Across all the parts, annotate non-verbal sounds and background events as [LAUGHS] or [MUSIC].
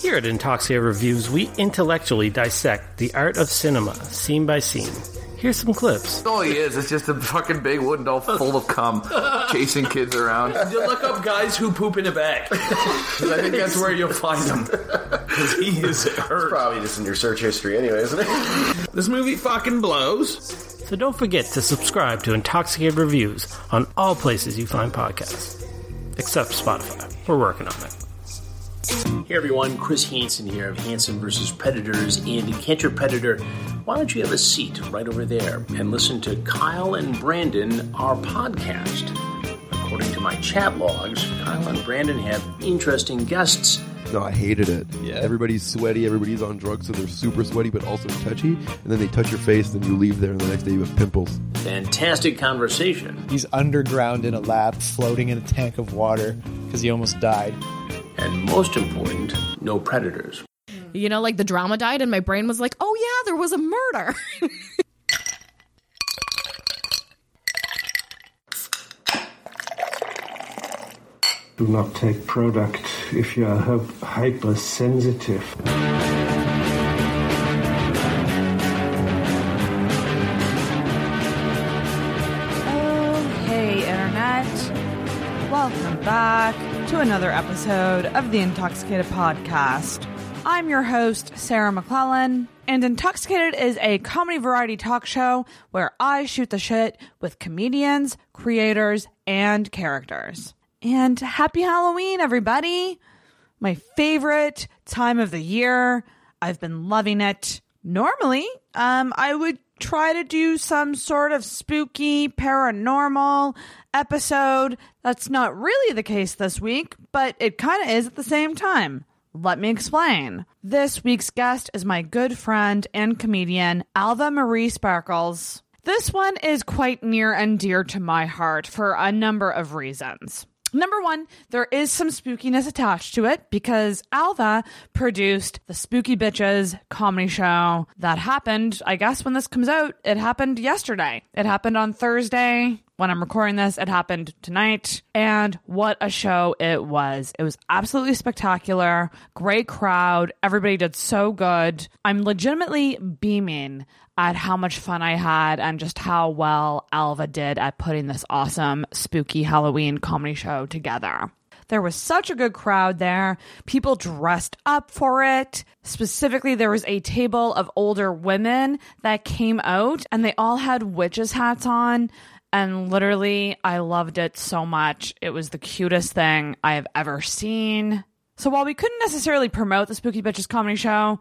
Here at Intoxia Reviews, we intellectually dissect the art of cinema, scene by scene. Here's some clips. all he is. It's just a fucking big wooden doll full of cum, chasing kids around. [LAUGHS] You look up guys who poop in a bag. [LAUGHS] 'Cause I think that's where you'll find them. 'Cause he is hurt. Probably just in your search history anyway, isn't it? [LAUGHS] This movie fucking blows. So don't forget to subscribe to Intoxicated Reviews on all places you find podcasts, except Spotify. We're working on it. Hey everyone, Chris Hansen here of Hansen vs. Predators and Catch Your Predator. Why don't you have a seat right over there and listen to Kyle and Brandon, our podcast? According to my chat logs, Kyle and Brandon have interesting guests. No, I hated it. Yeah. Everybody's sweaty, everybody's on drugs, so they're super sweaty but also touchy. And then they touch your face, then you leave there, and the next day you have pimples. Fantastic conversation. He's underground in a lab, floating in a tank of water because he almost died. And most important, no predators. You know, like the drama died, and my brain was like, oh, yeah, there was a murder. [LAUGHS] Do not take product if you are hypersensitive. Oh, hey, Internet. Welcome back to another episode of the Intoxicated Podcast. I'm your host, Sarah McClellan, and Intoxicated is a comedy variety talk show where I shoot the shit with comedians, creators, and characters. And happy Halloween, everybody! My favorite time of the year. I've been loving it. Normally, um, I would try to do some sort of spooky paranormal episode. That's not really the case this week, but it kind of is at the same time. Let me explain. This week's guest is my good friend and comedian, Alva Marie Sparkles. This one is quite near and dear to my heart for a number of reasons. Number one, there is some spookiness attached to it because Alva produced the Spooky Bitches comedy show that happened, I guess, when this comes out. It happened yesterday. It happened on Thursday. When I'm recording this, it happened tonight. And what a show it was. It was absolutely spectacular. Great crowd. Everybody did so good. I'm legitimately beaming at how much fun I had and just how well Alva did at putting this awesome spooky Halloween comedy show together. There was such a good crowd there. People dressed up for it. Specifically, there was a table of older women that came out and they all had witches' hats on. And literally, I loved it so much. It was the cutest thing I have ever seen. So while we couldn't necessarily promote the Spooky Bitches comedy show,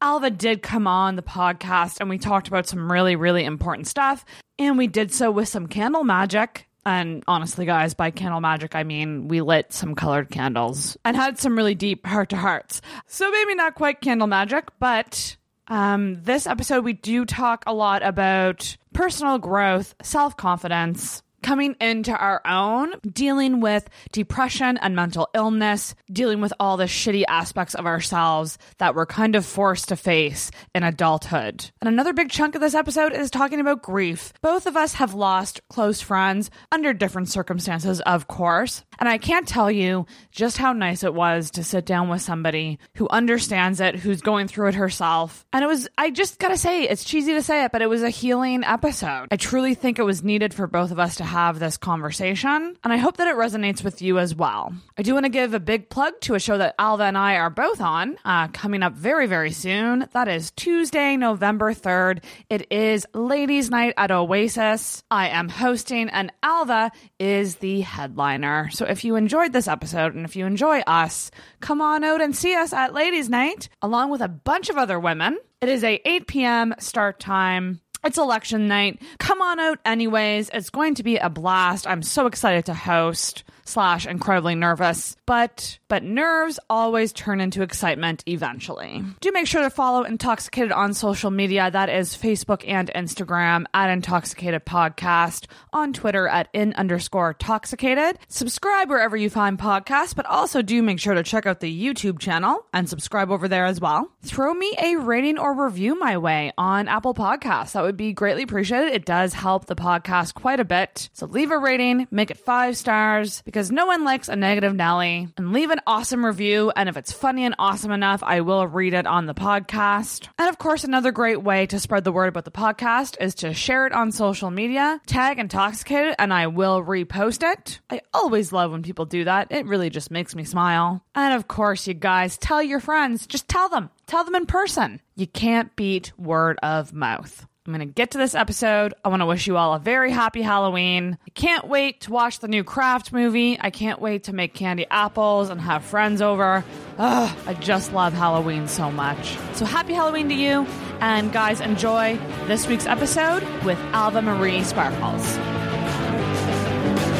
Alva did come on the podcast and we talked about some really, really important stuff. And we did so with some candle magic. And honestly, guys, by candle magic, I mean we lit some colored candles and had some really deep heart to hearts. So maybe not quite candle magic, but um, this episode we do talk a lot about personal growth, self confidence, coming into our own, dealing with depression and mental illness, dealing with all the shitty aspects of ourselves that we're kind of forced to face in adulthood. And another big chunk of this episode is talking about grief. Both of us have lost close friends under different circumstances, of course. And I can't tell you just how nice it was to sit down with somebody who understands it, who's going through it herself. And it was, I just gotta say, it's cheesy to say it, but it was a healing episode. I truly think it was needed for both of us to have this conversation, and I hope that it resonates with you as well. I do want to give a big plug to a show that Alva and I are both on, uh, coming up very, very soon. That is Tuesday, November 3rd. It is Ladies' Night at Oasis. I am hosting, and Alva is the headliner. So if you enjoyed this episode and if you enjoy us, come on out and see us at Ladies' Night, along with a bunch of other women. It is a 8 p.m. start time. It's election night. Come on out anyways. It's going to be a blast. I'm so excited to host slash incredibly nervous, but but nerves always turn into excitement eventually. Do make sure to follow Intoxicated on social media. That is Facebook and Instagram at Intoxicated Podcast, on Twitter at in underscore toxicated. Subscribe wherever you find podcasts, but also do make sure to check out the YouTube channel and subscribe over there as well. Throw me a rating or review my way on Apple Podcasts. That would be greatly appreciated. It does help the podcast quite a bit. So leave a rating, make it five stars because because no one likes a negative Nelly. And leave an awesome review. And if it's funny and awesome enough, I will read it on the podcast. And of course, another great way to spread the word about the podcast is to share it on social media, tag Intoxicated, and I will repost it. I always love when people do that. It really just makes me smile. And of course, you guys, tell your friends. Just tell them. Tell them in person. You can't beat word of mouth. I'm going to get to this episode. I want to wish you all a very happy Halloween. I can't wait to watch the new Craft movie. I can't wait to make candy apples and have friends over. Ugh, I just love Halloween so much. So happy Halloween to you. And guys, enjoy this week's episode with Alva Marie Sparkles.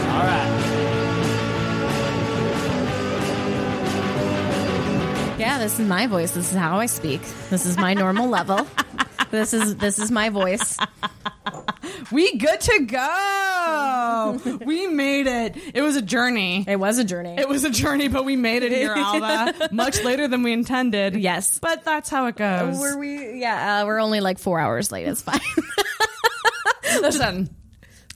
All right. Yeah, this is my voice. This is how I speak. This is my normal level. This is this is my voice. We good to go. we made it. It was a journey. It was a journey. It was a journey, but we made it here, Alva. [LAUGHS] Much later than we intended. Yes. But that's how it goes. Were we? Yeah, uh, we're only like four hours late. It's fine. [LAUGHS] Listen,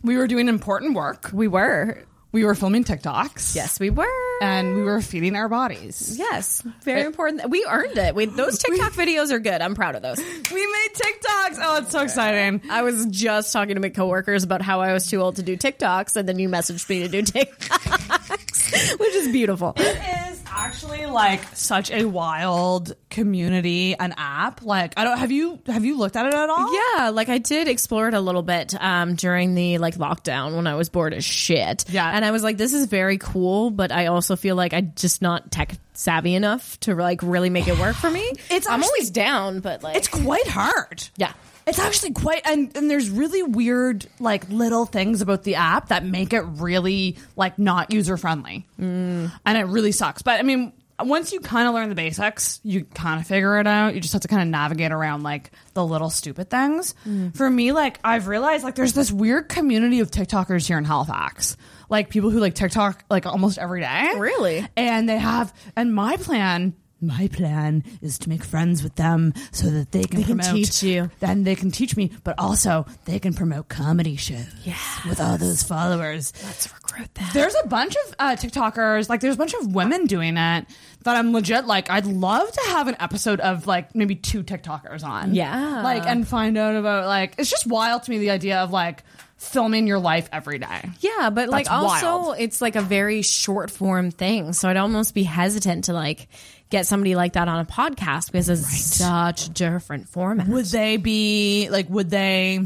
we were doing important work. we were. We were filming TikToks. Yes, we were. And we were feeding our bodies. Yes, very important. We earned it. We, those [LAUGHS] TikTok videos are good. I'm proud of those. We made TikToks. Oh, it's so exciting. I was just talking to my coworkers about how I was too old to do TikToks, and then you messaged me to do [LAUGHS] TikToks, which is beautiful. It is actually like such a wild community and app. Like, I don't have you have you looked at it at all? Yeah, like I did explore it a little bit um, during the like lockdown when I was bored as shit. Yeah. and I was like, this is very cool, but I also feel like I'm just not tech savvy enough to like really make it work for me. [GASPS] It's I'm actually- always down, but like It's quite hard. yeah. It's actually quite, and, and there's really weird, like little things about the app that make it really like not user friendly, mm. and it really sucks. But I mean, once you kind of learn the basics, you kind of figure it out. You just have to kind of navigate around like the little stupid things. For me, like I've realized, like there's this weird community of TikTokers here in Halifax, like people who like TikTok like almost every day. Really? And they have, and my plan. My plan is to make friends with them so that they can They can teach you. then they can teach me, but also they can promote comedy shows. Yeah. with all those followers. Let's recruit that. There's a bunch of uh, TikTokers, like there's a bunch of women doing it that I'm legit like. I'd love to have an episode of like maybe two TikTokers on, Yeah. like and find out about like it's just wild to me the idea of like filming your life every day. Yeah, but like That's also wild. it's like a very short form thing. So I'd almost be hesitant to like get somebody like that on a podcast because it's such a different format. Would they be like? Would they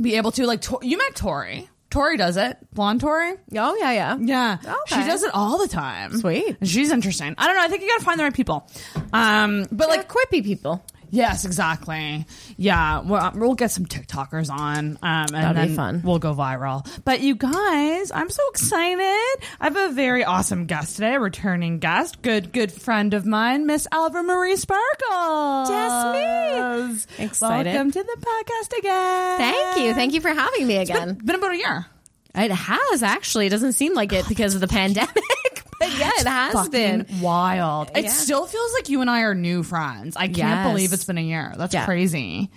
be able to like? Tor- you met Tori. Tori does it. Blonde Tori. oh yeah, yeah. Yeah, Okay. she does it all the time. Sweet. She's interesting. I don't know. I think you gotta find the right people. Um, but Like like, quippy people. Yes, exactly. Yeah, we'll, we'll get some TikTokers on. Um, and That'd be fun. We'll go viral. But you guys, I'm so excited. I have a very awesome guest today, a returning guest, good good friend of mine, Miss Alva Marie Sparkles. Yes, me. Excited. Welcome to the podcast again. Thank you. Thank you for having me again. It's Been about a year. It has actually. It doesn't seem like it because of the [LAUGHS] pandemic, yeah, it has been. wild. It Yeah. still feels like you and I are new friends. I can't Yes. believe it's been a year. That's Yeah. crazy.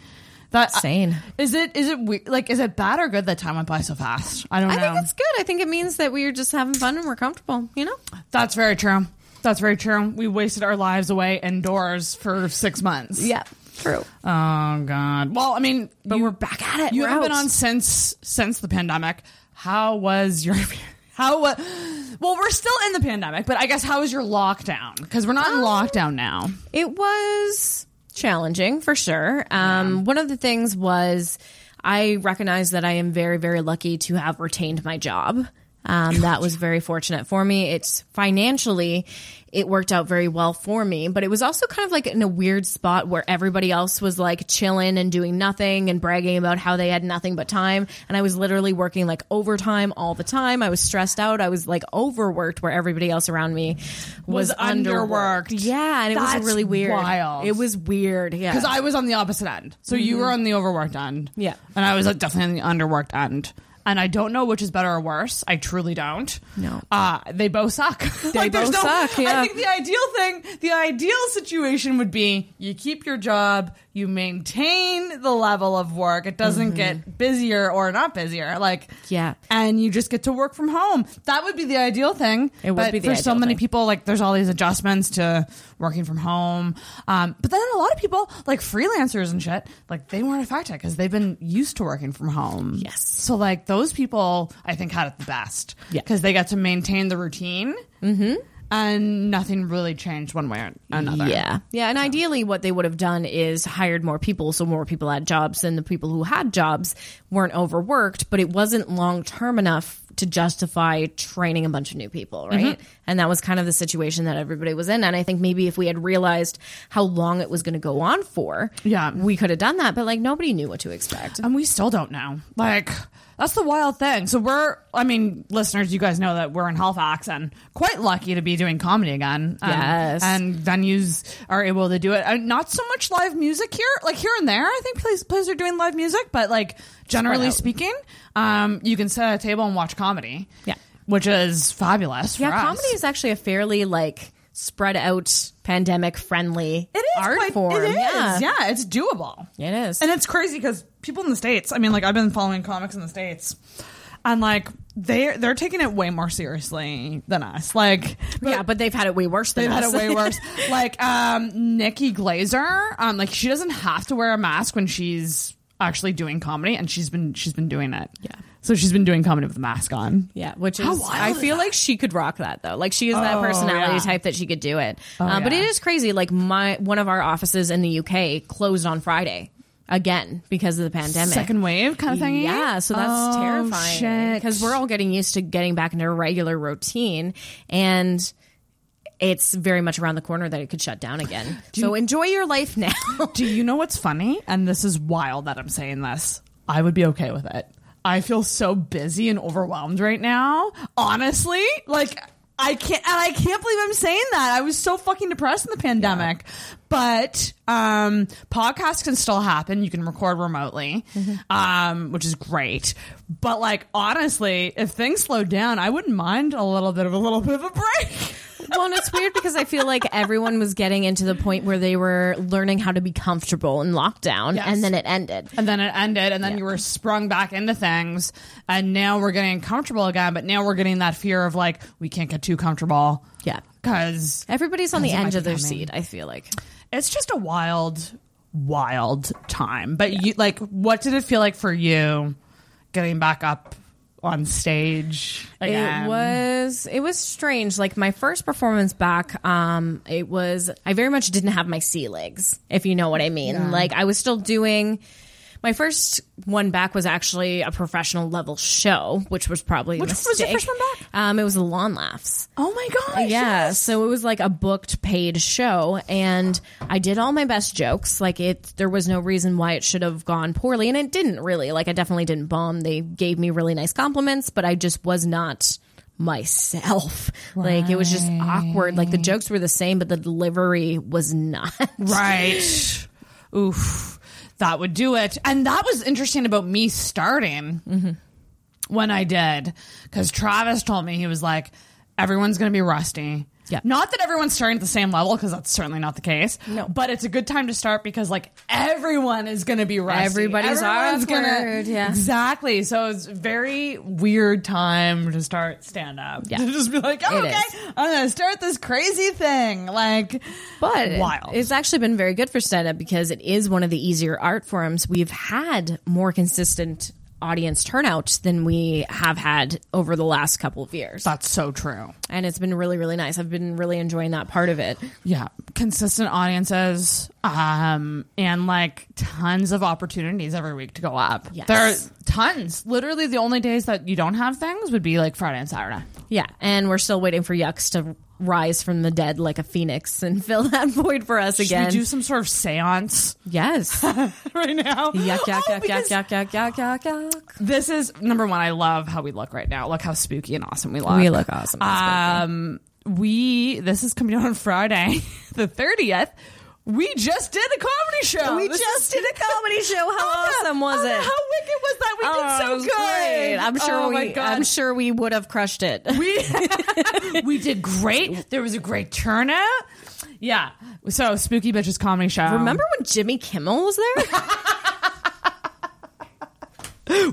That Insane. Is it? Is it we- like? Is it bad or good that time went by so fast? I don't I know. think it's good. I think it means that we're just having fun and we're comfortable. You know. That's very true. That's very true. We wasted our lives away indoors for six months. Yeah. True. Oh God. Well, I mean, But we're back at it. You We're haven't been on since since the pandemic. How was your? [LAUGHS] How wa Well, we're still in the pandemic, but I guess how was your lockdown? Because we're not in Um, lockdown now. It was challenging for sure. Um, One of the things was I recognize that I am very, very lucky to have retained my job. Um, that was very fortunate for me. It's financially, it worked out very well for me, but it was also kind of like in a weird spot where everybody else was like chilling and doing nothing and bragging about how they had nothing but time. And I was literally working like overtime all the time. I was stressed out. I was like overworked where everybody else around me was, Was underworked. Yeah. And it was really weird. wild. It was weird. Yeah. Because I was on the opposite end. So you were on the overworked end. Yeah. And I was like, definitely on the underworked end. And I don't know which is better or worse. I truly don't. No. Uh, they both suck. [LAUGHS] They both suck, yeah. I think the ideal thing, the ideal situation would be you keep your job, you maintain the level of work. It doesn't get busier or not busier. Like, Mm-hmm. Yeah. and you just get to work from home. That would be the ideal thing. It would but be for so many thing. people. Like, there's all these adjustments to working from home. Um, but then a lot of people, like freelancers and shit, like they weren't affected because they've been used to working from home. Yes. So like those people, I think had it the best. Yeah. Because they got to maintain the routine. Mm-hmm. And nothing really changed one way or another. Yeah. Yeah. And ideally, what they would have done is hired more people. So more people had jobs and the people who had jobs weren't overworked, but it wasn't long term enough to justify training a bunch of new people. Right. Mm-hmm. And that was kind of the situation that everybody was in. And I think maybe if we had realized how long it was going to go on for, Yeah. we could have done that. But like nobody knew what to expect. And we still don't know. Like, that's the wild thing. So we're, I mean, listeners, you guys know that we're in Halifax and quite lucky to be doing comedy again. Um, Yes. And venues are able to do it. And not so much live music here. Like here and there, I think places, places are doing live music, but like generally speaking, um, you can sit at a table and watch comedy. Yeah. Which is fabulous. For Yeah. Comedy is actually a fairly like spread out pandemic friendly It is art quite- form. It is. Yeah. yeah, it's doable. It is. And it's crazy because people in the states. I mean, like I've been following comics in the states, and like they they're taking it way more seriously than us. Like, yeah, but they've had it way worse than they've had it way worse. [LAUGHS] like, um, Nikki Glazer, um, like she doesn't have to wear a mask when she's actually doing comedy, and she's been she's been doing it. Yeah. So she's been doing comedy with a mask on. Yeah, which is I feel like she could rock that though. Like she is that Oh, personality yeah. type that she could do it. uh, But yeah. it is crazy. Like my one of our offices in the UK closed on Friday again because of the pandemic. Second wave kind of thing. Yeah, so that's Oh, terrifying because we're all getting used to getting back into a regular routine and it's very much around the corner that it could shut down again. so enjoy your life now. [LAUGHS] Do you know what's funny? And this is wild that I'm saying this. I would be okay with it. I feel so busy and overwhelmed right now. Honestly, like I can't, and I can't believe I'm saying that. I was so fucking depressed in the pandemic. But um, podcasts can still happen. You can record remotely, um, which is great. But like honestly, if things slow down, I wouldn't mind a little bit of a little bit of a break. [LAUGHS] well, and it's weird because I feel like everyone was getting into the point where they were learning how to be comfortable in lockdown, Yes. and then it ended. and then it ended and then you were sprung back into things and now we're getting comfortable again but now we're getting that fear of like we can't get too comfortable Yeah. because Everybody's on the edge of their coming. seat. I feel like it's just a wild wild time but you like what did it feel like for you getting back up on stage again? It was it was strange. Like my first performance back, um, it was I very much didn't have my sea legs, if you know what I mean. Like I was still doing my first one back was actually a professional level show, which was probably Which was your first one back? Um, it was the Lawn Laughs. oh my gosh Yeah, yes. so it was like a booked paid show and I did all my best jokes. Like it there was no reason why it should have gone poorly and it didn't really. Like I definitely didn't bomb. They gave me really nice compliments, but I just was not myself. Like it was just awkward. Like the jokes were the same but the delivery was not. right [LAUGHS] oof that would do it and that was interesting about me starting Mm-hmm. when i did because travis told me he was like everyone's gonna be rusty Yeah. not that everyone's starting at the same level because that's certainly not the case No. but it's a good time to start because like everyone is gonna be rusty Everybody's Everyone's awkward, yeah. exactly so it's a very weird time to start stand up Yeah. [LAUGHS] to just be like oh, It okay is. i'm gonna start this crazy thing like But wild it's actually been very good for stand up because it is one of the easier art forms. We've had more consistent audience turnout than we have had over the last couple of years. that's so true. And it's been really really nice. I've been really enjoying that part of it. Yeah. Consistent audiences um and like tons of opportunities every week to go up. Yes. there are tons. Literally the only days that you don't have things would be like friday and saturday. Yeah. And we're still waiting for yucks to rise from the dead like a phoenix and [LAUGHS] fill that void for us Should again. we do some sort of seance? Yes. [LAUGHS] Right now? Yuck yuck Oh, yuck yuck yuck yuck yuck yuck yuck. This is number one i love how we look right now. Look how spooky and awesome we look. We look awesome um we this is coming out on friday [LAUGHS] the 30th we just did a comedy show we This just is- did a comedy [LAUGHS] show how oh, awesome was Oh, it How wicked was that? We Oh, did so good. great. I'm sure oh we. I'm sure we would have crushed it. we [LAUGHS] [LAUGHS] we did great. There was a great turnout. Yeah. So Spooky Bitches comedy show. Remember when Jimmy Kimmel was there?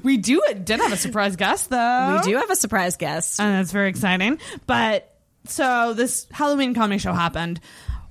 we do did have a surprise guest though. we do have a surprise guest. and it's very exciting. But so this Halloween comedy show happened.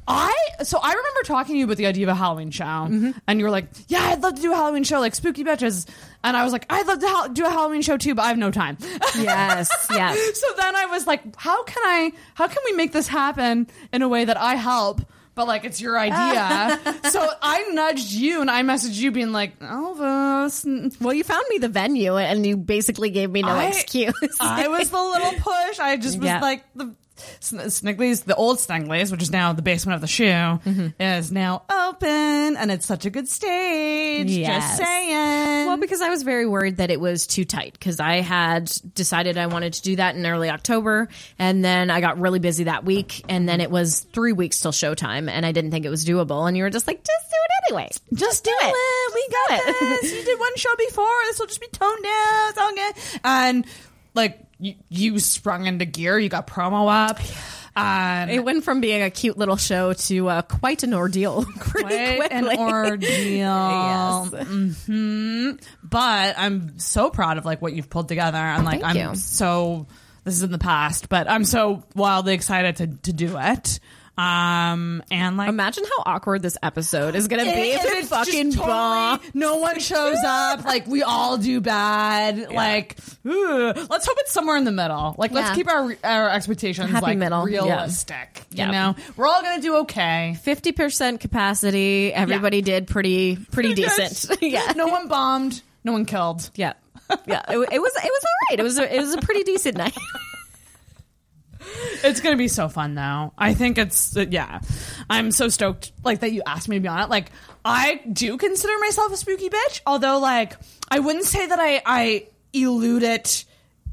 I so I remember talking to you about the idea of a Halloween show, Mm-hmm. and you were like, "Yeah, I'd love to do a Halloween show like Spooky Bitches," and I was like, "I'd love to ha- do a Halloween show too, but I have no time." [LAUGHS] yes, yes. so then I was like, "How can I? How can we make this happen in a way that I help?" But like it's your idea, [LAUGHS] so I nudged you and I messaged you, being like, "Elvis, Well, you found me the venue, and you basically gave me no I- excuse. I was the little push. I just was Yeah. like the Snigley's, the old Snigley's, which is now the basement of the shoe, Mm-hmm. is now open, and it's such a good stage. Yes. Just saying. Well, because I was very worried that it was too tight because I had decided I wanted to do that in early October and then I got really busy that week and then it was three weeks till showtime and I didn't think it was doable and you were just like, just do it anyway. just do it. We got it. this. You did one show before. This will just be toned down. It's all good. And like you, you sprung into gear. You got promo up. And It went from being a cute little show to uh, quite an ordeal [LAUGHS] Quite an ordeal. [LAUGHS] Yes. hmm But I'm so proud of like what you've pulled together, and like Thank I'm you. so. This is in the past, but I'm so wildly excited to to do it. Um and like Imagine how awkward this episode is going to be if it fucking totally- bomb. No one shows up. Like we all do bad. Like ugh. let's hope it's somewhere in the middle. Like let's keep our our expectations Happy like middle. Realistic. Yeah. You know, we're all gonna do okay. Fifty percent capacity. Everybody did pretty pretty decent. [LAUGHS] yeah. [LAUGHS] No one bombed. No one killed. Yeah. Yeah. It, it was it was all right. It was a, it was a pretty decent night. [LAUGHS] It's gonna be so fun though. I think it's uh, yeah. I'm so stoked like that you asked me to be on it. Like I do consider myself a spooky bitch, although like I wouldn't say that I I elude it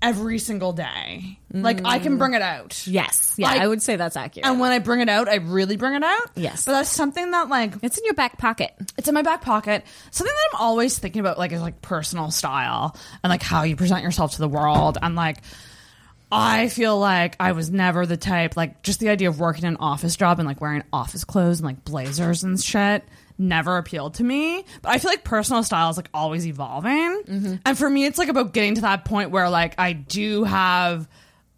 every single day. Like I can bring it out. Yes. Yeah. I- I, would say that's accurate. And when I bring it out, I really bring it out. Yes. But that's something that like it's in your back pocket. it's in my back pocket. Something that I'm always thinking about like is like personal style and like how you present yourself to the world and like I feel like I was never the type like just the idea of working an office job and like wearing office clothes and like blazers and shit never appealed to me. But I feel like personal style is like always evolving. Mm-hmm. And for me it's like about getting to that point where like I do have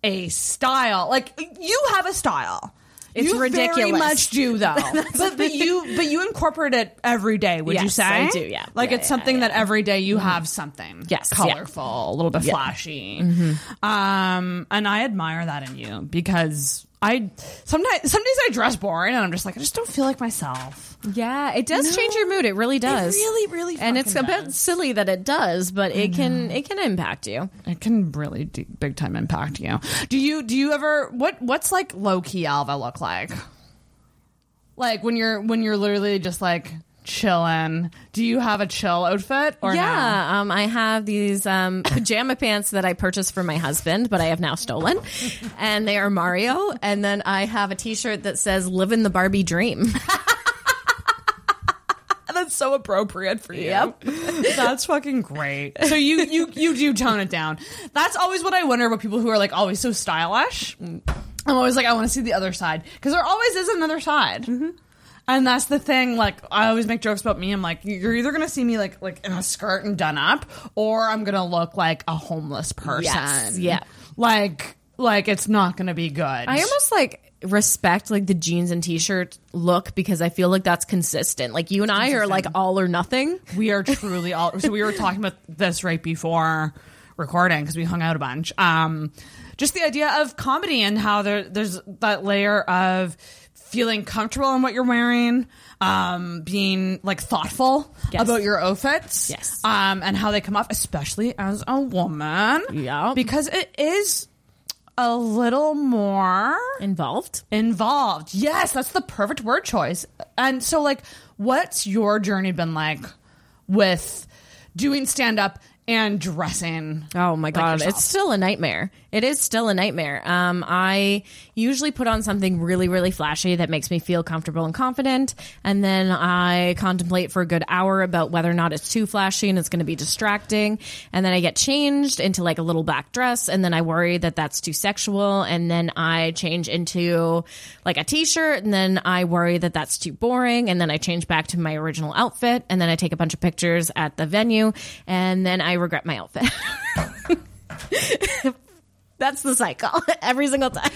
a style. Like you have a style. It's you Very much do though, [LAUGHS] but, but you but you incorporate it every day. Would you say? I do, yeah. Like Yeah, it's yeah, something yeah. that every day you have something. Yes, colorful, a little bit flashy. Mm-hmm. Um, and I admire that in you because I sometimes some days I dress boring and I'm just like I just don't feel like myself. Yeah, it does change your mood. It really does. really, really and it's a bit silly that it does, but it can it can impact you. It can really do, big time impact you. Do you do you ever what what's like low key Alva look like? Like when you're when you're literally just like chilling. Do you have a chill outfit or no? yeah, um, I have these um, [LAUGHS] pajama pants that I purchased for my husband, but I have now stolen, [LAUGHS] and they are Mario. And then I have a T-shirt that says "Living the Barbie Dream." [LAUGHS] That's so appropriate for you. Yep. That's fucking great. So you you you do tone it down. That's always what I wonder about people who are like always so stylish. I'm always like I want to see the other side because there always is another side. And that's the thing. Like I always make jokes about me. I'm like, you're either gonna see me like like in a skirt and done up, or I'm gonna look like a homeless person. Yes, yeah. Like like it's not gonna be good. I almost like respect like the jeans and t-shirt look because I feel like that's consistent. Like you and I are like all or nothing. We are truly all. So we were talking about this right before recording because we hung out a bunch. Um, just the idea of comedy and how there there's that layer of feeling comfortable in what you're wearing, um, being like thoughtful Yes. about your outfits, Yes. um, and how they come off, especially as a woman, Yeah. because it is a little more Involved. involved. Yes, that's the perfect word choice. And so, like, what's your journey been like with doing stand up and dressing? Oh my god, yourself. it's still a nightmare. It is still a nightmare. Um, I usually put on something really, really flashy that makes me feel comfortable and confident, and then I contemplate for a good hour about whether or not it's too flashy and it's going to be distracting, and then I get changed into like a little black dress, and then I worry that that's too sexual, and then I change into like a t-shirt, and then I worry that that's too boring, and then I change back to my original outfit, and then I take a bunch of pictures at the venue, and then I regret my outfit. [LAUGHS] That's the cycle [LAUGHS] every single time.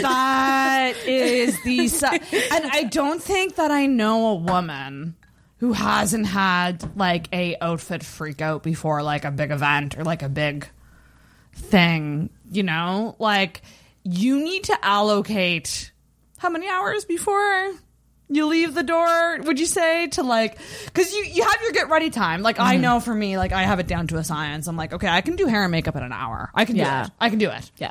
That is the [LAUGHS] si- and I don't think that I know a woman who hasn't had like a outfit freak out before like a big event or like a big thing, you know? Like you need to allocate how many hours before you leave the door would you say to like because you you have your get ready time like i Mhm. know for me like i have it down to a science i'm like okay i can do hair and makeup in an hour i can Yeah. do it i can do it Yeah.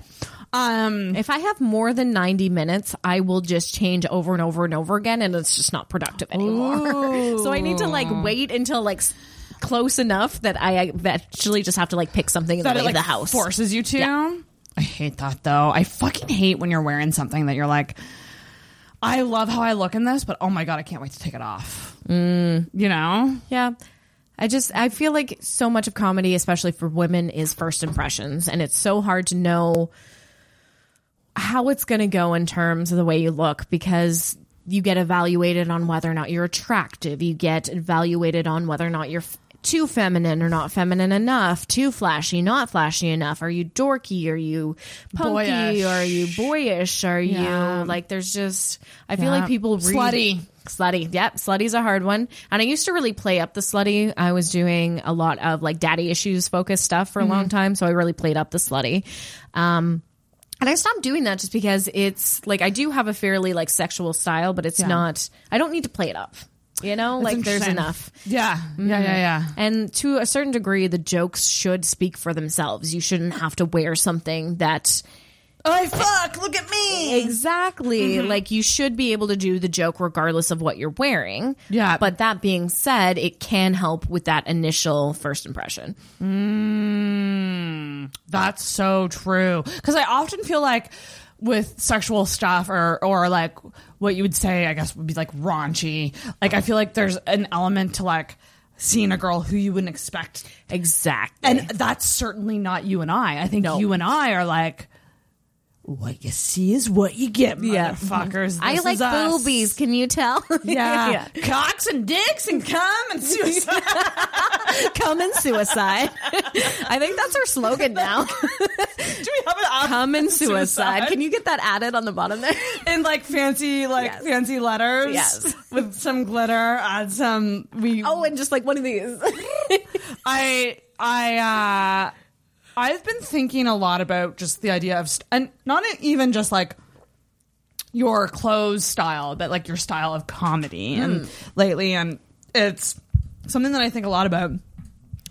um If I have more than 90 minutes, I will just change over and over and over again and it's just not productive anymore. [LAUGHS] so I need to like wait until like s- close enough that I eventually just have to like pick something in that the it like of the house. forces you to i hate that though i fucking hate when you're wearing something that you're like i love how i look in this but oh my god i can't wait to take it off Mm. you know Yeah. I just I feel like so much of comedy, especially for women, is first impressions, and it's so hard to know how it's going to go in terms of the way you look because you get evaluated on whether or not you're attractive. You get evaluated on whether or not you're too feminine or not feminine enough, too flashy, not flashy enough. Are you dorky? Are you punky? Boyish. Are you boyish? Are Yeah. you like there's just I feel Yeah. like people read Slutty. Slutty. Yep. Slutty's a hard one. And I used to really play up the slutty. I was doing a lot of like daddy issues focused stuff for a long Mhm. time. So I really played up the slutty. Um, and I stopped doing that just because it's like I do have a fairly like sexual style, but it's Yeah. not, I don't need to play it up. You know, That's like there's enough. yeah yeah yeah yeah And to a certain degree, the jokes should speak for themselves. You shouldn't have to wear something that oh fuck look at me Exactly. Mhm. Like you should be able to do the joke regardless of what you're wearing. Yeah. But that being said, it can help with that initial first impression. Mm, that's so true. Because I often feel like with sexual stuff or or like what you would say, I guess would be like raunchy. Like I feel like there's an element to like seeing a girl who you wouldn't expect. Exactly. And that's certainly not you and I. I think you and I are like. What you see is what you get, motherfuckers. I This like is us. boobies. Can you tell? [LAUGHS] Yeah. cocks and dicks and cum and suicide. [LAUGHS] Come and suicide. I think that's our slogan now. [LAUGHS] Do we have an Come and suicide. Can you get that added on the bottom there? in like fancy like fancy letters Yes. with some glitter add some we Oh, and just like one of these. i i uh i've been thinking a lot about just the idea of st- and not even just like your clothes style but like your style of comedy and Mm. lately and it's something that i think a lot about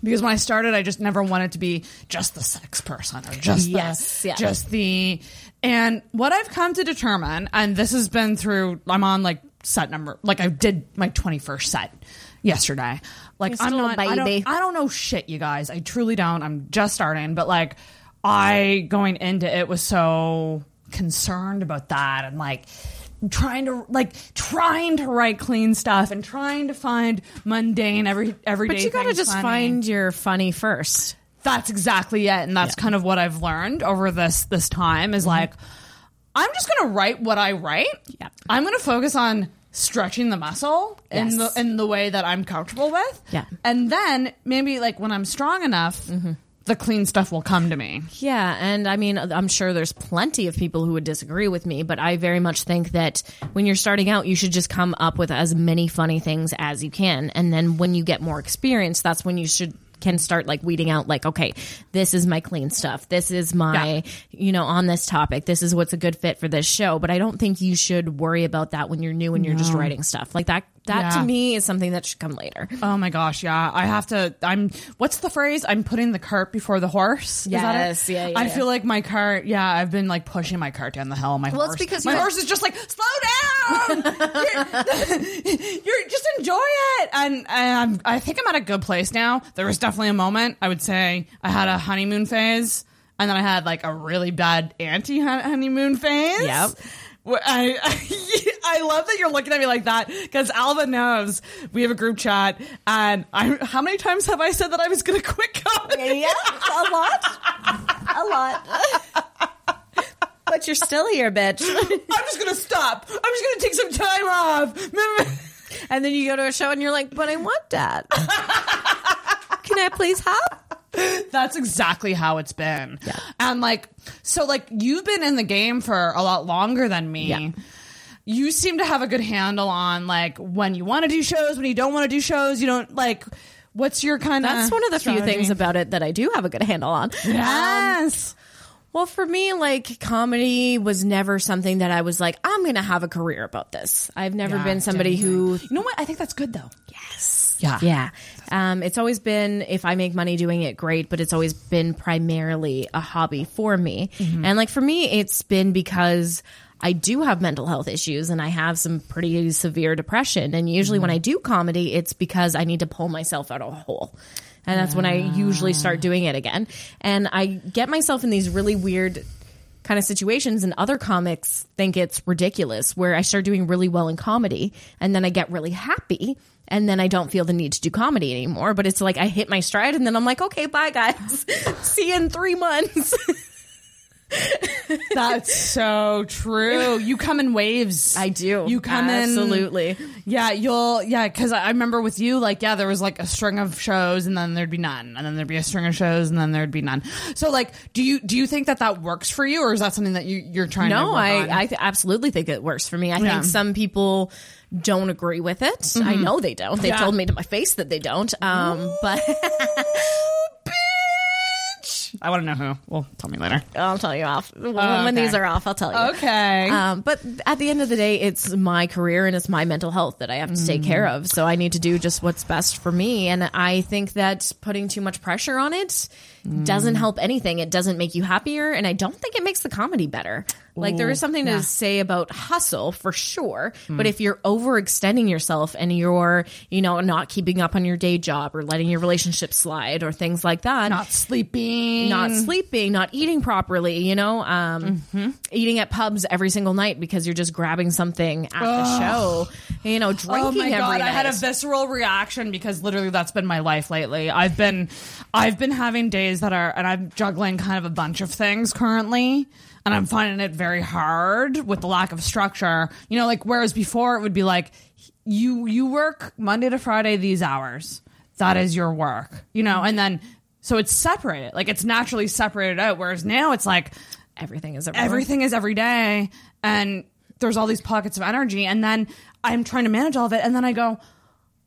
because when I started, I just never wanted to be just the sex person or just Yes, the, yeah. just the. And what I've come to determine, and this has been through, I'm on like set number, like I did my 21st set yesterday. Like You're I'm not, I don't, I don't know shit, you guys. I truly don't. I'm just starting, but like I going into it was so concerned about that and like trying to like trying to write clean stuff and trying to find mundane every everyday. But you gotta just funny. find your funny first. That's exactly it, and that's kind of what I've learned over this this time is mm-hmm. like I'm just gonna write what I write. Yeah. I'm gonna focus on stretching the muscle in the in the way that I'm comfortable with. Yeah. and then maybe like when I'm strong enough, mm-hmm. the clean stuff will come to me. Yeah, and I mean, I'm sure there's plenty of people who would disagree with me, but I very much think that when you're starting out, you should just come up with as many funny things as you can, and then when you get more experience, that's when you should can start like weeding out like okay this is my clean stuff. This is my you know on this topic. This is what's a good fit for this show. But i don't think you should worry about that when you're new and you're just writing stuff. Like that that Yeah. to me is something that should come later Oh my gosh, yeah. I have to I'm what's the phrase? I'm putting the cart before the horse. Is that it? Yes, yeah, yeah, I feel like my cart, yeah, I've been like pushing my cart down the hill. My Well, it's horse. because my horse is just like, slow down. [LAUGHS] you're, [LAUGHS] you're- just enjoy it. And, and I'm, I think I'm at a good place now. There was definitely a moment I would say I had a honeymoon phase and then I had like a really bad anti honeymoon phase. Yep. I, [LAUGHS] I love that you're looking at me like that because Alva knows we have a group chat, and I how many times have I said that I was going to quit comedy? Yeah, a lot. A lot. but you're still here, bitch. [LAUGHS] I'm just going to stop. I'm just going to take some time off. [LAUGHS] And then you go to a show and you're like, but I want that. Can I please have? That's exactly how it's been. And like, so like you've been in the game for a lot longer than me. Yeah. You seem to have a good handle on like when you want to do shows, when you don't want to do shows. You don't like. What's your kind of? That's one of the few things about it that I do have a good handle on. Um, yes. Well, for me, like comedy was never something that I was like, I'm going to have a career about this. I've never Yeah, been somebody who, You know what? I think that's good though. yes, Yeah. yeah. Um, it's always been if I make money doing it, great. But it's always been primarily a hobby for me, and like for me, it's been because. I do have mental health issues and I have some pretty severe depression. And usually when I do comedy, it's because I need to pull myself out of a hole. And that's when I usually start doing it again. And I get myself in these really weird kind of situations and other comics think it's ridiculous where I start doing really well in comedy and then I get really happy and then I don't feel the need to do comedy anymore. But it's like I hit my stride and then I'm like, okay, bye guys. [LAUGHS] See you in three months. [LAUGHS] [LAUGHS] That's so true. You come in waves. I do. You come in Absolutely. Yeah, you'll yeah, because I remember with you, like yeah, there was like a string of shows, and then there'd be none, and then there'd be a string of shows, and then there'd be none. So like, do you do you think that that works for you, or is that something that you you're trying to? No, I, on? I th- absolutely think it works for me. I Yeah. think some people don't agree with it. I know they don't. They Yeah. told me to my face that they don't. Um, but [LAUGHS] I want to know who. Well, tell me later. I'll tell you off when, Oh, okay. these are off. I'll tell you. Okay. Um, but at the end of the day, it's my career and it's my mental health that I have to take care of. So I need to do just what's best for me. And I think that putting too much pressure on it doesn't help anything. It doesn't make you happier. And I don't think it makes the comedy better. Like there is something to say about hustle for sure. But if you're overextending yourself and you're, you know, not keeping up on your day job or letting your relationship slide or things like that, not sleeping. not sleeping, not eating properly, you know, um, eating at pubs every single night because you're just grabbing something at the show, you know, drinking Oh my every god! I had a visceral reaction because literally that's been my life lately. I've been, I've been having days that are, and I'm juggling kind of a bunch of things currently, and I'm finding it very hard with the lack of structure. You know, like whereas before it would be like, you you work Monday to Friday these hours. That is your work, you know, and then so it's separated, like it's naturally separated out. Whereas now it's like Everything is everywhere. everything is every day and there's all these pockets of energy and then i'm trying to manage all of it and then i go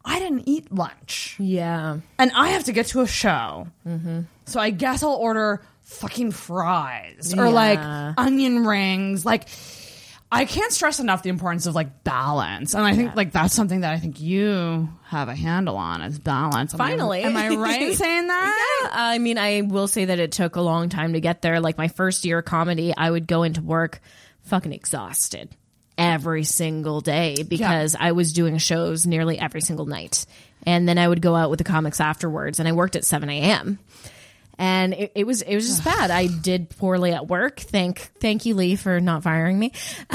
i didn't eat lunch Yeah. and i have to get to a show mm-hmm. So i guess i'll order fucking fries or Yeah. like onion rings like I can't stress enough the importance of like balance, and I think like that's something that I think you have a handle on is balance. Am I- Finally. am I [LAUGHS] right in saying that? Yeah, I mean, I will say that it took a long time to get there. Like my first year of comedy, I would go into work fucking exhausted every single day because I was doing shows nearly every single night. And then I would go out with the comics afterwards and I worked at 7 a.m. And it, it was it was just bad. I did poorly at work. Thank thank you, Lee, for not firing me. [LAUGHS]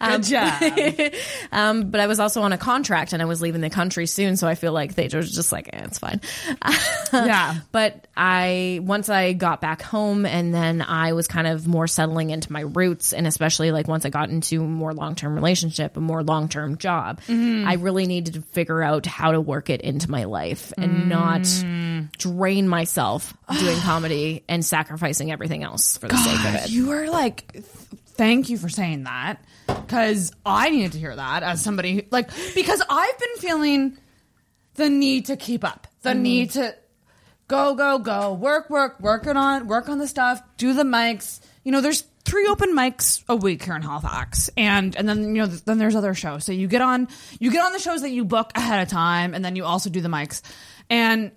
Good job. [LAUGHS] Um, but I was also on a contract and I was leaving the country soon, so I feel like they were just like, eh, it's fine. [LAUGHS] yeah. But I once I got back home and then I was kind of more settling into my roots and especially like once I got into a more long term relationship, a more long term job, I really needed to figure out how to work it into my life and not drain myself doing [SIGHS] comedy and sacrificing everything else for the sake of it. You are like, th- thank you for saying that because I needed to hear that as somebody who, like because I've been feeling the need to keep up, the Mm-hmm. need to go, go, go, work, work, work it on, work on the stuff, do the mics. You know, there's three open mics a week here in Halifax, and and then you know then there's other shows. So you get on you get on the shows that you book ahead of time, and then you also do the mics, and.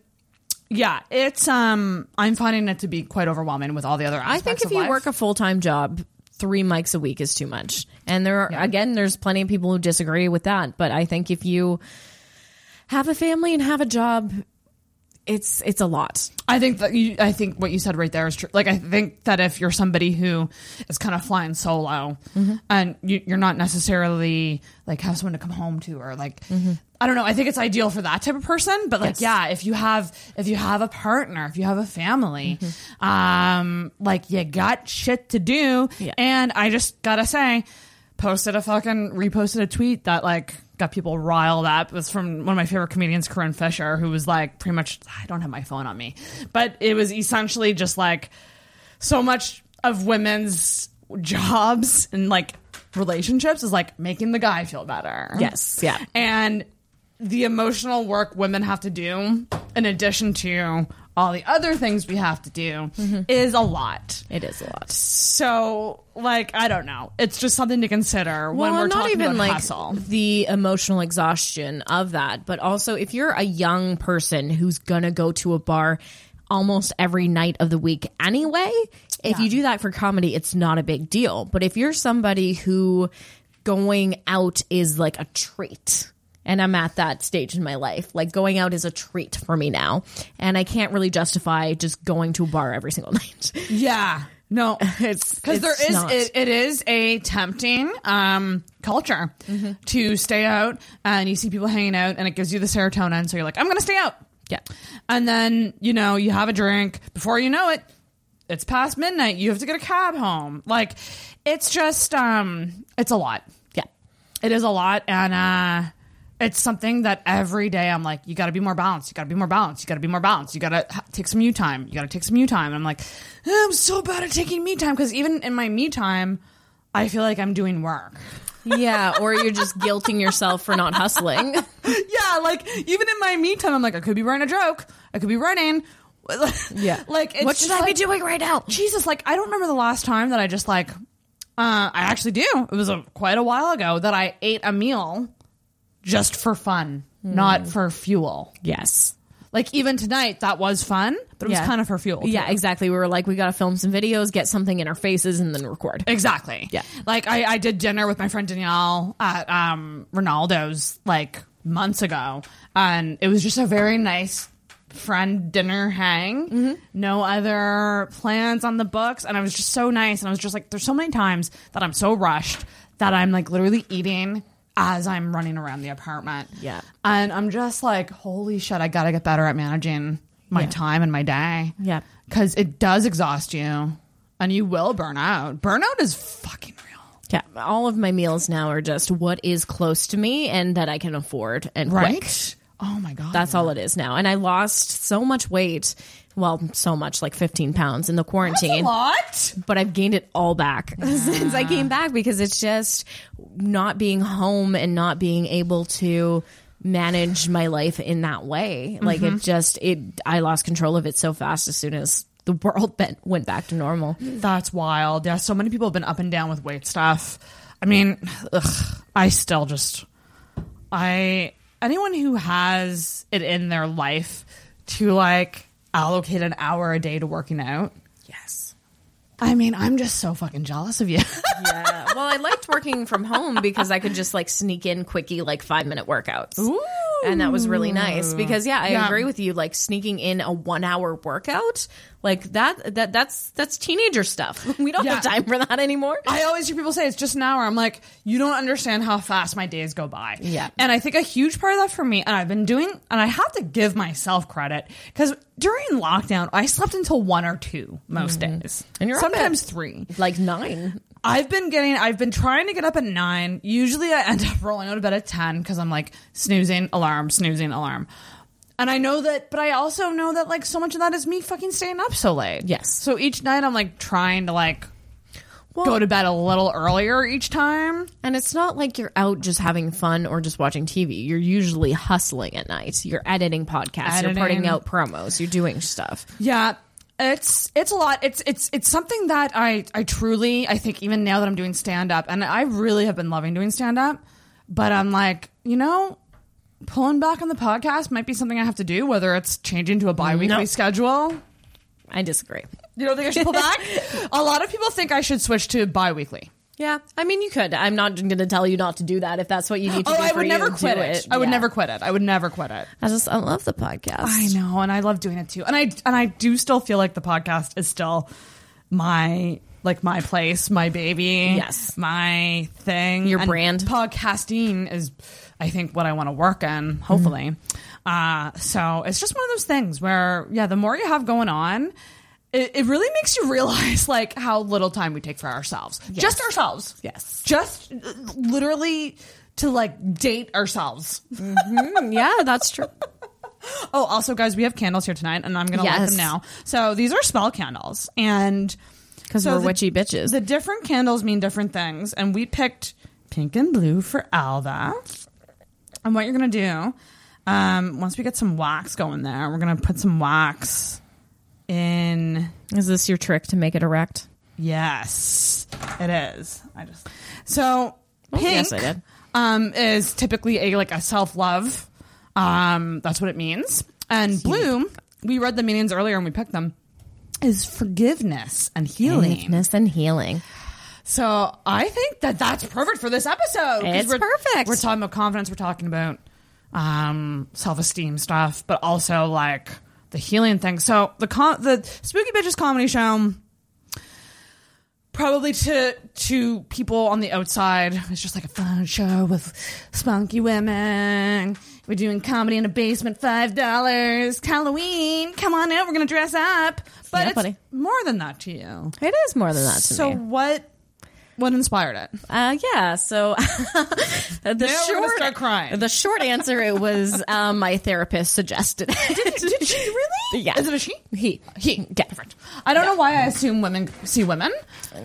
Yeah, it's um I'm finding it to be quite overwhelming with all the other I think if you life. work a full time job, three mics a week is too much. And there are, again, there's plenty of people who disagree with that. But I think if you have a family and have a job, it's it's a lot. I think that you, I think what you said right there is true. Like, I think that if you're somebody who is kind of flying solo and you, you're not necessarily like have someone to come home to or like, I don't know. I think it's ideal for that type of person. But like, Yes. yeah, if you have, if you have a partner, if you have a family, um, like you got shit to do. Yeah. And I just gotta say, posted a fucking reposted a tweet that like got people riled up. It was from one of my favorite comedians, Corinne Fisher, who was like pretty much I don't have my phone on me. But it was essentially just like so much of women's jobs and like relationships is like making the guy feel better. Yes, yeah. And the emotional work women have to do in addition to all the other things we have to do mm-hmm. is a lot. It is a lot. So, like, I don't know. It's just something to consider when well, we're not talking even about like hustle. the emotional exhaustion of that, but also if you're a young person who's gonna go to a bar almost every night of the week anyway, if you do that for comedy, it's not a big deal. But if you're somebody who going out is like a treat. And I'm at that stage in my life. Like going out is a treat for me now. And I can't really justify just going to a bar every single [LAUGHS] night. Yeah. No, [LAUGHS] It's because there is it, it is a tempting um culture to stay out and you see people hanging out and it gives you the serotonin so you're like i'm gonna stay out Yeah. and then you know you have a drink before you know it it's past midnight you have to get a cab home like it's just um it's a lot Yeah. it is a lot and uh it's something that every day I'm like, you got to be more balanced. You got to be more balanced. You got to be more balanced. You got to ha- take some you time. You got to take some you time. And I'm like, I'm so bad at taking me time because even in my me time, I feel like I'm doing work. Yeah. [LAUGHS] Or you're just guilting yourself for not hustling. [LAUGHS] yeah, like even in my me time, I'm like, I could be writing a joke. I could be writing. [LAUGHS] Yeah. like it's What should I be doing right now? Jesus, like I don't remember the last time that I just like. Uh, I actually do. It was a, quite a while ago that I ate a meal just for fun, not for fuel. Yes. Like even tonight, that was fun, but it was kind of for fuel. Yeah, exactly. We were like, we got to film some videos, get something in our faces, and then record. Exactly. Yeah. Like I, I did dinner with my friend Danielle at um, Ronaldo's like months ago, and it was just a very nice friend dinner hang. Mm-hmm. No other plans on the books, and it was just so nice. And I was just like, there's so many times that I'm so rushed that I'm like literally eating as I'm running around the apartment. Yeah. And I'm just like, holy shit, I gotta get better at managing my Yeah. time and my day. Yeah. Because it does exhaust you and you will burn out. Burnout is fucking real. Yeah. All of my meals now are just what is close to me and that I can afford and Right? quick. Oh my God. That's all it is now. And I lost so much weight. Well, so much, like 15 pounds in the quarantine. what? but I've gained it all back [LAUGHS] since I came back because it's just not being home and not being able to manage my life in that way. Like Mm-hmm. it just it I lost control of it so fast as soon as the [LAUGHS] world bent, went back to normal. That's wild. Yeah, so many people have been up and down with weight stuff. I mean, ugh, I still just I anyone who has it in their life to like allocate an hour a day to working out. Yes. I mean, I'm just so fucking jealous of you. [LAUGHS] Yeah. Well, I liked working from home because I could just like sneak in quickie like 5-minute workouts. And that was really nice because yeah, I Yeah. agree with you like sneaking in a 1-hour workout, like that that that's that's teenager stuff. [LAUGHS] We don't have time for that anymore. I always hear people say it's just an hour. I'm like, you don't understand how fast my days go by. Yeah. And I think a huge part of that for me, and I've been doing, and I have to give myself credit because during lockdown, I slept until one or two most days, Mm-hmm. And you're sometimes three. like 9. I've been getting, I've been trying to get up at nine. Usually, I end up [LAUGHS] rolling out of bed at ten because I'm like snoozing alarm, snoozing alarm. And I know that, but I also know that like so much of that is me fucking staying up so late. Yes. So each night I'm like trying to like Well- go to bed a little earlier each time. And it's not like you're out just having fun or just watching TV. You're usually hustling at night. You're editing podcasts. You're putting out promos. You're doing stuff. Yeah. It's it's a lot. It's it's it's something that I I truly I think even now that I'm doing stand up and I really have been loving doing stand up, but I'm like, you know, pulling back on the podcast might be something I have to do whether it's changing to a bi-weekly No. schedule. I disagree. You don't think I should pull back? [LAUGHS] a lot of people think I should switch to bi-weekly. Yeah, I mean, you could. I'm not going to tell you not to do that if that's what you need to Oh, do. I for would you, never do quit it. I would Yeah. never quit it. I would never quit it. I just I love the podcast. I know, and I love doing it too. And I and I do still feel like the podcast is still my like my place, my baby. Yes. My thing. Your And brand. Podcasting is I think what I want to work in, hopefully. Uh so it's just one of those things where yeah, the more you have going on, it, it really makes you [LAUGHS] realize like how little time we take for ourselves. Just ourselves. Yes. Just uh, literally to like date ourselves. Mm, [LAUGHS] yeah, that's true. Oh, also, guys, we have candles here tonight, and I'm going to light them now. So these are spell candles, and Because so we're the- witchy bitches. The different candles mean different things, and we picked pink and blue for Alva. And what you're going to do, um, once we get some wax going there, we're going to put some wax in. Is this your trick to make it erect? Yes, it is. I just so pink. yes, I did. Um, is typically a like a self love. Um, that's what it means. And blue, we read the meanings earlier and we picked them. Is forgiveness and healing. Forgiveness and healing. So I think that that's perfect for this episode. 'cause It's we're, perfect. We're talking about confidence. We're talking about um, self esteem stuff, but also like the healing thing. So the con- the Spooky Bitches comedy show, probably to to people on the outside, it's just like a fun show with spunky women. We're doing comedy in a basement, five dollars. Halloween, come on out, we're gonna dress up. But Yeah, it's buddy. more than that to you. It is more than that to So me. what? What inspired it? Uh, yeah. So [LAUGHS] the Now short start crying. The short answer it was um, [LAUGHS] my therapist suggested. it. Did she [LAUGHS] really? Yeah. Is it a she? He. He. Yeah. I don't know why I assume women see women.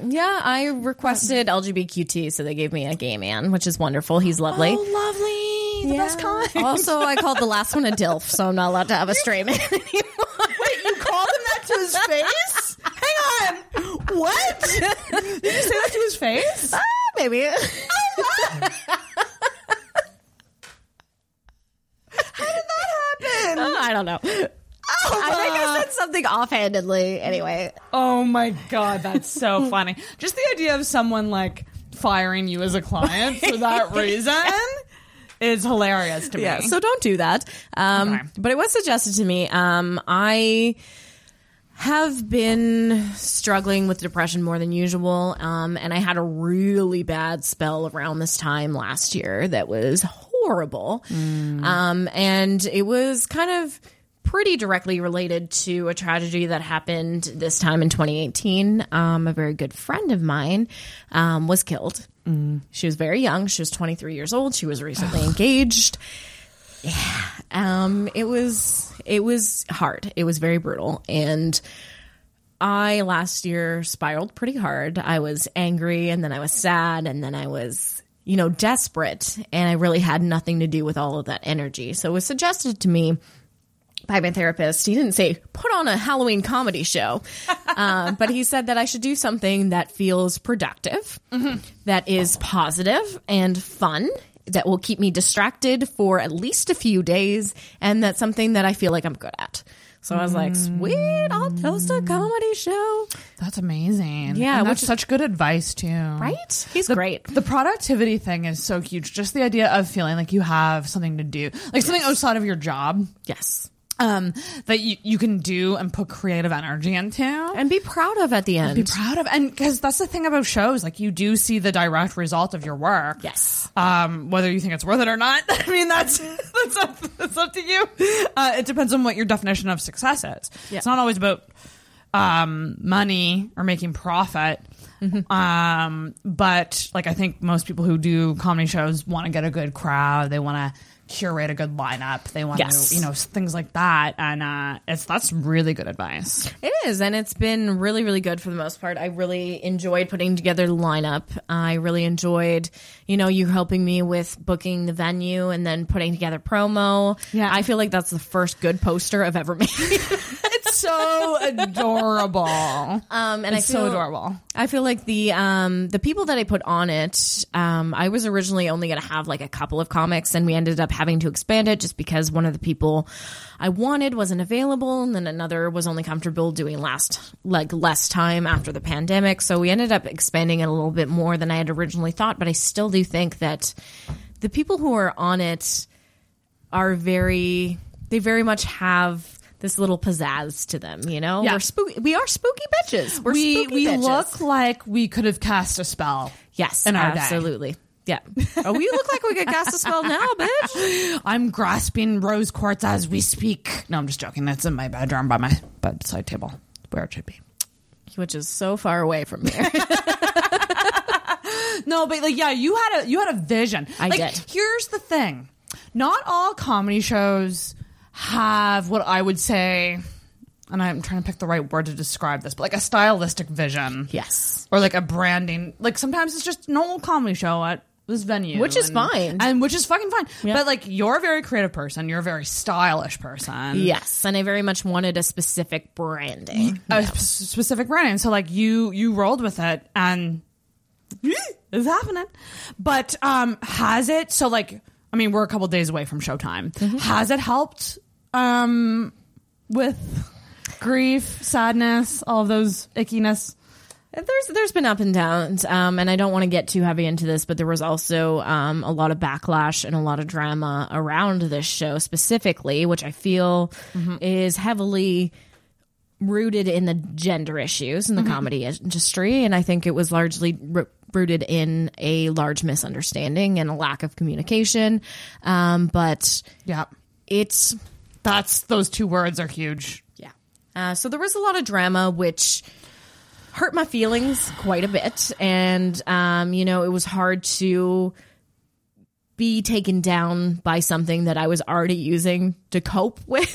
Yeah, I requested LGBTQ, so they gave me a gay man, which is wonderful. He's lovely. Oh, lovely. The best kind. Also, I called the last one a DILF, so I'm not allowed to have a straight man anymore. Wait, you called him that to his face? Hang on. What? Did you say that to his face? Ah, maybe. How did that happen? I don't know. I think I said something offhandedly. Anyway, Oh my god, that's so [LAUGHS] funny. Just the idea of someone like firing you as a client for [LAUGHS] that reason is hilarious to me. yeah. So don't do that. Um, Okay. But it was suggested to me. Um, I have been struggling with depression more than usual, um, and I had a really bad spell around this time last year that was horrible, um, and it was kind of pretty directly related to a tragedy that happened this time in 2018. Um, a very good friend of mine um, was killed. She was very young. She was 23 years old. She was recently [SIGHS] engaged. Yeah. Um, it was it was hard. It was very brutal. And I last year spiraled pretty hard. I was angry and then I was sad and then I was, you know, desperate and I really had nothing to do with all of that energy. So it was suggested to me by my therapist. He didn't say put on a Halloween comedy show, uh, [LAUGHS] but he said that I should do something that feels productive, that is positive and fun, that will keep me distracted for at least a few days, and that's something that I feel like I'm good at. So I was like, mm. sweet, I'll host a comedy show. That's amazing. Yeah, and which that's such good advice too. Right? He's the, great. The productivity thing is so huge. Just the idea of feeling like you have something to do, like something outside of your job, Yes. Um, that you, you can do and put creative energy into. And be proud of at the end. be proud of and because that's the thing about shows like you do see the direct result of your work Yes. um whether you think it's worth it or not [LAUGHS] i mean that's [LAUGHS] that's up, that's up to you uh, it depends on what your definition of success is Yeah. it's not always about um money or making profit um but like i think most people who do comedy shows want to get a good crowd they want to curate a good lineup they want Yes. to you know things like that and uh it's that's really good advice It is, and it's been really, really good for the most part. I really enjoyed putting together the lineup. I really enjoyed, you know, you helping me with booking the venue and then putting together promo. Yeah. I feel like that's the first good poster I've ever [LAUGHS] made. So adorable. Um, and It's I so feel, adorable. I feel like the um the people that I put on it, um, I was originally only gonna have like a couple of comics, and we ended up having to expand it just because one of the people I wanted wasn't available, and then another was only comfortable doing last like less time after the pandemic. So we ended up expanding it a little bit more than I had originally thought. But I still do think that the people who are on it are very they very much have this little pizzazz to them, you know? Yeah. We're spooky we are spooky bitches. We're we spooky we bitches. look like we could have cast a spell. Yes, in our day. absolutely. Yeah. [LAUGHS] Oh, we look like we could cast a spell now, bitch. I'm grasping rose quartz as we speak. No, I'm just joking. That's in my bedroom by my bedside table, where it should be. Which is so far away from here. [LAUGHS] No, but like, yeah, you had a you had a vision. I like, did. Here's the thing: not all comedy shows have what I would say, and I'm trying to pick the right word to describe this, but like a stylistic vision. yes. or like a branding. Like sometimes it's just a normal comedy show at this venue, Which is and- fine. and which is fucking fine. Yeah. But like you're a very creative person, you're a very stylish person, Yes, and I very much wanted a specific branding. a sp- specific branding. So like you you rolled with it, and it's happening. But um, has it? So like, I mean, we're a couple days away from showtime. Mm-hmm. Has it helped um with grief, sadness, all of those ickiness? There's there's been up and downs, um, and I don't want to get too heavy into this, but there was also um, a lot of backlash and a lot of drama around this show specifically, which I feel is heavily rooted in the gender issues in the comedy industry, and I think it was largely r- rooted in a large misunderstanding and a lack of communication. Um, but Yeah, it's that's those two words are huge. yeah. Uh, so there was a lot of drama, which hurt my feelings quite a bit, and um, you know, it was hard to be taken down by something that I was already using to cope [LAUGHS] with.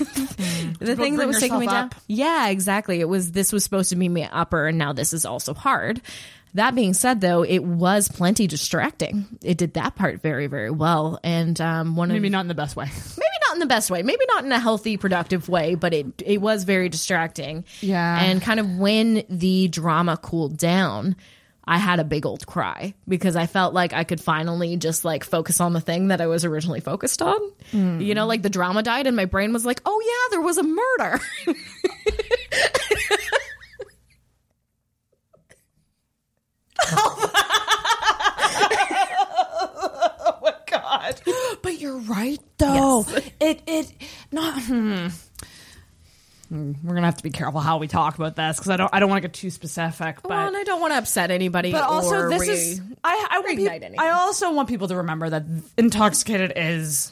the thing that was taking me yourself down. Yeah, exactly. It was this was supposed to be me upper, and now this is also hard. That being said, though, it was plenty distracting. It did that part very, very well, and um, one of Maybe not in the best way. [LAUGHS] maybe not in the best way, maybe not in a healthy, productive way, but it it was very distracting. Yeah. And kind of when the drama cooled down, I had a big old cry because I felt like I could finally just like focus on the thing that I was originally focused on. You know, like the drama died and my brain was like, "Oh yeah, there was a murder." [LAUGHS] [LAUGHS] [LAUGHS] Oh my god. But you're right though. [LAUGHS] It it not hmm. Hmm, We're gonna have to be careful how we talk about this because I don't I don't want to get too specific. But well, and I don't want to upset anybody but also this re- is I I want reignite peop- I also want people to remember that intoxicated is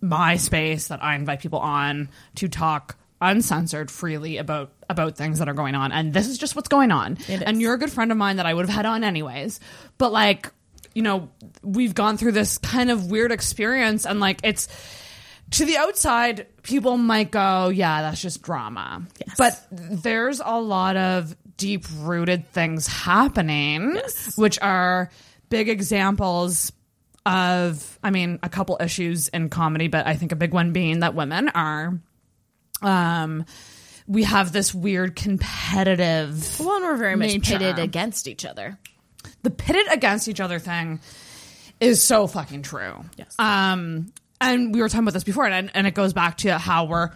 my space that I invite people on to talk uncensored freely about about things that are going on. And this is just what's going on. And you're a good friend of mine that I would have had on anyways. But like you know we've gone through this kind of weird experience and like it's to the outside people might go yeah that's just drama. Yes. but there's a lot of deep rooted things happening Yes. which are big examples of i mean a couple issues in comedy but i think a big one being that women are um we have this weird competitive well, and we're very much nature. pitted against each other. the pitted against each other thing is so fucking true. Yes. Um, and we were talking about this before, and and it goes back to how we're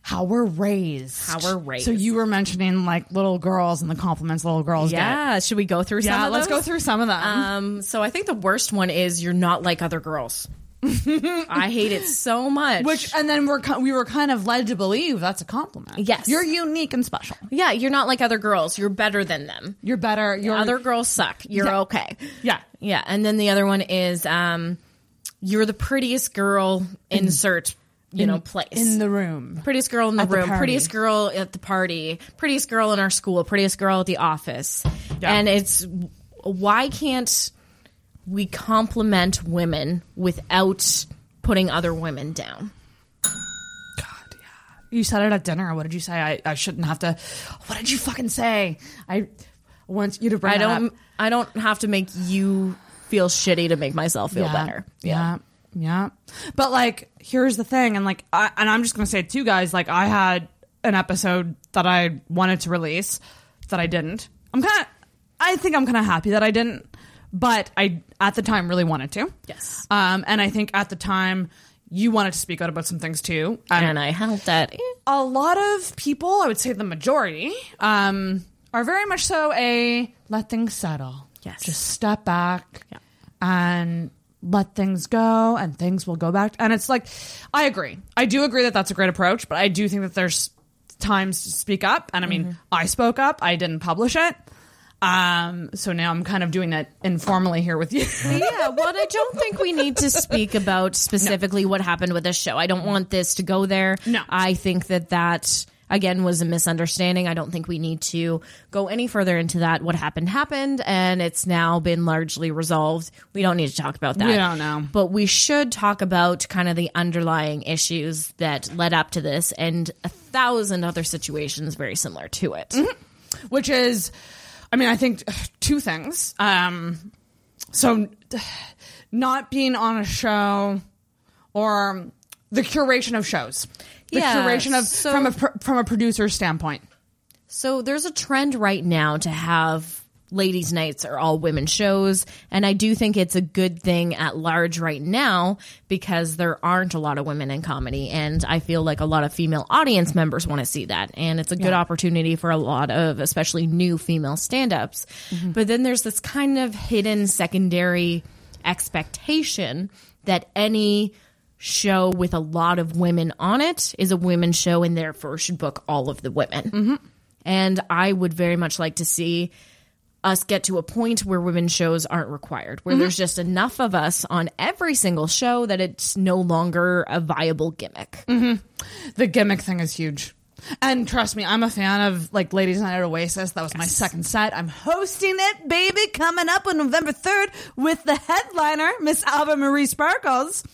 how we're raised. How we're raised. So you were mentioning like little girls and the compliments little girls get. Yeah, should we go through some of that? Yeah, of let's those? go through some of them. Um, so I think the worst one is you're not like other girls. [LAUGHS] I hate it so much. which and then we're we were kind of led to believe that's a compliment. Yes. you're unique and special. yeah, you're not like other girls. You're better than them. You're better. You're other girls suck. You're Yeah. okay. Yeah. Yeah, and then the other one is um, you're the prettiest girl. Insert you know place in the room. prettiest girl in the At room, party. prettiest girl at the party, prettiest girl in our school, prettiest girl at the office. Yeah. And it's why can't we compliment women without putting other women down? God, yeah. You said it at dinner. What did you say? I, I shouldn't have to. What did you fucking say? I want you to bring I don't up. I don't have to make you feel shitty to make myself feel better. Yeah. yeah. But like, here's the thing, and like, I, and I'm just gonna say it too, guys. Like, I had an episode that I wanted to release that I didn't. I'm kind of, I think I'm kind of happy that I didn't, but I at the time really wanted to. Yes. Um, and I think at the time you wanted to speak out about some things too. Um, and I helped that. a lot of people, I would say the majority, um, are very much so a let things settle. Yes. Just step back Yeah. and let things go and things will go back. And it's like, I agree. I do agree that that's a great approach, but I do think that there's times to speak up. And I mean, I spoke up, I didn't publish it. Um, so now I'm kind of doing that informally here with you. [LAUGHS] yeah, well, I don't think we need to speak about specifically what happened with this show. I don't want this to go there. No. I think that that again was a misunderstanding. I don't think we need to go any further into that. What happened happened, and it's now been largely resolved. We don't need to talk about that. We don't know. but we should talk about kind of the underlying issues that led up to this, and a thousand other situations very similar to it. which is i mean i think two things. Um so not being on a show or the curation of shows. The Yeah, curation of so- from a from a producer's standpoint. So there's a trend right now to have ladies' nights are all women shows. And I do think it's a good thing at large right now because there aren't a lot of women in comedy. And I feel like a lot of female audience members want to see that. And it's a good opportunity for a lot of, especially new female stand ups. Mm-hmm. But then there's this kind of hidden secondary expectation that any show with a lot of women on it is a women's show and therefore should book all of the women. Mm-hmm. And I would very much like to see us get to a point where women's shows aren't required, where mm-hmm. there's just enough of us on every single show that it's no longer a viable gimmick. Mm-hmm. the gimmick thing is huge and trust me i'm a fan of like ladies night at oasis that was my second set i'm hosting it baby coming up on november 3rd with the headliner miss alba marie sparkles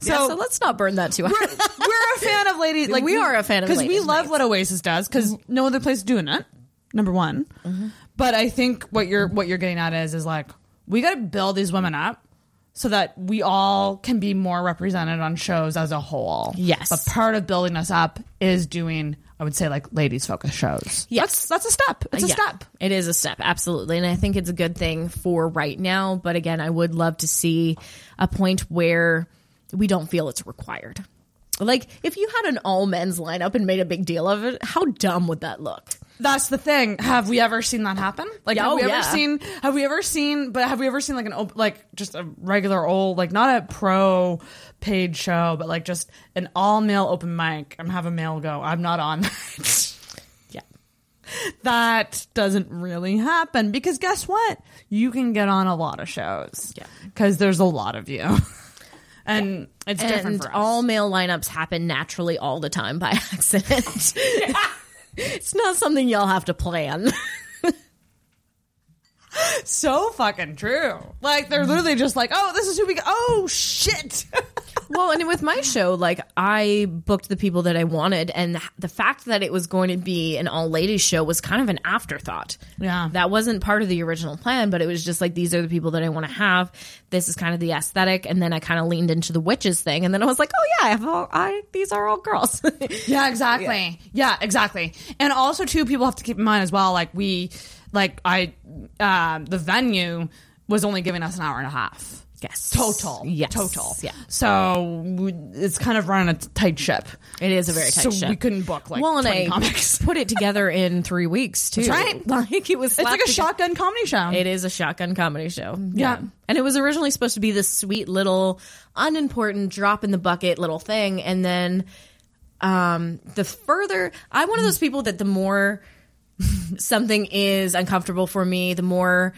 So, yeah, so let's not burn that too hard. we're, [LAUGHS] we're a fan of ladies. Like We are a fan of because we love nights. what Oasis does because mm-hmm. no other place is doing it. Number one, but I think what you're what you're getting at is is like we got to build these women up so that we all can be more represented on shows as a whole. Yes. but part of building us up is doing I would say like ladies focused shows. Yes. that's that's a step. It's a Yeah, step. It is a step, absolutely. And I think it's a good thing for right now. But again, I would love to see a point where we don't feel it's required. Like, if you had an all men's lineup and made a big deal of it, how dumb would that look? That's the thing. Have we ever seen that happen? Like, have Oh, we ever yeah. seen? Have we ever seen? But have we ever seen like an op- like just a regular old like not a pro paid show, but like just an all male open mic and have a male go? I'm not on that. [LAUGHS] Yeah. that doesn't really happen because guess what? You can get on a lot of shows. Yeah. because there's a lot of you, [LAUGHS] and it's different And for us. all male lineups happen naturally all the time by [LAUGHS] accident. It's not something y'all have to plan. [LAUGHS] so fucking true. Like they're literally just like, oh, this is who we. Got. Oh shit. [LAUGHS] well, and with my show, like I booked the people that I wanted, and the fact that it was going to be an all ladies show was kind of an afterthought. Yeah. that wasn't part of the original plan, but it was just like these are the people that I want to have. This is kind of the aesthetic, and then I kind of leaned into the witches thing, and then I was like, oh yeah, I have all, I these are all girls. [LAUGHS] Yeah, exactly. Yeah. exactly. And also, too, people have to keep in mind as well. Like we, like I, um, the venue was only giving us an hour and a half. Yes, Total. yes, Total. yeah. So we, it's kind of running a tight ship. It is a very tight so ship. we couldn't book like well, and 20 I comics. [LAUGHS] put it together in three weeks [LAUGHS] too. That's right. [LAUGHS] Like it was. It's like a together- shotgun comedy show. It is a shotgun comedy show. Yeah. And it was originally supposed to be this sweet little unimportant drop in the bucket little thing and then um the further I'm one of those people that the more something is uncomfortable for me, the more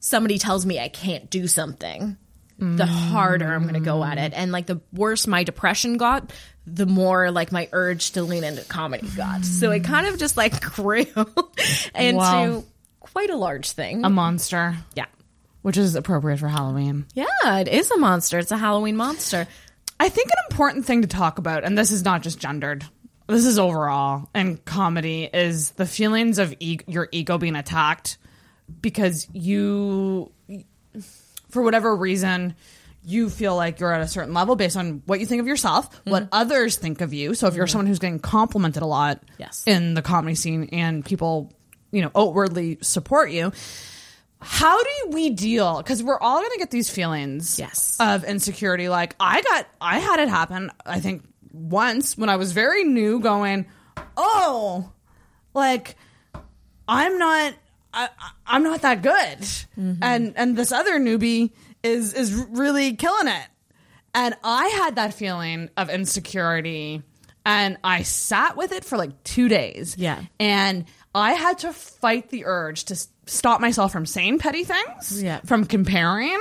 somebody tells me I can't do something, the harder I'm going to go at it. And like the worse my depression got, the more like my urge to lean into comedy got. So it kind of just like [LAUGHS] grew into Wow. quite a large thing. a monster, yeah. which is appropriate for Halloween. Yeah, it is a monster. It's a Halloween monster. I think an important thing to talk about, and this is not just gendered, this is overall in comedy, is the feelings of e- your ego being attacked because you, for whatever reason, you feel like you're at a certain level based on what you think of yourself, what mm-hmm. others think of you. So if you're mm-hmm. someone who's getting complimented a lot Yes. in the comedy scene and people, you know, outwardly support you, how do we deal? Because we're all going to get these feelings Yes. of insecurity. Like I got, I had it happen, I think once when I was very new going, oh, like I'm not I, I'm not that good, mm-hmm. and and this other newbie is is really killing it, and I had that feeling of insecurity, and I sat with it for like two days, Yeah. and I had to fight the urge to stop myself from saying petty things, Yeah. from comparing.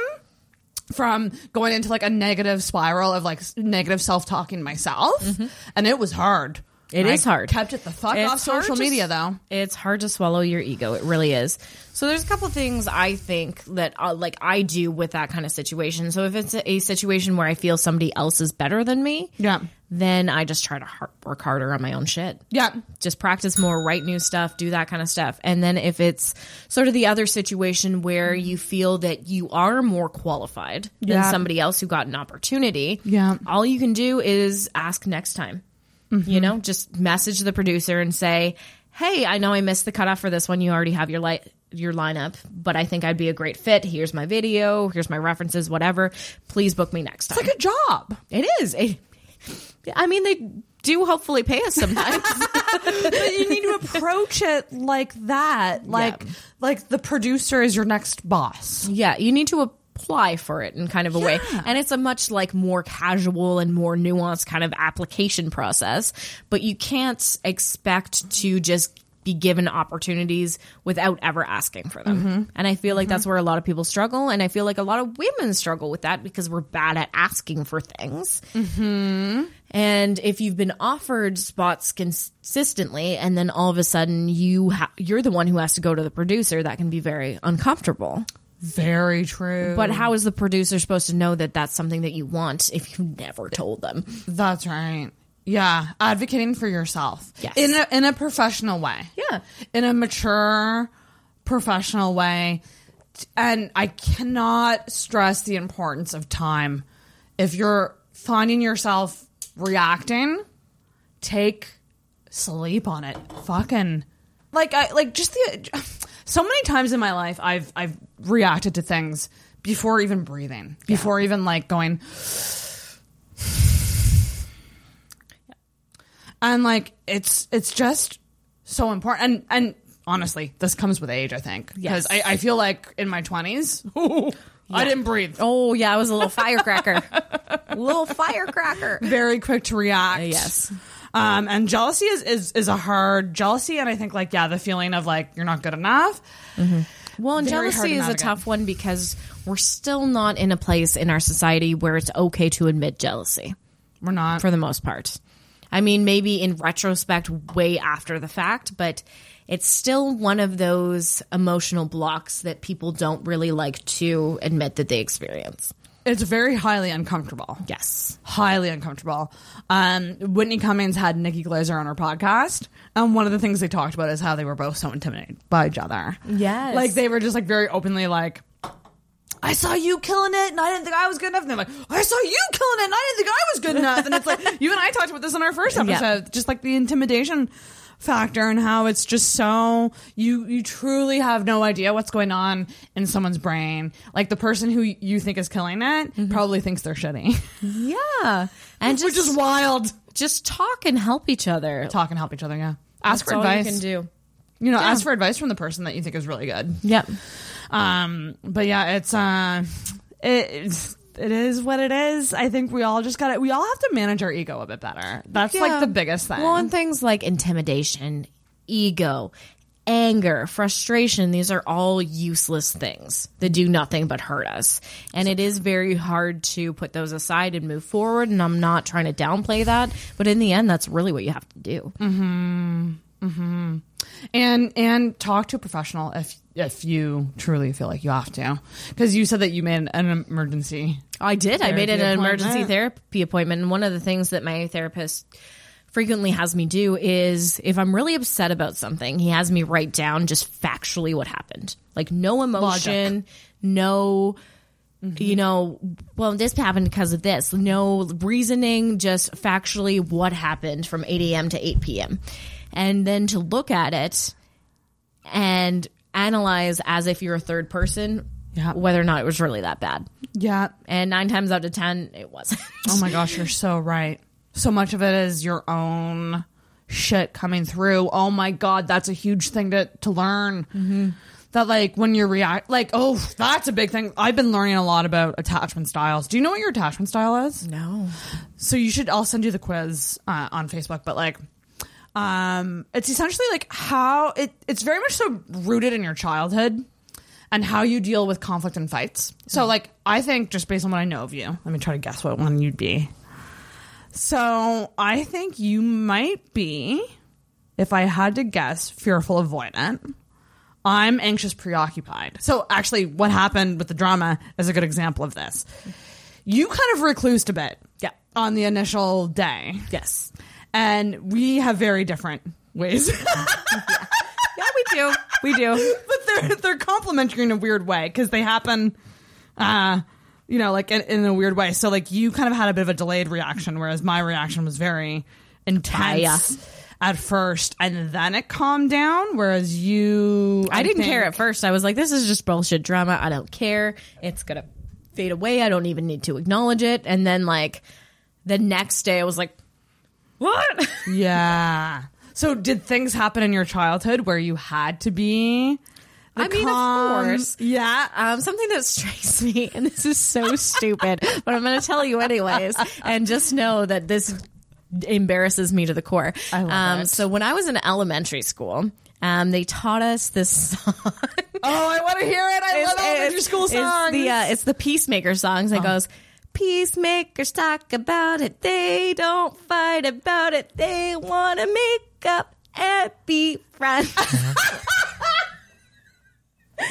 From going into like a negative spiral of like negative self talking myself, mm-hmm. and it was hard. It And is I hard. Kept it the fuck It's off social to- media though. It's hard to swallow your ego. It really is. So there's a couple things I think that uh, like I do with that kind of situation. So if it's a, a situation where I feel somebody else is better than me, Yeah. then I just try to har- work harder on my own shit. Yeah. Just practice more, write new stuff, do that kind of stuff. And then if it's sort of the other situation where you feel that you are more qualified than somebody else who got an opportunity, Yeah. all you can do is ask next time. You know, just message the producer and say, "Hey, I know I missed the cutoff for this one. You already have your light." Your lineup, but I think I'd be a great fit. Here's my video. Here's my references. Whatever. Please book me next time. It's like a job. It is. It, I mean, they do hopefully pay us sometimes. [LAUGHS] but you need to approach it like that. Like like the producer is your next boss. yeah, you need to apply for it in kind of a way. And it's a much like more casual and more nuanced kind of application process, but you can't expect to just be given opportunities without ever asking for them. Mm-hmm. And I feel like that's mm-hmm. where a lot of people struggle and I feel like a lot of women struggle with that because we're bad at asking for things. Mm-hmm. And if you've been offered spots consistently, and then all of a sudden you ha- you're the one who has to go to the producer, that can be very uncomfortable. Very true. But how is the producer supposed to know that that's something that you want if you never told them? That's right. Yeah, advocating for yourself. Yes. In a in a professional way. Yeah. In a mature professional way. And I cannot stress the importance of time. If you're finding yourself reacting, take sleep on it. Fucking like I like just the so many times in my life I've I've reacted to things before even breathing, before even like going [SIGHS] and like it's it's just so important and and honestly this comes with age i think because Yes. I, I feel like in my 20s [LAUGHS] i didn't breathe Oh yeah, I was a little firecracker, [LAUGHS] little firecracker. very quick to react Yes. Um and jealousy is, is is a hard jealousy and i think like yeah the feeling of like you're not good enough Well, and Very jealousy is a tough one because we're still not in a place in our society where it's okay to admit jealousy. we're not for the most part. I mean, maybe in retrospect, way after the fact, but it's still one of those emotional blocks that people don't really like to admit that they experience. It's very highly uncomfortable Yes. highly uncomfortable. Um, Whitney Cummings had Nikki Glazer on her podcast, and one of the things they talked about is how they were both so intimidated by each other. Yes. like they were just like very openly like. I saw you killing it, and I didn't think I was good enough. And they're like, I saw you killing it, and I didn't think I was good enough. And it's like [LAUGHS] you and I talked about this in our first episode, just like the intimidation factor and how it's just so you you truly have no idea what's going on in someone's brain. Like the person who you think is killing it probably thinks they're shitty. [LAUGHS] Yeah. And just, which is wild. just talk and help each other. Talk and help each other. Yeah, ask That's for advice. you can do. You know, ask for advice from the person that you think is really good. Yep. Um, but yeah, it's uh, it, it's it is what it is. I think we all just got it. We all have to manage our ego a bit better. That's like the biggest thing. Well, and things like intimidation, ego, anger, frustration, these are all useless things that do nothing but hurt us. And it is very hard to put those aside and move forward. And I'm not trying to downplay that, but in the end, that's really what you have to do. Mm-hmm. Mm-hmm. and and talk to a professional if if you truly feel like you have to, because you said that you made an, emergency. I did. I made an emergency therapy appointment. And one of the things that my therapist frequently has me do is if I'm really upset about something, he has me write down just factually what happened. Like no emotion, no mm-hmm. you know, well, this happened because of this. No reasoning, just factually what happened from 8 a.m. to 8 p.m. And then to look at it and analyze as if you're a third person Yeah. whether or not it was really that bad. Yeah. And nine times out of 10, it wasn't. [LAUGHS] Oh my gosh, you're so right. So much of it is your own shit coming through. Oh my god, that's a huge thing to to learn. That like when you react, like oh, that's a big thing. I've been learning a lot about attachment styles. Do you know what your attachment style is? No. So you should. I'll send you the quiz uh, on Facebook. But like, um, it's essentially like how it. It's very much so rooted in your childhood and how you deal with conflict and fights. So like, I think just based on what I know of you, let me try to guess what one you'd be. So I think you might be, if I had to guess, fearful avoidant. I'm anxious preoccupied. So actually, what happened with the drama is a good example of this. You kind of reclused a bit, Yeah. on the initial day, Yes. And we have very different ways. [LAUGHS] Yeah, we do. We do. but they're they're complementary in a weird way because they happen, uh, you know, like in, in a weird way. So like you kind of had a bit of a delayed reaction, whereas my reaction was very intense at first, and then it calmed down. Whereas you, I, didn't think- care at first. I was like, this is just bullshit drama. I don't care. It's going to fade away. I don't even need to acknowledge it. And then, like, the next day, I was like, what? Yeah. So did things happen in your childhood where you had to be? the I mean, calm- of course. Yeah. Um, something that strikes me, and this is so stupid, but I'm going to tell you anyways, and just know that this embarrasses me to the core. I love um, it. So when I was in elementary school, um, they taught us this song. Oh, I want to hear it. I love elementary school it's the uh, it's the peacemaker songs. It goes. Peacemakers talk about it. They don't fight about it. They want to make up and be friends. [LAUGHS] um,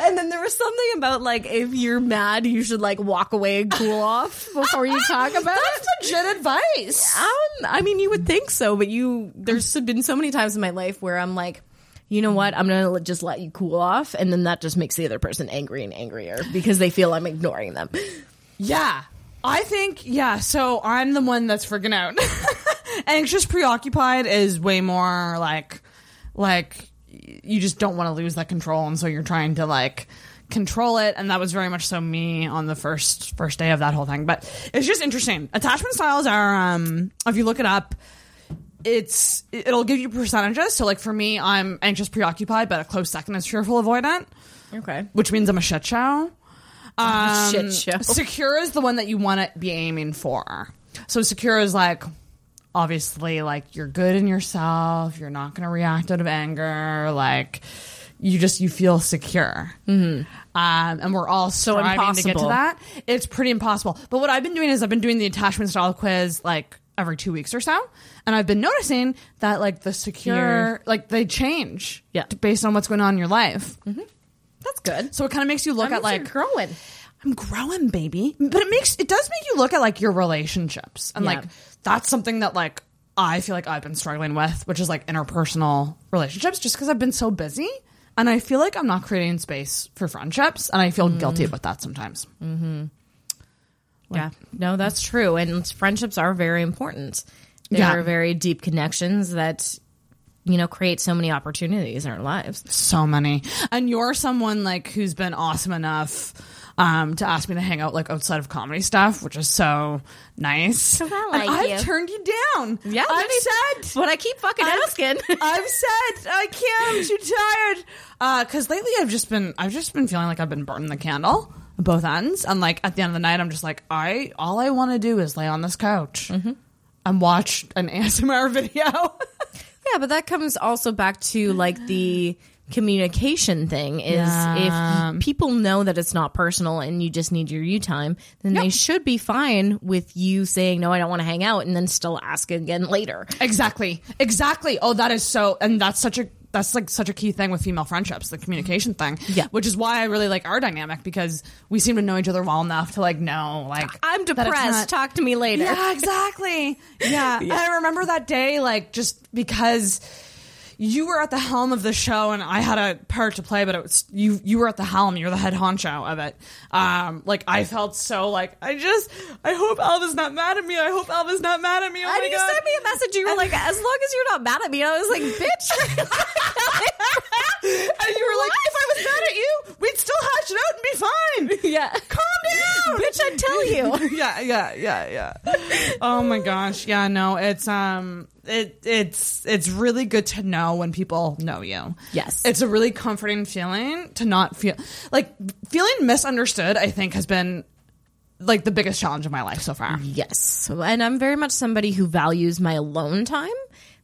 and then there was something about like if you're mad, you should like walk away and cool [LAUGHS] off before you talk about it. That's legit advice. Um, I mean, you would think so, but you there's been so many times in my life where I'm like, you know what? I'm gonna just let you cool off, and then that just makes the other person angry and angrier because they feel I'm ignoring them. Yeah. I think, yeah, so I'm the one that's freaking out. [LAUGHS] Anxious preoccupied is way more like, like, you just don't want to lose that control. And so you're trying to like control it. And that was very much so me on the first, first day of that whole thing. But it's just interesting. Attachment styles are, um, if you look it up, it's, it'll give you percentages. So like for me, I'm anxious preoccupied, but a close second is fearful avoidant, Okay. which means I'm a shit show. Um, Shit show. Secure is the one that you want to be aiming for. So secure is like obviously like you're good in yourself. You're not going to react out of anger. Like you just you feel secure. Mm-hmm. Um, and we're all So striving to get to that. It's pretty impossible. But what I've been doing is I've been doing the attachment style quiz like every two weeks or so, and I've been noticing that like the secure like they change Yeah. based on what's going on in your life. That's good. So it kind of makes you look That at means like you're growing. I'm growing, baby. But it makes it does make you look at like your relationships and Yeah. like that's something that like I feel like I've been struggling with, which is like interpersonal relationships, just because I've been so busy and I feel like I'm not creating space for friendships, and I feel mm-hmm. guilty about that sometimes. Mm-hmm. yeah. No, that's true. And friendships are very important. They Yeah. are very deep connections that, you know, create so many opportunities in our lives. So many, and you're someone like who's been awesome enough. Um, to ask me to hang out like outside of comedy stuff, which is so nice. I like I've you. turned you down. Yeah, I've said But I keep fucking I've- asking. [LAUGHS] I've said I can't. I'm too tired. Because lately I've just been I've just been feeling like I've been burning the candle at both ends, and like at the end of the night I'm just like I all I want to do is lay on this couch and watch an [LAUGHS] ASMR video. [LAUGHS] Yeah, but that comes also back to like the communication thing is Yeah. if people know that it's not personal and you just need your you time, then they should be fine with you saying no, I don't want to hang out, and then still ask again later. exactly, exactly. Oh, that is so, and that's such a that's like such a key thing with female friendships, the communication thing. Yeah. which is why I really like our dynamic because we seem to know each other well enough to like know like I'm depressed. not- Talk to me later. Yeah, exactly. Yeah. [LAUGHS] And I remember that day, like, just because you were at the helm of the show and I had a part to play, but it was you you were at the helm, you're the head honcho of it. Um like I felt so like I just I hope Alva's not mad at me. I hope Alva's not mad at me. Oh and my you god. sent me a message. You were like, as long as you're not mad at me. I was like, bitch. [LAUGHS] and you were like, if I was mad at you, we'd still hash it out and be fine. [LAUGHS] yeah. Calm down. Bitch, I [LAUGHS] tell you. yeah, yeah, yeah, yeah. Oh my gosh. Yeah, no, it's um it it's it's really good to know when people know you. Yes. It's a really comforting feeling to not feel like feeling misunderstood, I think has been like the biggest challenge of my life so far. Yes. And I'm very much somebody who values my alone time.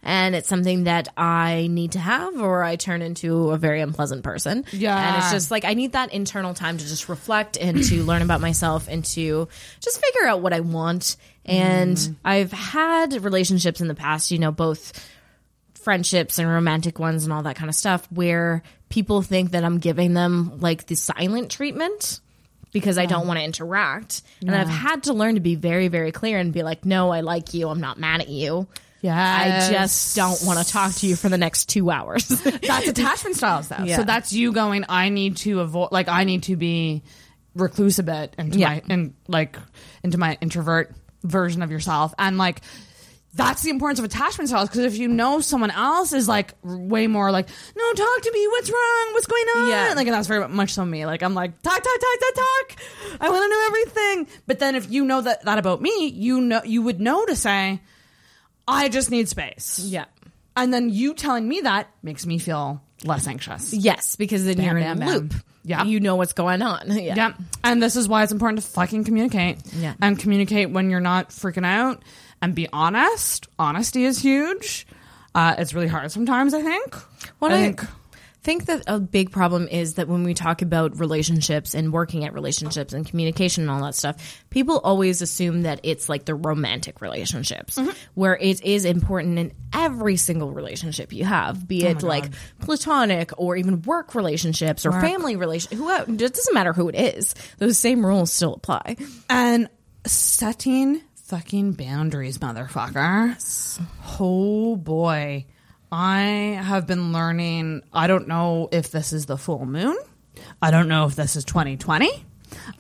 And it's something that I need to have, or I turn into a very unpleasant person. Yeah. And it's just like I need that internal time to just reflect and to [CLEARS THROAT] learn about myself and to just figure out what I want. And mm-hmm. I've had relationships in the past, you know, both friendships and romantic ones and all that kind of stuff where people think that I'm giving them like the silent treatment because I don't want to interact. And I've had to learn to be very, very clear and be like, no, I like you. I'm not mad at you. Yes. I just don't want to talk to you for the next two hours. [LAUGHS] That's attachment styles though. Yeah. So that's you going, I need to avoid like I need to be recluse a bit into Yeah. my and like into my introvert version of yourself. And like that's the importance of attachment styles because if you know someone else is like way more like, no, talk to me. What's wrong? What's going on? Yeah. Like, and that's very much so me. Like, I'm like, talk, talk, talk, talk, talk. I want to know everything. But then if you know that, that about me, you know, you would know to say, I just need space. yeah. And then you telling me that makes me feel less anxious. Yes, because then you're in a loop. Yeah. You know what's going on. [LAUGHS] Yeah. Yeah. And this is why it's important to fucking communicate. Yeah. And communicate when you're not freaking out and be honest. Honesty is huge. Uh, it's really hard sometimes, I think. What I I think. Think that a big problem is that when we talk about relationships and working at relationships and communication and all that stuff, people always assume that it's like the romantic relationships, Mm-hmm. where it is important in every single relationship you have, be Oh it like platonic or even work relationships or family relation. Who it doesn't matter who it is; those same rules still apply. And setting fucking boundaries, motherfucker. Oh boy. I have been learning. I don't know if this is the full moon. I don't know if this is 2020.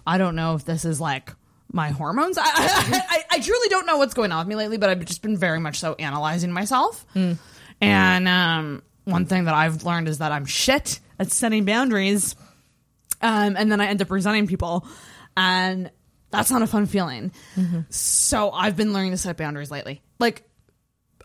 I don't know if this is like my hormones. I, I, I, I truly don't know what's going on with me lately, but I've just been very much so analyzing myself. And um, one thing that I've learned is that I'm shit at setting boundaries um, and then I end up resenting people, and that's not a fun feeling. So I've been learning to set boundaries lately. Like,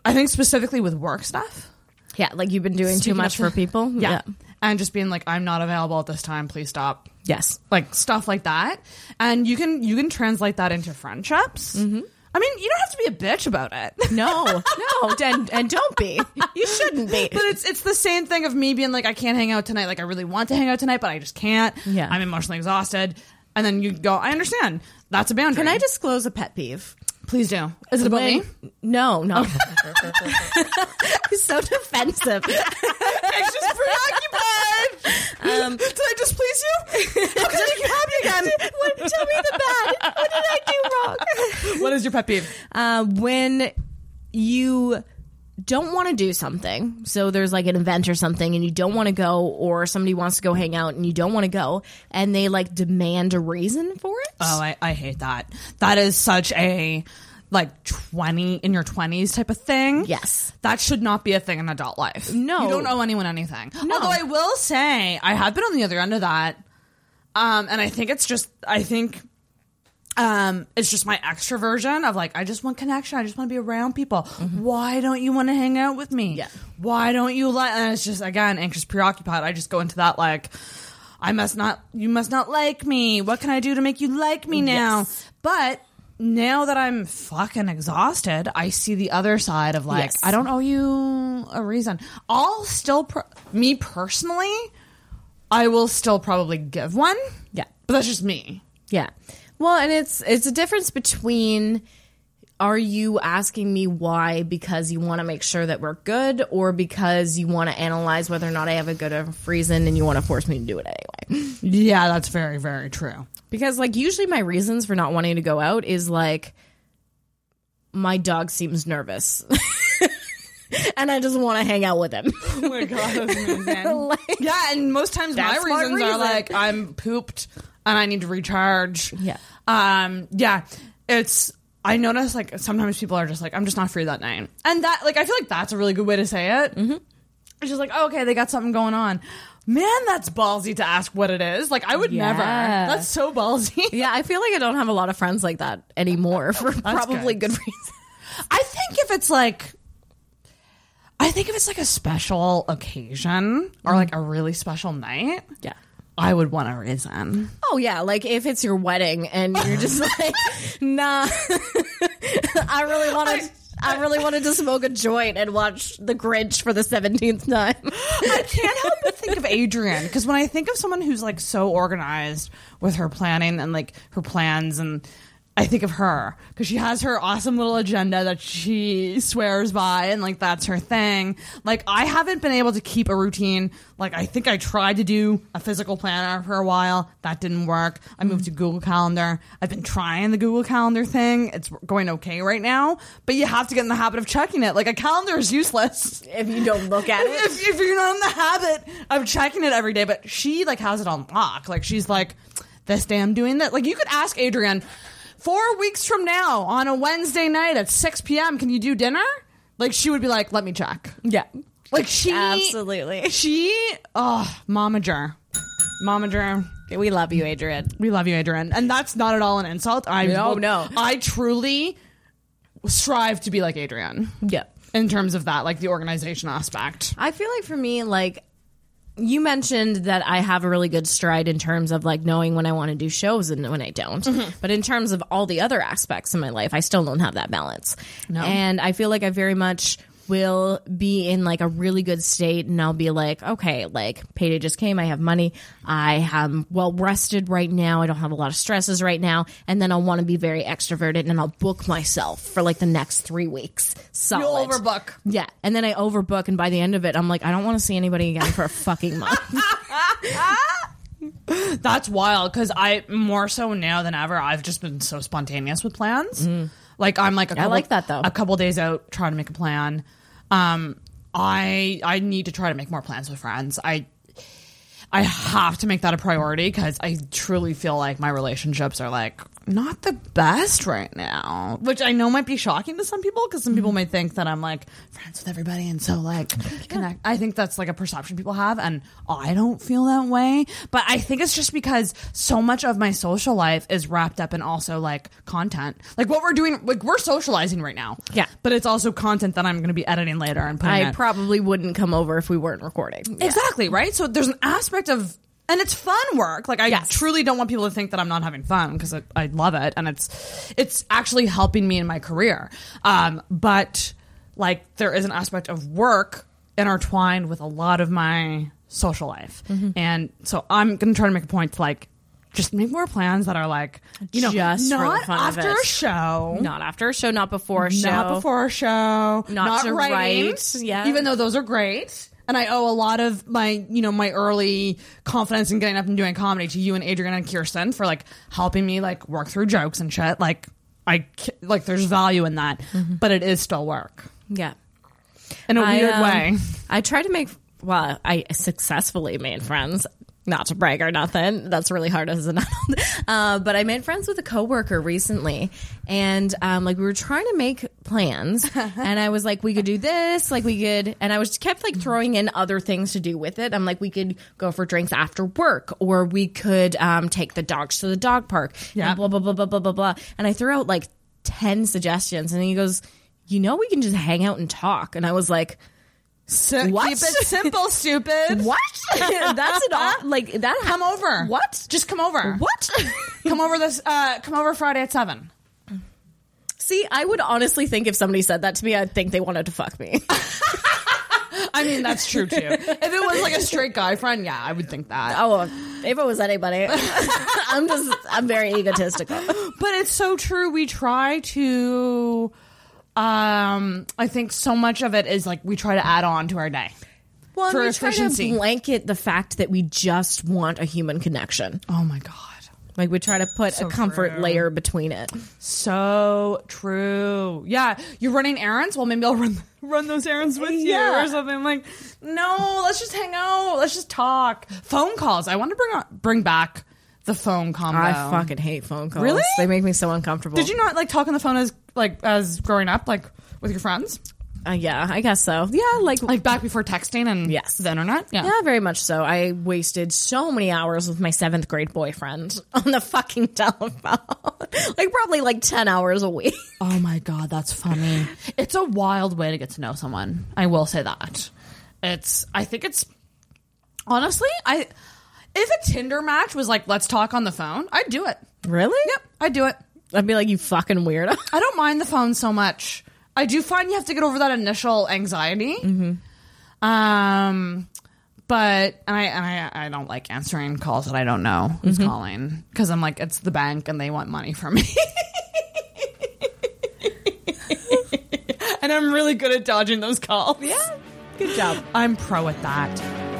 I think specifically with work stuff. Yeah, like you've been doing too much of- for [LAUGHS] people. Yeah. and just being like, I'm not available at this time. Please stop. Yes. Like stuff like that, and you can you can translate that into friendships. Mm-hmm. I mean, you don't have to be a bitch about it. [LAUGHS] No, no, and, and don't be. You shouldn't be. But it's it's the same thing of me being like, I can't hang out tonight. Like I really want to hang out tonight, but I just can't. Yeah. I'm emotionally exhausted. And then you go, I understand. That's a boundary. Can I disclose a pet peeve? Please do? Is it about me? No, no. [LAUGHS] He's so defensive. Anxious, preoccupied. Um, did I displease you? How can I make you happy again? What, tell me the bad. What did I do wrong? What is your pet peeve? Uh, when you don't want to do something, so there's like an event or something, and you don't want to go, or somebody wants to go hang out and you don't want to go, and they like demand a reason for it. Oh, I, I hate that. That is such a like 20 in your 20s type of thing. Yes. That should not be a thing in adult life. No. You don't owe anyone anything. Although I will say, I have been on the other end of that. Um, and I think it's just, I think um, it's just my extroversion of like, I just want connection. I just want to be around people. Why don't you want to hang out with me? Mm-hmm. Yeah. Why don't you like, and it's just, again, anxious, preoccupied. I just go into that like, I must not, you must not like me. What can I do to make you like me now? Yes. But now that I'm fucking exhausted, I see the other side of like, Yes. I don't owe you a reason. I'll still, pro- me personally, I will still probably give one. Yeah. But that's just me. Yeah. Well, and it's it's a difference between are you asking me why because you want to make sure that we're good or because you want to analyze whether or not I have a good enough reason and you want to force me to do it anyway. Yeah, that's very, very true. Because like usually my reasons for not wanting to go out is like my dog seems nervous. [LAUGHS] and I just want to hang out with him. [LAUGHS] Oh my god. [LAUGHS] Like- yeah, and most times my reasons are like I'm pooped and I need to recharge. Yeah. Um. Yeah. It's. I notice like sometimes people are just like I'm just not free that night, and that like I feel like that's a really good way to say it. Mm-hmm. It's just like oh, okay, they got something going on. Man, that's ballsy to ask what it is. Like I would never. That's so ballsy. [LAUGHS] yeah, I feel like I don't have a lot of friends like that anymore [LAUGHS] for probably good, reasons. I think if it's like, I think if it's like a special occasion or like a really special night, Yeah. I would want a reason. Oh yeah, like if it's your wedding and you're just [LAUGHS] like, nah, [LAUGHS] I really wanted, I, really wanted to smoke a joint and watch The Grinch for the seventeenth time. I can't help but think of Adrian because when I think of someone who's like so organized with her planning and like her plans and I think of her because she has her awesome little agenda that she swears by and like that's her thing. Like I haven't been able to keep a routine. Like I think I tried to do a physical planner for a while. That didn't work. I moved to Google Calendar. I've been trying the Google Calendar thing. It's going okay right now, but you have to get in the habit of checking it. Like a calendar is useless If you don't look at it, [LAUGHS] if, if you're not in the habit of checking it every day, but she like has it on lock. Like she's like, this day I'm doing that. Like you could ask Adrian, four weeks from now on a Wednesday night at 6 p.m. Can you do dinner? Like she would be like, let me check. yeah, Like she absolutely. She oh momager. Momager. We love you, Adrian. We love you, Adrian. And that's not at all an insult. I No, no. I truly strive to be like Adrian Yeah. in terms of that, like the organization aspect. I feel like for me, like you mentioned that I have a really good stride in terms of like knowing when I want to do shows and when I don't. Mm-hmm. But in terms of all the other aspects of my life, I still don't have that balance. No. And I feel like I very much will be in like a really good state and I'll be like, okay, like payday just came, I have money, I am well rested right now, I don't have a lot of stresses right now, and then I'll want to be very extroverted and I'll book myself for like the next three weeks. Solid. You'll overbook. Yeah. And then I overbook, and by the end of it, I'm like, I don't want to see anybody again for a fucking month. [LAUGHS] That's wild because I more so now than ever I've just been so spontaneous with plans. Mm. Like I'm like a couple, like that, though. A couple days out trying to make a plan. Um, I I need to try to make more plans with friends. I I have to make that a priority because I truly feel like my relationships are like not the best right now, which I know might be shocking to some people because some people mm-hmm. might think that I'm like friends with everybody and so like connect. I think that's like a perception people have, and I don't feel that way. But I think it's just because so much of my social life is wrapped up in also like content, like what we're doing. Like we're socializing right now, Yeah. but it's also content that I'm going to be editing later and putting. I it. probably wouldn't come over if we weren't recording. Exactly, right? So there's an aspect of and it's fun work. Like I Yes. truly don't want people to think that I'm not having fun because I, I love it and it's it's actually helping me in my career. Um, but like there is an aspect of work intertwined with a lot of my social life, Mm-hmm. and so I'm gonna try to make a point to like just make more plans that are like you know Just not after a show. Not after a show, not before a show. Not before a show. Not to writing, write, yeah. Even though those are great. And I owe a lot of my, you know, my early confidence in getting up and doing comedy to you and Adrian and Kirsten for like helping me like work through jokes and shit. Like I like there's value in that, but it is still work Yeah. in a I, weird um, way. I tried to make, well, I successfully made friends. Not to brag or nothing. That's really hard as an [LAUGHS] adult. Uh, but I made friends with a coworker recently, and um, like we were trying to make plans, [LAUGHS] and I was like, we could do this, like we could, and I was kept like throwing in other things to do with it. I'm like, we could go for drinks after work, or we could um, take the dogs to the dog park, Yeah. blah blah blah blah blah blah blah. And I threw out like ten suggestions, and he goes, you know, we can just hang out and talk, and I was like. Si- what? Keep it simple, stupid. [LAUGHS] What? [LAUGHS] That's an odd, like that. Come over. What? Just come over. What? [LAUGHS] Come over this. Uh, come over Friday at seven. See, I would honestly think if somebody said that to me, I'd think they wanted to fuck me. I mean, that's true too. if it was like a straight guy friend, yeah, I would think that. oh, if it was anybody, I'm just, I'm very egotistical. But it's so true. We try to. Um, I think so much of it is like we try to add on to our day. Well, For we try to blanket the fact that we just want a human connection. Oh my god. Like we try to put a comfort layer between it. So true. Yeah, you're running errands. Well, maybe I'll run [LAUGHS] run those errands with Yeah. you or something. Like, no, let's just hang out. Let's just talk. Phone calls. I want to bring on, bring back the phone combo. I fucking hate phone calls. Really? They make me so uncomfortable. Did you not like talk on the phone as like as growing up, like with your friends, Uh, yeah, I guess so. Yeah, like like back before texting and Yes. the internet? Yeah. Yeah, very much so. I wasted so many hours with my seventh grade boyfriend [LAUGHS] on the fucking telephone. [LAUGHS] like probably like ten hours a week. [LAUGHS] Oh my god, that's funny. it's a wild way to get to know someone. I will say that. It's I think it's honestly, I if a Tinder match was like let's talk on the phone, I'd do it. Really? Yep, I'd do it. I'd be like, you fucking weirdo. [LAUGHS] I don't mind the phone so much. I do find you have to get over that initial anxiety. Um but and I and I I don't like answering calls that I don't know who's calling because I'm like it's the bank and they want money from me. [LAUGHS] and I'm really good at dodging those calls. Yeah. Good job. I'm pro at that.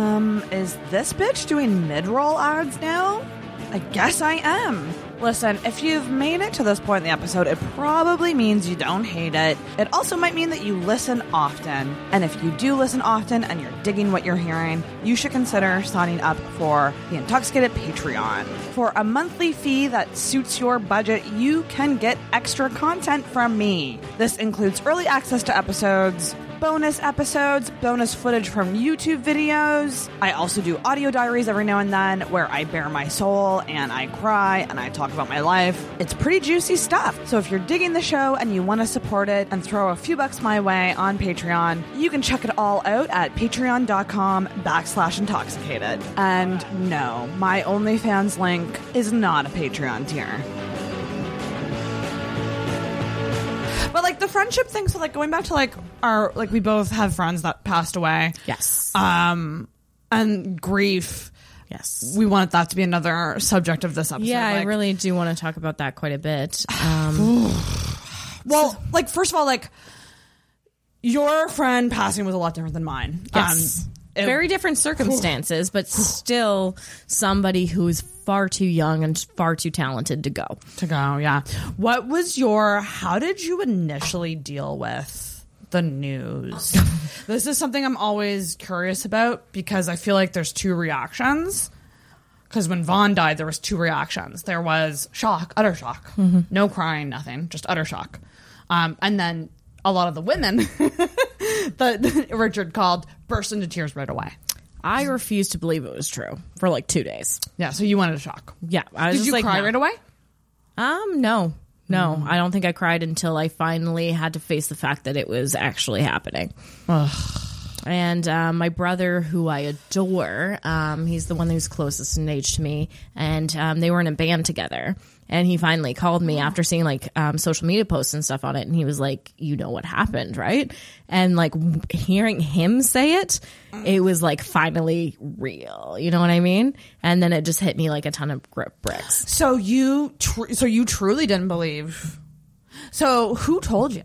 Um, is this bitch doing mid-roll ads now? I guess I am. Listen, if you've made it to this point in the episode, it probably means you don't hate it. It also might mean that you listen often. And if you do listen often and you're digging what you're hearing, you should consider signing up for the Intoxicated Patreon. For a monthly fee that suits your budget, you can get extra content from me. This includes early access to episodes, bonus episodes, bonus footage from YouTube videos. I also do audio diaries every now and then where I bare my soul and I cry and I talk about my life. It's pretty juicy stuff. So if you're digging the show and you want to support it and throw a few bucks my way on Patreon, you can check it all out at patreon.com backslash intoxicated. And no, my OnlyFans link is not a Patreon tier. But like the friendship thing, so like going back to like our like we both have friends that passed away. Yes. Um and grief. yes. We want that to be another subject of this episode. yeah, I really do want to talk about that quite a bit. [SIGHS] Um, [SIGHS] well, like first of all, like your friend passing was a lot different than mine. yes. Um, Very different circumstances, but still somebody who's far too young and far too talented to go. to go, yeah. What was your how did you initially deal with the news? [LAUGHS] this is something I'm always curious about because I feel like there's two reactions. Because when Vaughn died, there was two reactions. There was shock, utter shock, no crying, nothing, just utter shock. Um, and then a lot of the women [LAUGHS] that Richard called burst into tears right away. I refused to believe it was true for like two days. Yeah, so you wanted a shock. Yeah, I was Did just you like, cry no. right away? Um, no, no, I don't think I cried until I finally had to face the fact that it was actually happening. And um, my brother, who I adore, um, he's the one who's closest in age to me, and um, they were in a band together. And he finally called me after seeing like um, social media posts and stuff on it, and he was like, "You know what happened, right?" And like hearing him say it, it was like finally real. You know what I mean? And then it just hit me like a ton of gri- bricks. So you, tr- so you truly didn't believe. So who told you?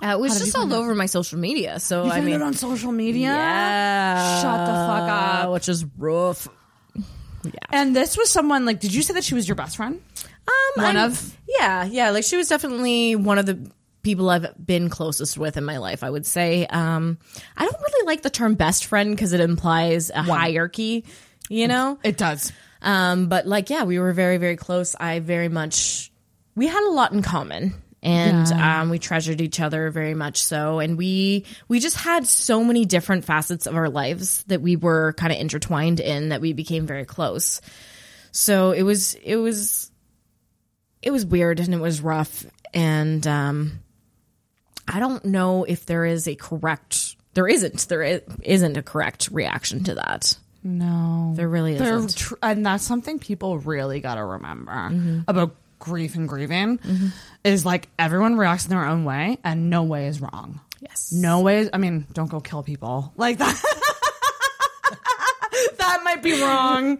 Uh, it was just all over my social media. So You I mean, it on social media. yeah, Shut the fuck up. which is rough. Yeah. And this was someone like. Did you say that she was your best friend? Um, One I'm- of? yeah, yeah. Like she was definitely one of the people I've been closest with in my life. I would say. Um, I don't really like the term best friend because it implies a hierarchy. You know, It does. Um, but like, yeah, we were very, very close. I very much, we had a lot in common and, um, we treasured each other very much so. And we, we just had so many different facets of our lives that we were kind of intertwined in that we became very close. So it was, it was, it was weird and it was rough. And, um, I don't know if there is a correct, there isn't, there is, isn't a correct reaction to that. No, There really isn't. tr- and that's something people really got to remember Mm-hmm. about grief and grieving is like everyone reacts in their own way, and no way is wrong. Yes. No way. Is, I mean, don't go kill people like that. [LAUGHS] that might be wrong.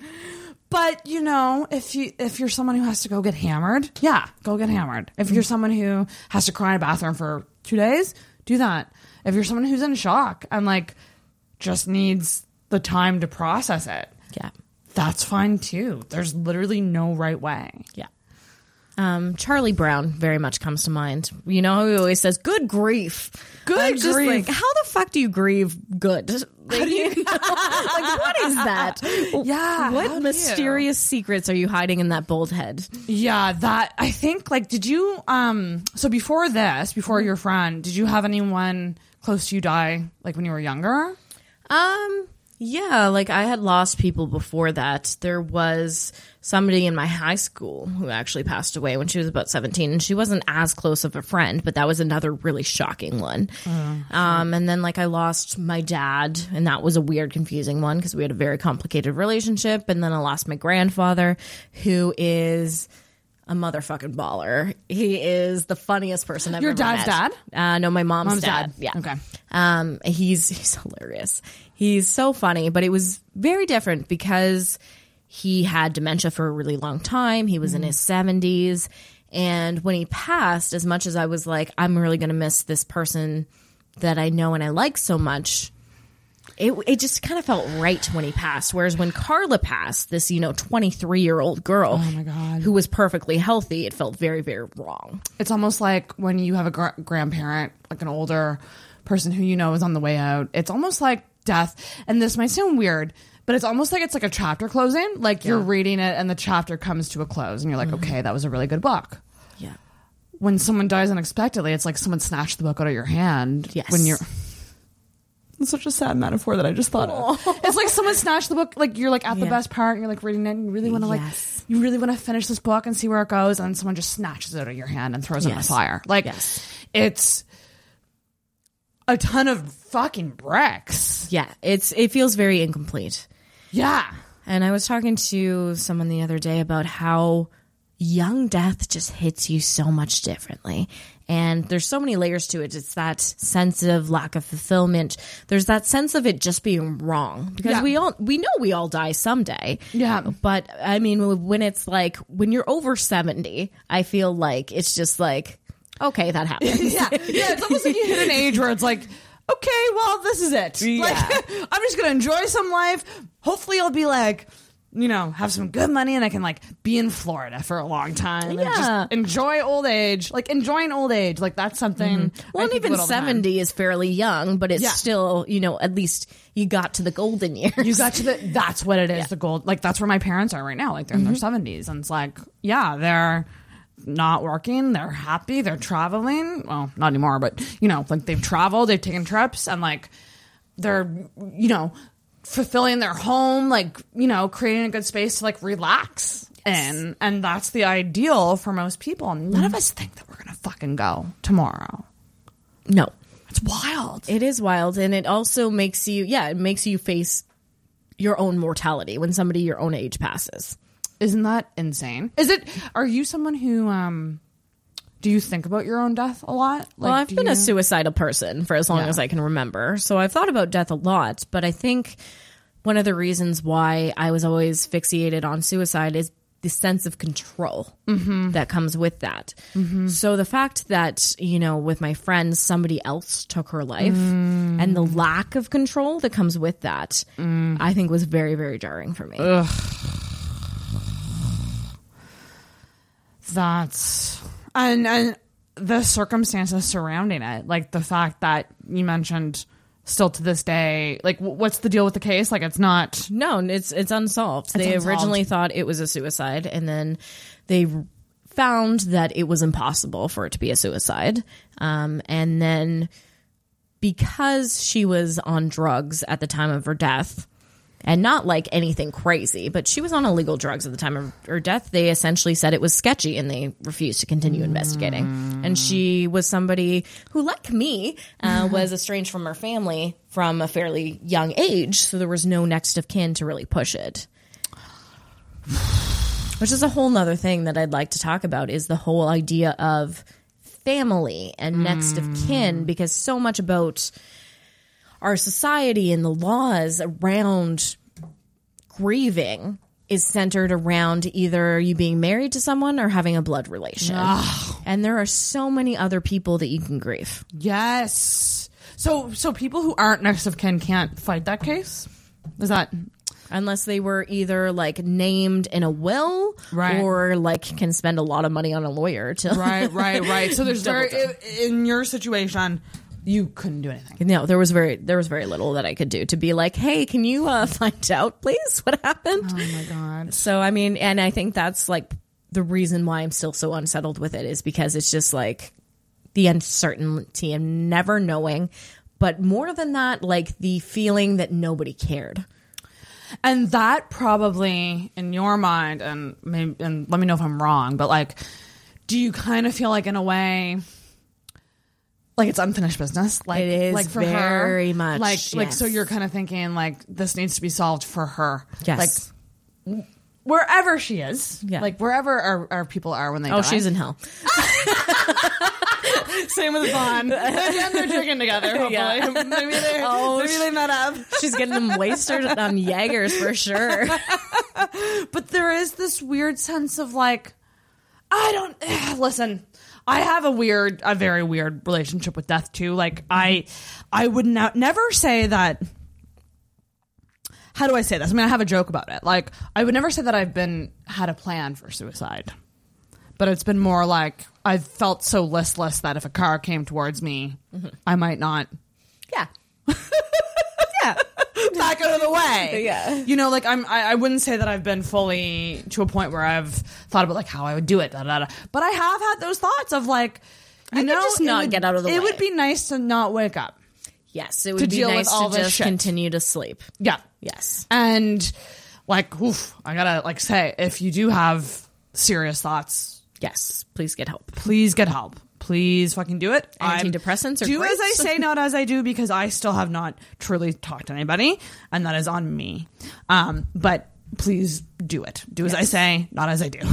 But you know, if you if you're someone who has to go get hammered, yeah, go get hammered. If you're someone who has to cry in a bathroom for two days, do that. If you're someone who's in shock and like just needs the time to process it, Yeah. That's fine too. There's literally no right way. Yeah. Um, Charlie Brown very much comes to mind. You know, he always says, "Good grief, Good I'm grief. like, how the fuck do you grieve good? [LAUGHS] Like, you [LAUGHS] know, like, what is that? [LAUGHS] Yeah, what mysterious secrets are you hiding in that bold head? Yeah, that I think like did you um so before this, before your friend, did you have anyone close to you die like when you were younger? Um, yeah, like I had lost people before that. There was somebody in my high school who actually passed away when she was about 17 and she wasn't as close of a friend, but that was another really shocking one. Um, and then like I lost my dad and that was a weird, confusing one because we had a very complicated relationship. And then I lost my grandfather who is a motherfucking baller. He is the funniest person I've Your ever dad's met. dad? Uh, no, my mom's, Mom's dad. dad. Yeah. Okay. Um, he's [LAUGHS] he's hilarious. He's so funny, but it was very different because he had dementia for a really long time. He was in his seventies, and when he passed, as much as I was like, I'm really going to miss this person that I know and I like so much. It, it just kind of felt right when he passed. Whereas when Carla passed, this, you know, 23 year old girl Oh my God. who was perfectly healthy, it felt very, very wrong. It's almost like when you have a gr- grandparent, like an older person who you know is on the way out. It's almost like death. And this might sound weird, but it's almost like it's like a chapter closing. Like you're reading it and the chapter comes to a close and you're like, mm-hmm. okay, that was a really good book. Yeah. When someone dies unexpectedly, it's like someone snatched the book out of your hand. Yes. When you're. [LAUGHS] It's such a sad metaphor that I just thought of. It's like someone snatched the book, like you're like at the Yeah. best part, and you're like reading it, and you really want to like, Yes. you really want to finish this book and see where it goes, and someone just snatches it out of your hand and throws it in the Yes. fire. Like, Yes. it's a ton of fucking bricks. Yeah. It's, it feels very incomplete. Yeah. And I was talking to someone the other day about how young death just hits you so much differently. And there's so many layers to it. It's that sense of lack of fulfillment. There's that sense of it just being wrong because Yeah. we all, we know we all die someday. Yeah. But I mean, when it's like, when you're over 70, I feel like it's just like, okay, that [LAUGHS] happens. Yeah. Yeah. It's almost like you hit an age where it's like, okay, well, this is it. Like, [LAUGHS] I'm just going to enjoy some life. Hopefully, I'll be like, you know, have some good money and I can like be in Florida for a long time and Yeah. just enjoy old age. Like enjoying old age. Like that's something. Mm-hmm. Well, and even about all the time. 70 is fairly young, but it's Yeah. still, you know, at least you got to the golden years. You got to the. [LAUGHS] That's what it is. The gold. Like that's where my parents are right now. Like they're in their mm-hmm. seventies, and it's like, yeah, they're not working. They're happy. They're traveling. Well, not anymore, but you know, like they've traveled. They've taken trips, and like they're, you know, fulfilling their home. Like you know, creating a good space to like relax. in. and that's the ideal for most people. None of us think that we're gonna fucking go tomorrow. No. It's wild. It is wild. And it also makes you, yeah, it makes you face your own mortality when somebody your own age passes. Isn't that insane? Is it? Are you someone who um? Do you think about your own death a lot? well, I've been you- a suicidal person for as long Yeah. as I can remember. So I've thought about death a lot. But I think one of the reasons why I was always fixated on suicide is the sense of control mm-hmm. that comes with that. Mm-hmm. So the fact that, you know, with my friends, somebody else took her life mm. and the lack of control that comes with that, mm. I think was very, very jarring for me. That's and and the circumstances surrounding it, like the fact that you mentioned, still to this day, like what's the deal with the case? Like it's not. No, it's it's unsolved. they unsolved. originally thought it was a suicide, and then they found that it was impossible for it to be a suicide. Um, and then because she was on drugs at the time of her death, and not like anything crazy, but she was on illegal drugs at the time of her death. They essentially said it was sketchy and they refused to continue investigating. And she was somebody who, like me, uh, [LAUGHS] was estranged from her family from a fairly young age. So there was no next of kin to really push it. Which is a whole nother thing that I'd like to talk about is the whole idea of family and next of kin, because so much about our society and the laws around grieving is centered around either you being married to someone or having a blood relation. And there are so many other people that you can grieve. Yes. So so people who aren't next of kin can't fight that case. Is that unless they were either like named in a will Right. or like can spend a lot of money on a lawyer to right, right, right. So [LAUGHS] there's very in your situation, you couldn't do anything. No, there was very there was very little that I could do to be like, hey, can you uh, [LAUGHS] find out, please, what happened? Oh my god. So I mean, and I think that's like the reason why I'm still so unsettled with it is because it's just like the uncertainty of never knowing, but more than that, like the feeling that nobody cared. And that probably in your mind, and maybe, and let me know if I'm wrong, but like, do you kind of feel like in a way, like it's unfinished business? Like It is like for very her, much, like like so you're kind of thinking like this needs to be solved for her. Yes. Like wherever she is, Yeah. like wherever our, our people are when they Oh, die. she's in hell. [LAUGHS] Same with Vaughn. and they're drinking together. [LAUGHS] Hopefully, Yeah. [LAUGHS] maybe they Oh, maybe they met up. She's getting them wasted on Jaegers for sure. but there is this weird sense of like i don't eh, listen i have a weird a very weird relationship with death too. Like i i would not never say that how do i say this? I mean i have a joke about it. Like i would never say that i've been had a plan for suicide. But it's been more like i've felt so listless that if a car came towards me mm-hmm. i might not. Yeah. yeah. [LAUGHS] back out of the way. [LAUGHS] Yeah. You know, like I'm I, I wouldn't say that I've been fully to a point where I've thought about like how I would do it, da, da, da. but I have had those thoughts of like you could know, just not would- get out of the It way. would be nice to not wake up. Yes, it would be nice all to just shit. continue to sleep. Yeah. Yes. And like oof, I gotta like say, if you do have serious thoughts, Yes. Please get help. please get help. Please fucking do it. I'm- Antidepressants are do great. as I say, not as I do, because I still have not truly talked to anybody, and that is on me. Um, but please do it. Do as I say, not as I do. [LAUGHS]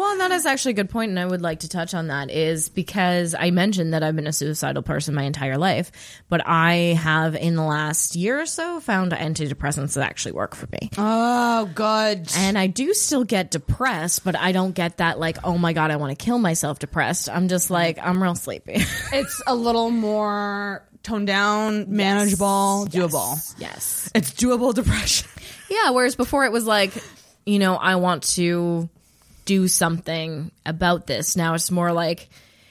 Well, that is actually a good point, and I would like to touch on that is because I mentioned that I've been a suicidal person my entire life, but I have in the last year or so found antidepressants that actually work for me. Oh, good. And I do still get depressed, but I don't get that like, oh my god, I want to kill myself depressed. I'm just like, I'm real sleepy. [LAUGHS] It's a little more toned down, manageable, doable. yes. It's doable depression. Yeah, whereas before it was like, you know, I want to do something about this. Now it's more like,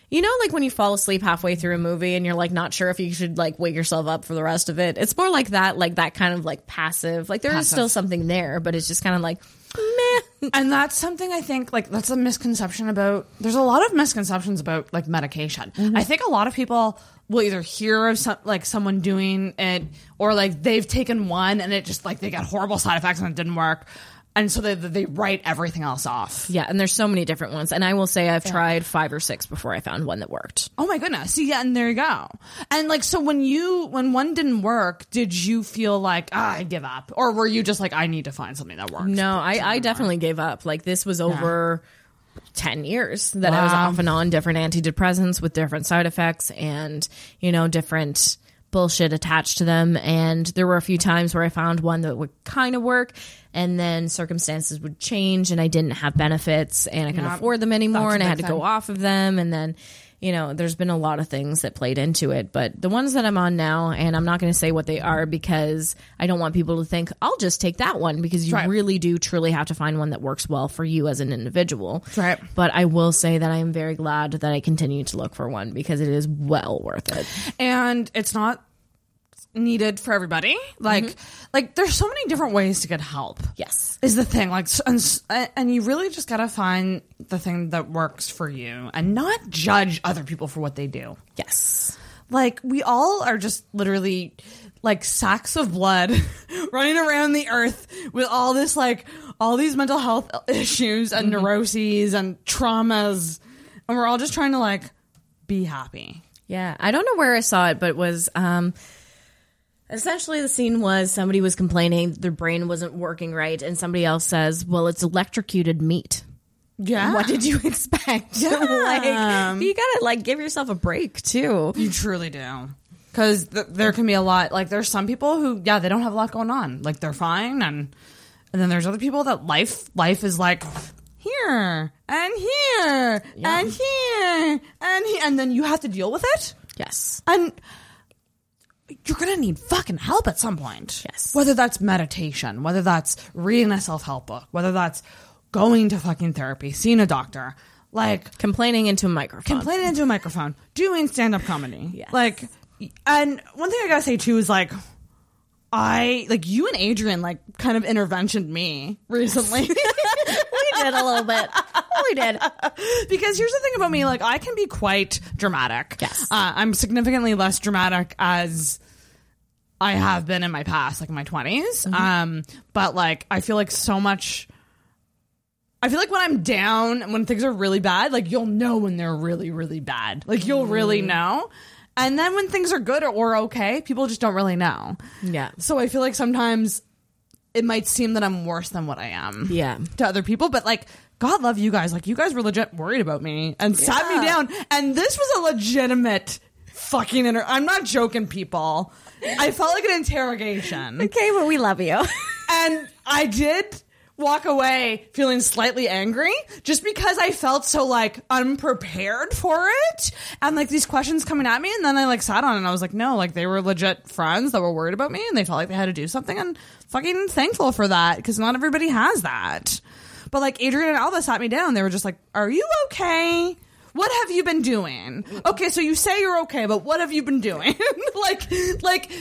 you know, like when you fall asleep halfway through a movie and you're like not sure if you should like wake yourself up for the rest of it. It's more like that, like that kind of like passive. Like there is Passive. still something there, but it's just kind of like, meh. [LAUGHS] and that's something I think like that's a misconception about there's a lot of misconceptions about like medication. Mm-hmm. I think a lot of people will either hear of some, like someone doing it or like they've taken one and it just like they got horrible side effects and it didn't work. And so they they write everything else off. Yeah, and there's so many different ones. And I will say I've tried five or six before I found one that worked. Oh my goodness. See, yeah, and there you go. And like, so when you, when one didn't work, did you feel like, ah, I give up? Or were you just like, I need to find something that works? No, I, I definitely gave up. Like this was over 10 years that I was off and on different antidepressants with different side effects and, you know, different bullshit attached to them. And there were a few times where I found one that would kind of work and then circumstances would change and I didn't have benefits and I couldn't Yeah. afford them anymore and I had to go off of them. And then, you know, there's been a lot of things that played into it, but the ones that I'm on now, and I'm not going to say what they are because I don't want people to think I'll just take that one because you Right. really do truly have to find one that works well for you as an individual. right. But I will say that I am very glad that I continue to look for one because it is well worth it. and it's not needed for everybody. Like, like there's so many different ways to get help. Yes. Is the thing like, and, and you really just gotta find the thing that works for you, and not judge other people for what they do. Yes. Like we all are just literally like sacks of blood [LAUGHS] running around the earth with all this like all these mental health [LAUGHS] issues and neuroses and traumas, and we're all just trying to like be happy. Yeah, I don't know where I saw it, but it was um essentially the scene was somebody was complaining their brain wasn't working right and somebody else says, "Well, it's electrocuted meat." Yeah. What did you [LAUGHS] expect? [LAUGHS] Yeah. like you got to like give yourself a break too. You truly do. Because th- there can be a lot. Like, there's some people who, yeah, they don't have a lot going on. Like, they're fine, and and then there's other people that life life is like here and here and here and here, and then you have to deal with it. Yes. And you're gonna need fucking help at some point. Yes. Whether that's meditation, whether that's reading a self help book, whether that's going to fucking therapy, seeing a doctor, like Complaining into a microphone. complaining into a microphone, doing stand up comedy. Yes. Like, and one thing I gotta say too is like, I like you and Adrian like kind of interventioned me recently. [LAUGHS] we did a little bit. We did. [LAUGHS] because here's the thing about me like i can be quite dramatic Yes. uh, i'm significantly less dramatic as i have been in my past like in my 20s Mm-hmm. um but like i feel like so much i feel like when i'm down and when things are really bad like you'll know when they're really really bad like you'll Mm-hmm. really know and then when things are good or, or okay people just don't really know Yeah. so i feel like sometimes it might seem that i'm worse than what i am Yeah. to other people, but like God love you guys. Like you guys were legit worried about me and sat me down. And this was a legitimate fucking inter I'm not joking, people. I felt like an interrogation. Okay, but we love you. [LAUGHS] And I did walk away feeling slightly angry just because I felt so like unprepared for it. And like these questions coming at me. And then I like sat on it and I was like, no, like they were legit friends that were worried about me and they felt like they had to do something. And fucking thankful for that because not everybody has that. But like Adrian and Alva sat me down. They were just like, are you okay? What have you been doing? Okay, so you say you're okay, but what have you been doing? [LAUGHS] like, like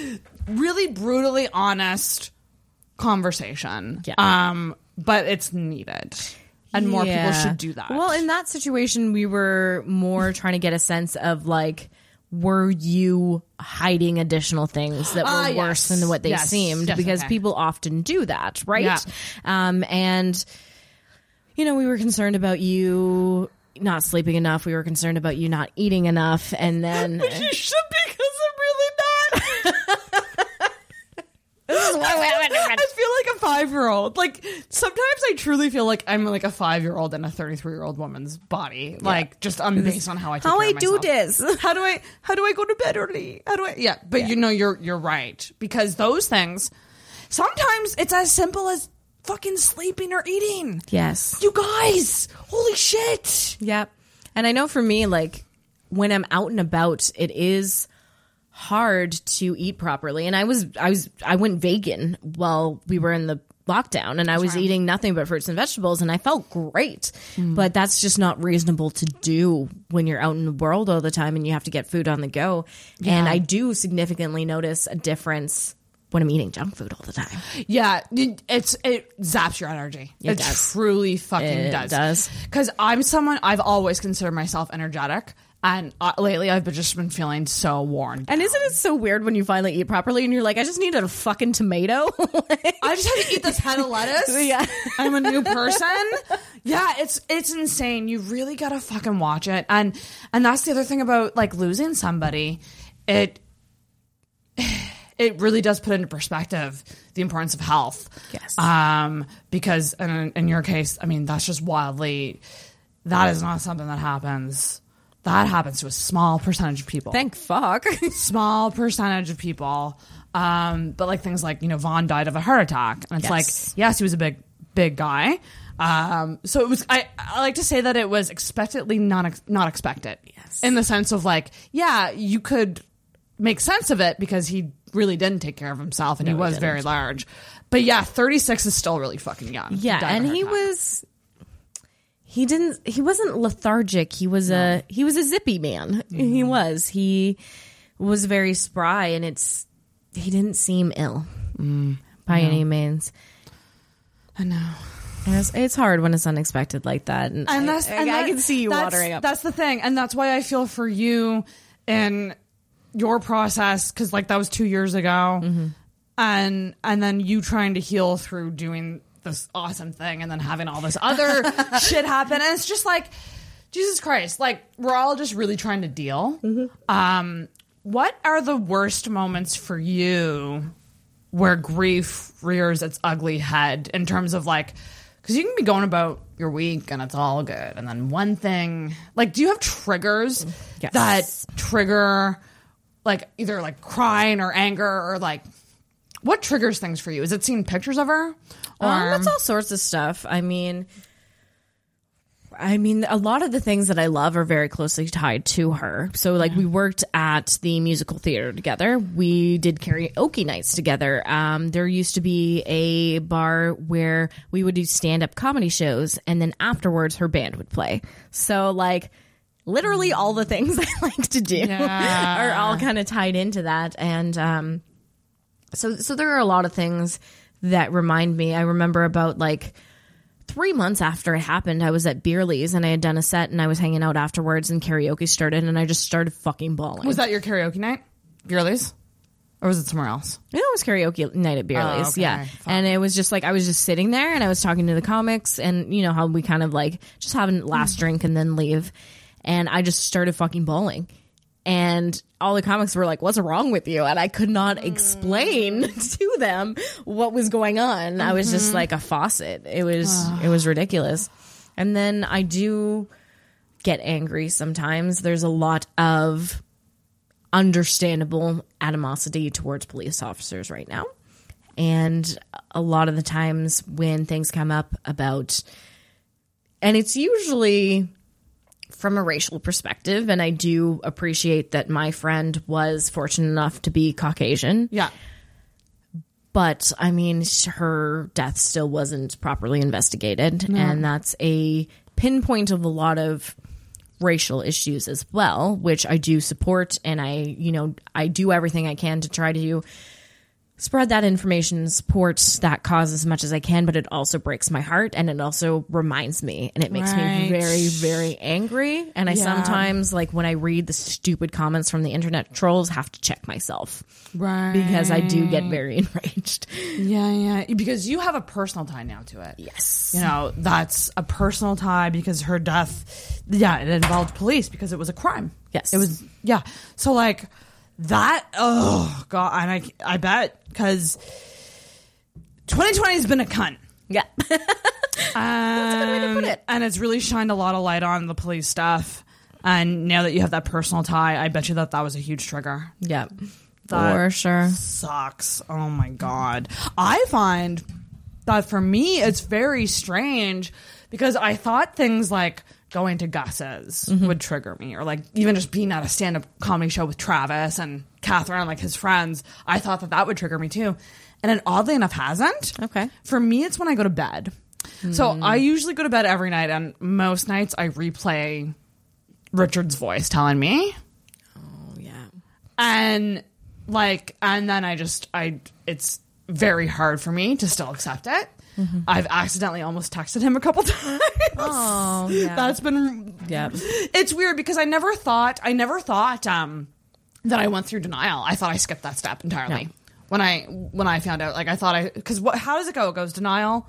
really brutally honest conversation. Yeah. Um, but it's needed. And more people should do that. Well, in that situation, we were more trying to get a sense of like, were you hiding additional things that were Ah, worse than what they Yes. seemed? Yes, because people often do that, right? Yeah. Um, and you know, we were concerned about you not sleeping enough. We were concerned about you not eating enough, and then [LAUGHS] you should because I'm really not. [LAUGHS] I feel like a five year old. Like sometimes I truly feel like I'm like a five year old in a 33 year old woman's body. Like just um, based on how I take how I do this. [LAUGHS] How do I how do I go to bed early? How do I Yeah, but you know you're you're right because those things sometimes it's as simple as fucking sleeping or eating. Yes. You guys, holy shit. Yep. And I know for me, like when I'm out and about, it is hard to eat properly. And I was, I was, I went vegan while we were in the lockdown and I was eating nothing but fruits and vegetables and I felt great. Mm. But that's just not reasonable to do when you're out in the world all the time and you have to get food on the go. And I do significantly notice a difference when I'm eating junk food all the time. Yeah, it- it's it zaps your energy. It It, does. truly fucking It does. does. Because I'm someone I've always considered myself energetic, and uh, lately I've been just been feeling so worn. And isn't it so weird when you finally eat properly and you're like, I just needed a fucking tomato? [LAUGHS] I just had to eat this head of lettuce. [LAUGHS] Yeah. I'm a new person. Yeah, it's it's insane. You really gotta fucking watch it. And and that's the other thing about like losing somebody. It it really does put into perspective the importance of health. Yes. Um, because in, in your case, I mean, that's just wildly. That is not something that happens. That happens to a small percentage of people Thank fuck. [LAUGHS] small percentage of people. Um, but like things like, you know, Vaughn died of a heart attack. And it's Yes. like, yes, he was a big, big guy. Um, so it was, I, I like to say that it was expectedly not, ex- not expected. Yes. In the sense of like, yeah, you could make sense of it because he really didn't take care of himself and he he was didn't. very large. But yeah, 36 is still really fucking young. Yeah, and he was he didn't he wasn't lethargic. He was a he was a zippy man. He Mm-hmm. was. He was very spry and it's he didn't seem ill Mm. by any means. I know. It's, it's hard when it's unexpected like that. And, and I- that's I, and I that- can see you watering up. That's the thing, and that's why I feel for you in your process because like that was two years ago, Mm-hmm. and and then you trying to heal through doing this awesome thing, and then having all this other [LAUGHS] shit happen, and it's just like Jesus Christ, like we're all just really trying to deal. Mm-hmm. Um, what are the worst moments for you where grief rears its ugly head in terms of like because you can be going about your week and it's all good and then one thing like do you have triggers Yes. that trigger like either like crying or anger or like what triggers things for you is it seeing pictures of her or Um, it's all sorts of stuff. I mean, I mean, a lot of the things that I love are very closely tied to her. So, like, we worked at the musical theater together. We did karaoke nights together. Um, there used to be a bar where we would do stand up comedy shows, and then afterwards, her band would play. So, like, literally all the things [LAUGHS] I like to do [LAUGHS] Yeah. are all kind of tied into that. And, um, so, so there are a lot of things that remind me. I remember about like, three months after it happened, I was at Beerley's and I had done a set and I was hanging out afterwards and karaoke started and I just started fucking bawling. Was that your karaoke night? Beerley's? Or was it somewhere else? It was karaoke night at Beerley's, Oh, okay. yeah. And it was just like I was just sitting there and I was talking to the comics and you know how we kind of like just have a last Mm. drink and then leave. And I just started fucking bawling. And all the comics were like, "What's wrong with you?" And I could not explain [LAUGHS] to them what was going on. I was just like a faucet. It was it was ridiculous. And then I do get angry sometimes. There's a lot of understandable animosity towards police officers right now. And a lot of the times when things come up about, and it's usually from a racial perspective, and I do appreciate that my friend was fortunate enough to be Caucasian. Yeah. But I mean, her death still wasn't properly investigated. No. And that's a pinpoint of a lot of racial issues as well, which I do support. And I, you know, I do everything I can to try to spread that information and support that cause as much as I can. But it also breaks my heart and it also reminds me and it makes Right. me very, very angry. And I Yeah. sometimes, like, when I read the stupid comments from the internet trolls, have to check myself. Right. Because I do get very [LAUGHS] enraged. Yeah, yeah. Because you have a personal tie now to it. Yes. You know, that's a personal tie because her death, yeah, it involved police because it was a crime. Yes. It was, yeah. So, like, that, oh, God. And I, I bet because 2020 has been a cunt. Yeah. [LAUGHS] Um, And it's really shined a lot of light on the police stuff. And now that you have that personal tie, I bet you that that was a huge trigger. Yeah. That For sure. Sucks. Oh my god. I find that for me it's very strange because I thought things like going to Gus's Mm-hmm. would trigger me or like even just being at a stand-up comedy show with Travis and Catherine like his friends. I thought that that would trigger me too. And it oddly enough hasn't. Okay. For me it's when I go to bed. So Hmm. I usually go to bed every night and most nights I replay Richard's voice telling me Oh, yeah. and like and then i just i it's very hard for me to still accept it i've accidentally almost texted him a couple [LAUGHS] times Oh, yeah. that's been Yeah. it's weird because i never thought i never thought um that i went through denial i thought i skipped that step entirely No. when i when i found out like i thought i because what how does it go it goes denial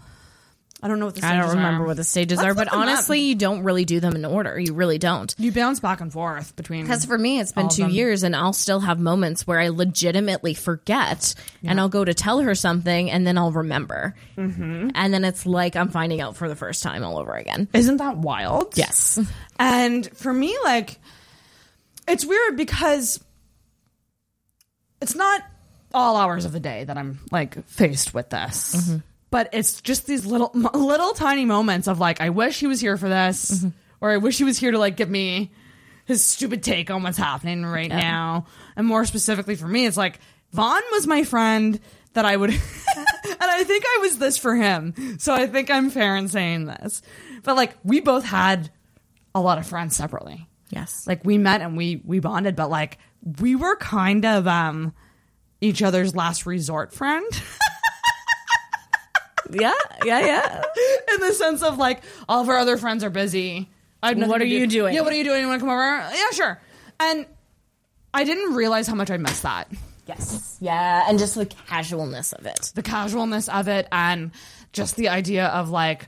i don't know what the I stages don't remember are. what the stages Let's are, but look up. honestly, you don't really do them in order. You really don't. you bounce back and forth between Because for me, it's been all of two them. years, and I'll still have moments where I legitimately forget, and I'll go to tell her something, and then I'll remember, mm-hmm. and then it's like I'm finding out for the first time all over again. Isn't that wild? Yes. And for me, like, it's weird because it's not all hours of the day that I'm like faced with this, but it's just these little, [LAUGHS] little tiny moments of like, I wish he was here for this, or I wish he was here to like give me his stupid take on what's happening right now. And more specifically for me, it's like Vaughn was my friend that I would, [LAUGHS] and I think I was this for him. So I think I'm fair in saying this. But like, we both had a lot of friends separately. Yes. Like we met and we we bonded, but like we were kind of um each other's last resort friend. [LAUGHS] Yeah. Yeah. Yeah. [LAUGHS] in the sense of like all of our other friends are busy. I have nothing What to are do. you doing? Yeah, what are you doing? You want to come over? Yeah, sure. And I didn't realize how much I missed that. Yes. Yeah. And just the casualness of it. The casualness of it and just the idea of like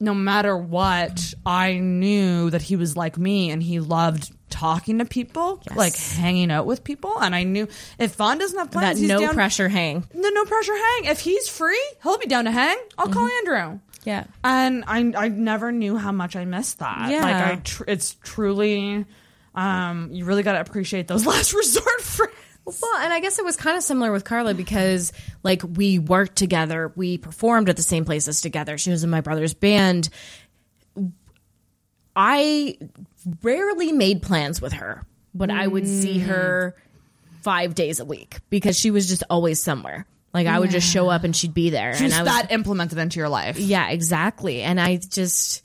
no matter what, I knew that he was like me and he loved talking to people, like hanging out with people. And I knew if Vaughn doesn't have plans, That no down- pressure hang. the no pressure hang. If he's free, he'll be down to hang. I'll call Andrew. Yeah. And I I never knew how much I missed that. Yeah. Like I tr- it's truly um you really got to appreciate those [LAUGHS] last resort friends. Well, and I guess it was kind of similar with Carla because, like, we worked together, we performed at the same places together. She was in my brother's band. I rarely made plans with her, but I would see mm. her five days a week because she was just always somewhere. Like I would just show up and she'd be there, and Just I was that implemented into your life. yeah, exactly. And I just,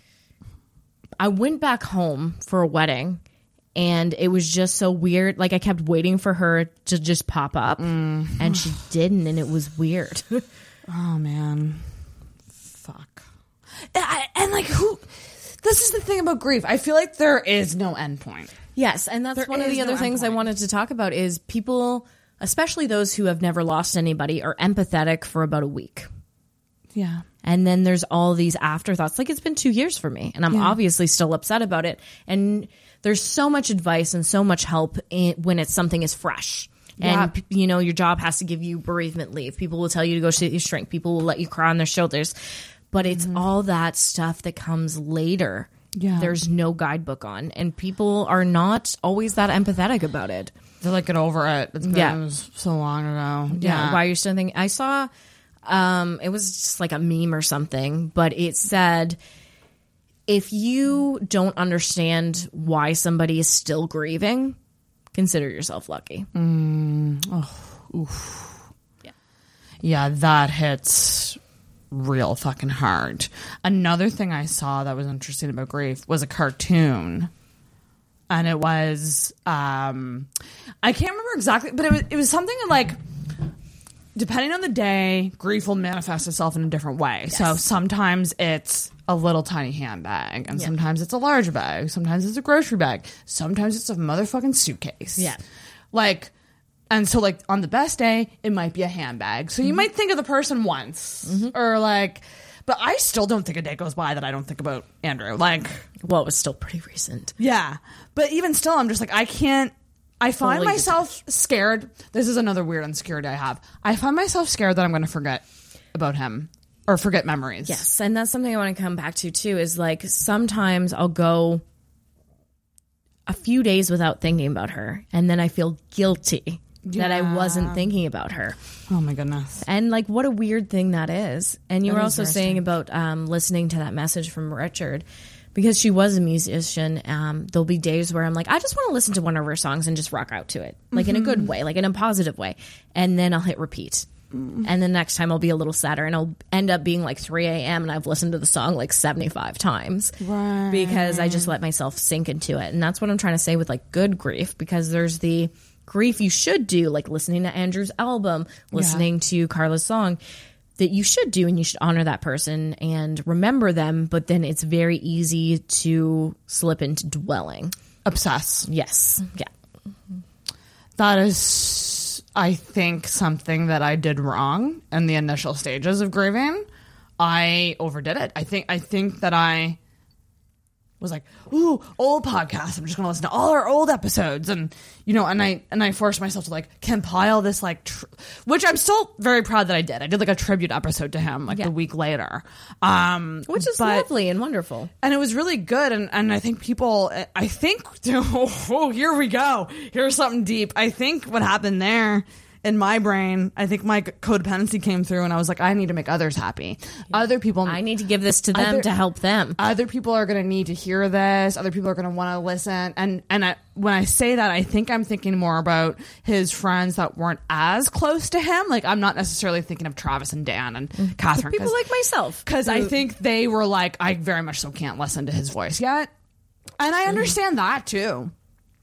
I went back home for a wedding and it was just so weird. Like I kept waiting for her to just pop up mm. and she didn't. And it was weird. [LAUGHS] Oh man, fuck. And, I- and like who? This is the thing about grief. I feel like there is no endpoint. yes. And that's There one of is the other things I wanted to talk about is people, especially those who have never lost anybody, are empathetic for about a week. Yeah. And then there's all these afterthoughts. Like it's been two years for me, and I'm obviously still upset about it. And there's so much advice and so much help in, when it's something is fresh. Yeah. And p- you know your job has to give you bereavement leave. People will tell you to go see your shrink. People will let you cry on their shoulders. But it's all that stuff that comes later. Yeah. There's no guidebook on, and people are not always that empathetic about it. They're like get over it. It's been Yeah. it was so long ago. Yeah. Why are you're still thinking? I saw, um, it was just like a meme or something, but it said, if you don't understand why somebody is still grieving, consider yourself lucky. Yeah. Yeah, that hits real fucking hard. Another thing I saw that was interesting about grief was a cartoon. And it was um I can't remember exactly, but it was it was something like depending on the day, grief will manifest itself in a different way. So sometimes it's a little tiny handbag, and sometimes it's a large bag, sometimes it's a grocery bag, sometimes it's a motherfucking suitcase. Yeah. Like and so like on the best day, it might be a handbag. So you mm-hmm. might think of the person once. Mm-hmm. Or like but I still don't think a day goes by that I don't think about Andrew. Like Well, it was still pretty recent. yeah. But even still, I'm just like, I can't. I find myself scared. This is another weird insecurity I have. I find myself scared that I'm going to forget about him or forget memories. Yes, and that's something I want to come back to too. Is like sometimes I'll go a few days without thinking about her, and then I feel guilty that I wasn't thinking about her. Oh my goodness. And like, what a weird thing that is. And you That were also saying about um, listening to that message from Richard. Because she was a musician, um, there'll be days where I'm like, I just want to listen to one of her songs and just rock out to it, like in a Mm-hmm. good way, like in a positive way. And then I'll hit repeat. Mm. And then next time I'll be a little sadder and I'll end up being like 3 a.m. and I've listened to the song like 75 times. Right. Because I just let myself sink into it. And that's what I'm trying to say with like good grief, because there's the grief you should do, like listening to Andrew's album, listening to Carla's song, that you should do and you should honor that person and remember them. But then it's very easy to slip into dwelling. Obsess. Yes. Yeah. That is, I think, something that I did wrong in the initial stages of grieving. I overdid it. I think. I think that I was like, "Ooh, old podcasts. I'm just going to listen to all our old episodes," and you know, and I and I forced myself to like compile this like, tr- which I'm still very proud that I did. I did like a tribute episode to him like Yeah. the week later, um, Which is but- lovely and wonderful. and it was really good and, and i think people i think [LAUGHS] oh here we go here's something deep i think what happened there in my brain i think my codependency came through and i was like i need to make others happy. Other people I need to give this to them Other- to help them. other people are going to need to hear this. Other people are going to want to listen. And and I, when i say that i think i'm thinking more about his friends that weren't as close to him. Like i'm not necessarily thinking of travis and dan and mm-hmm. catherine People like myself. because I think they were like, I very much so can't listen to his voice yet, and I understand that too.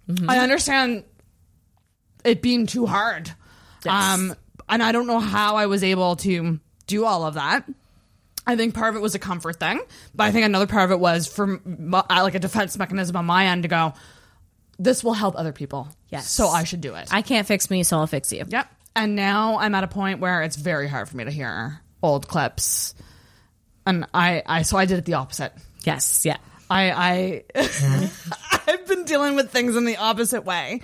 Mm-hmm. I understand it being too hard, um, and I don't know how I was able to do all of that. I think part of it was a comfort thing, but I think another part of it was from my, like a defense mechanism on my end to go, this will help other people. Yes. so I should do it. I can't fix me, so I'll fix you. Yep. And now I'm at a point where it's very hard for me to hear old clips. And I, I so I did it the opposite. Yes. Yeah. I I [LAUGHS] I've been dealing with things in the opposite way.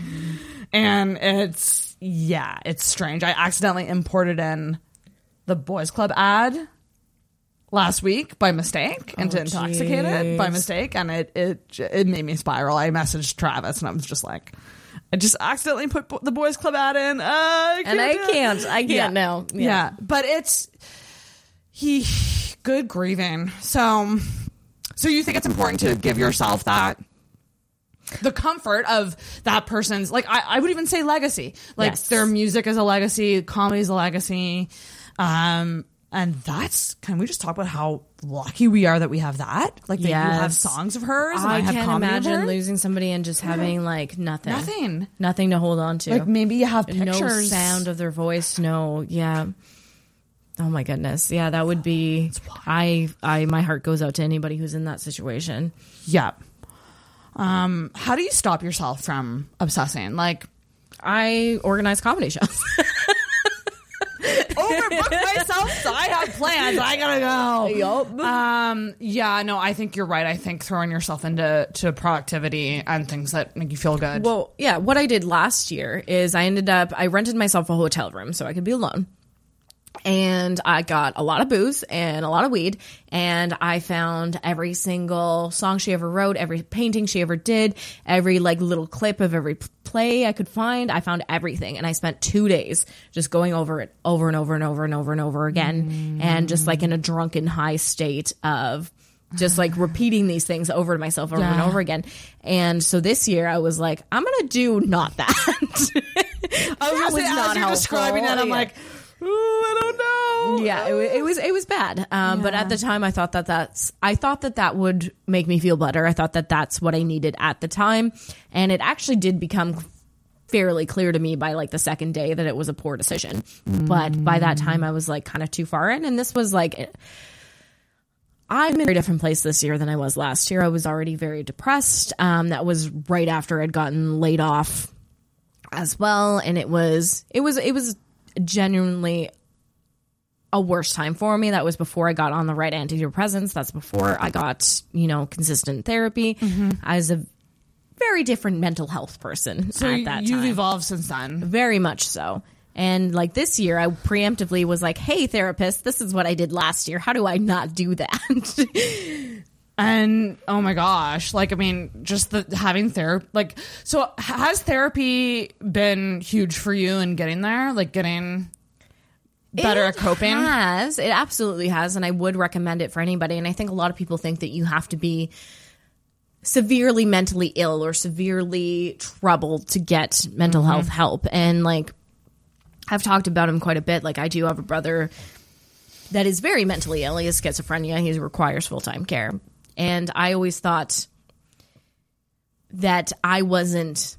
And it's yeah, it's strange. I accidentally imported in the boys club ad last week by mistake into intoxicated by mistake and it it it made me spiral. I messaged Travis and I was just like I just accidentally put the boys club ad in. Uh, I And I can't. I can't Yeah. now. Yeah. But it's he good grieving. So So you think it's important to give yourself that the comfort of that person's like I, I would even say legacy. Like Yes. their music is a legacy, comedy is a legacy. Um and that's can we just talk about how lucky we are that we have that? Like that you have songs of hers and I, I can't imagine losing somebody and just having like nothing, Nothing. nothing to hold on to. Like maybe you have no sound of their voice. No, yeah. Oh my goodness, yeah, that would be. I, I, my heart goes out to anybody who's in that situation. Yeah. Um, how do you stop yourself from obsessing? Like I organize comedy shows. overbook myself, so I have plans. I gotta go. Yup. Um, yeah, no, I think you're right. I think throwing yourself into to productivity and things that make you feel good. Well, yeah, what I did last year is I ended up I rented myself a hotel room so I could be alone. And I got a lot of booze and a lot of weed and I found every single song she ever wrote, every painting she ever did, every like little clip of every play I could find. I found everything and I spent 2 days just going over it over and over and over and over and over again and just like in a drunken high state of just like repeating these things over to myself over and over again. And so this year I was like, I'm gonna do not that. [LAUGHS] I was That was not as you're helpful. describing that, I'm Yeah. like, I don't know. yeah, it, it was it was bad. Um, But at the time, I thought that that's I thought that that would make me feel better. I thought that that's what I needed at the time, and it actually did become fairly clear to me by like the second day that it was a poor decision. But by that time, I was like kind of too far in, and this was like. I'm in a very different place this year than I was last year. I was already very depressed. Um, that was right after I'd gotten laid off as well, and it was it was it was genuinely a worse time for me. That was before I got on the right antidepressants. That's before I got you know consistent therapy. Mm-hmm. I was a very different mental health person So at that you've time. evolved since then. Very much so. And like this year, I preemptively was like, "Hey, therapist, this is what I did last year. How do I not do that?" [LAUGHS] And oh my gosh, like I mean, just the having therapy, like so has therapy been huge for you in getting there, like getting better It at coping? Has it absolutely has, and I would recommend it for anybody. And I think a lot of people think that you have to be severely mentally ill or severely troubled to get mental Mm-hmm. health help. And like I've talked about him quite a bit. Like I do have a brother that is very mentally ill. He has schizophrenia. He requires full time care. And I always thought that I wasn't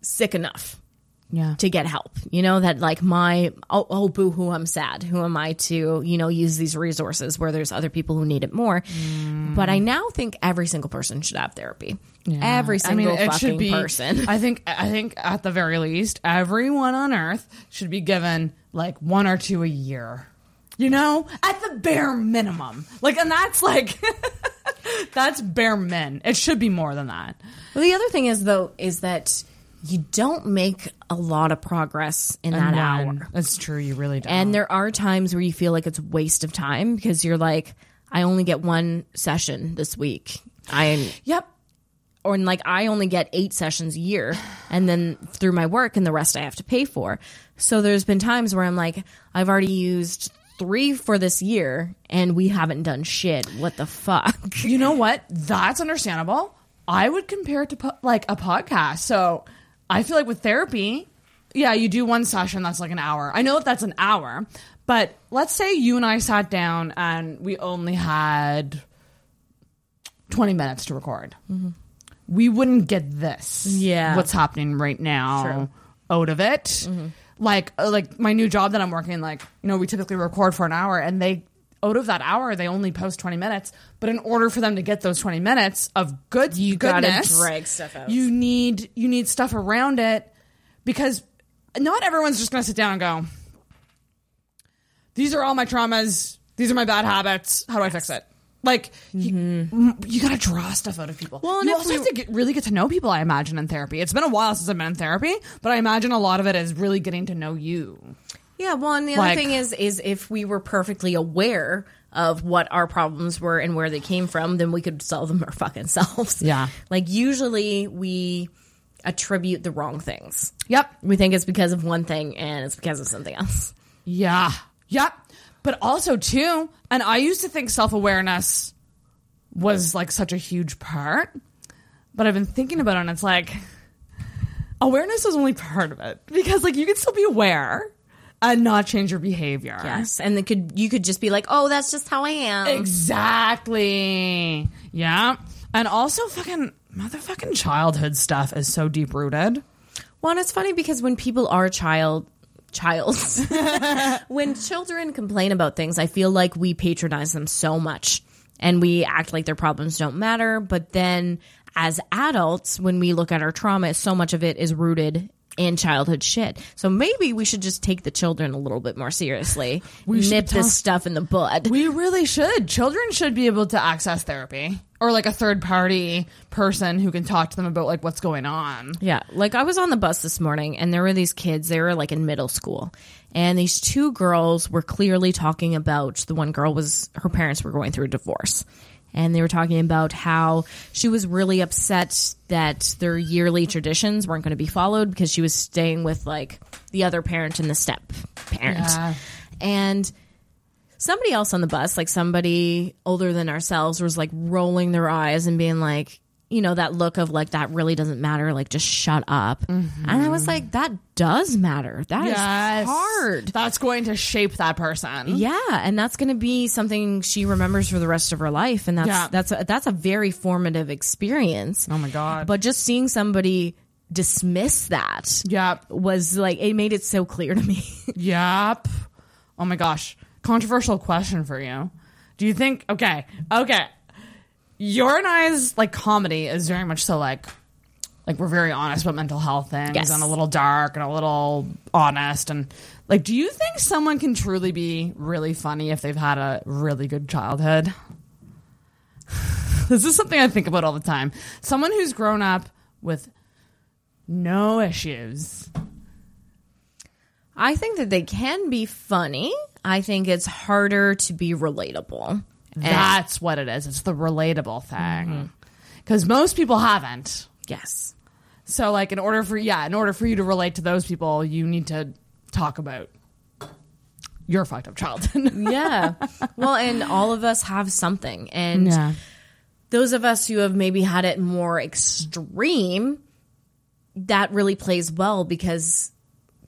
sick enough Yeah. to get help. You know, that like my, oh, oh boo hoo, I'm sad. Who am I to, you know, use these resources where there's other people who need it more? Mm. But I now think every single person should have therapy. Yeah. Every single I mean, it fucking person. I think I think at the very least, everyone on earth should be given like one or two a year. You know, at the bare minimum. Like, and that's like [LAUGHS] [LAUGHS] that's bare men. It should be more than that. Well, the other thing is though, is that you don't make a lot of progress in that And hour. That's true. You really don't. And there are times where you feel like it's a waste of time because you're like, I only get one session this week. I yep. or and like I only get eight sessions a year, and then through my work, and the rest I have to pay for. So there's been times where I'm like, I've already used three for this year, and we haven't done shit. What the fuck? You know what? That's understandable. I would compare it to po- like a podcast. So I feel like with therapy, yeah, you do one session that's like an hour. I know that that's an hour, but let's say you and I sat down and we only had 20 minutes to record. Mm-hmm. We wouldn't get this. Yeah. What's happening right now True. out of it. Mm-hmm. Like uh, like my new job that I'm working like, you know, we typically record for an hour and they out of that hour they only post 20 minutes, but in order for them to get those 20 minutes of good You gotta drag stuff out. You need you need stuff around it because not everyone's just going to sit down and go, these are all my traumas. These are my bad habits. How do I fix it? Like you, mm-hmm. m- you got to draw stuff out of people. Well, and you also we- have to get, really get to know people. I imagine in therapy. It's been a while since I've been in therapy, but I imagine a lot of it is really getting to know you. Yeah, well, and the other thing is, is if we were perfectly aware of what our problems were and where they came from, then we could solve them [LAUGHS] our fucking selves. Yeah. like usually we attribute the wrong things. Yep. We think it's because of one thing and it's because of something else. Yeah. Yep. But also too, and I used to think self awareness was like such a huge part. But I've been thinking about it and it's like awareness is only part of it because like you can still be aware and not change your behavior. Yes, and they could you could just be like, "Oh, that's just how I am." Exactly. Yeah. And also fucking motherfucking childhood stuff is so deep rooted. Well, and it's funny because when people are a child childs [LAUGHS] when children complain about things, I feel like we patronize them so much and we act like their problems don't matter, but then as adults when we look at our trauma, so much of it is rooted in childhood shit. So maybe we should just take the children a little bit more seriously. [LAUGHS] We should nip this stuff in the bud. We really should. Children should be able to access therapy or like a third party person who can talk to them about like what's going on. Yeah, like I was on the bus this morning and there were these kids, they were like in middle school. And these two girls were clearly talking about the one girl was her parents were going through a divorce. And they were talking about how she was really upset that their yearly traditions weren't going to be followed because she was staying with like the other parent and the step parent. Yeah. And somebody else on the bus, like somebody older than ourselves, was like rolling their eyes and being like, you know, that look of like, that really doesn't matter. Like, just shut up. Mm-hmm. And I was like, that does matter. That is Yes. hard. That's going to shape that person. Yeah, and that's going to be something she remembers for the rest of her life, and that's Yeah. that's a, that's a very formative experience. Oh my God. But just seeing somebody dismiss that Yep. was like it made it so clear to me. [LAUGHS] Yep. Oh my gosh. Controversial question for you. Do you think okay, okay. Your and I's like comedy is very much so like like we're very honest about mental health things Yes. and a little dark and a little honest and like do you think someone can truly be really funny if they've had a really good childhood? [SIGHS] this is something I think about all the time. Someone who's grown up with no issues. I think that they can be funny. I think it's harder to be relatable. That's what it is. It's the relatable thing. Mm-hmm. Because most people haven't. yes. So, like, in order for yeah, in order for you to relate to those people, you need to talk about your fucked up childhood. [LAUGHS] Yeah. well, and all of us have something. And yeah, those of us who have maybe had it more extreme, that really plays well because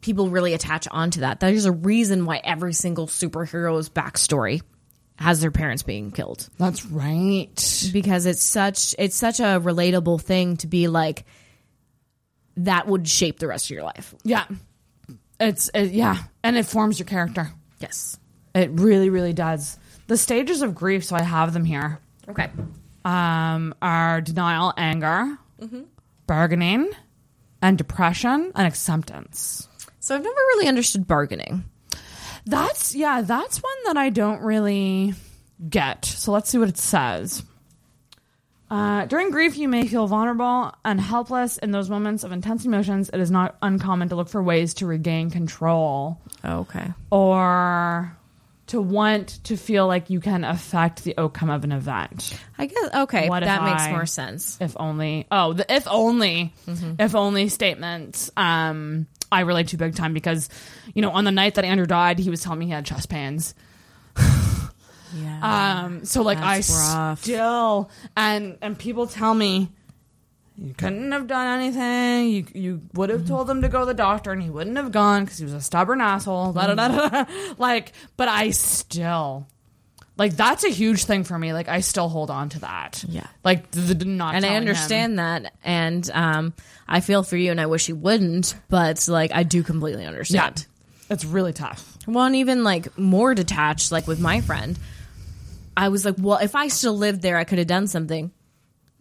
people really attach onto that. There's a reason why every single superhero's backstory has their parents being killed that's right. because it's such it's such a relatable thing to be like that would shape the rest of your life. Yeah, it's it, yeah, and it forms your character. Yes. It really, really does. The stages of grief. So I have them here. Okay. Um, are denial, anger, bargaining, and depression and acceptance. So I've never really understood bargaining. That's yeah, that's one that I don't really get. So let's see what it says. Uh, during grief, you may feel vulnerable and helpless. In those moments of intense emotions, it is not uncommon to look for ways to regain control Okay. or to want to feel like you can affect the outcome of an event. I guess okay, What that makes I- more sense. If only, oh, the if only, if only statements. Um, I relate to big time because, you know, on the night that Andrew died, he was telling me he had chest pains. Yeah. Um, so like That's I rough. still and and people tell me you couldn't have done anything. You you would have told him to go to the doctor, and he wouldn't have gone because he was a stubborn asshole. Da, da, da, da, da. Like, but I still like that's a huge thing for me. Like I still hold on to that. Yeah. like the, the not. and I telling him. understand that, and um, I feel for you, and I wish you wouldn't, but like I do completely understand. Yeah, it's really tough. Well, and even like more detached, like with my friend, I was like, well, if I still lived there, I could have done something.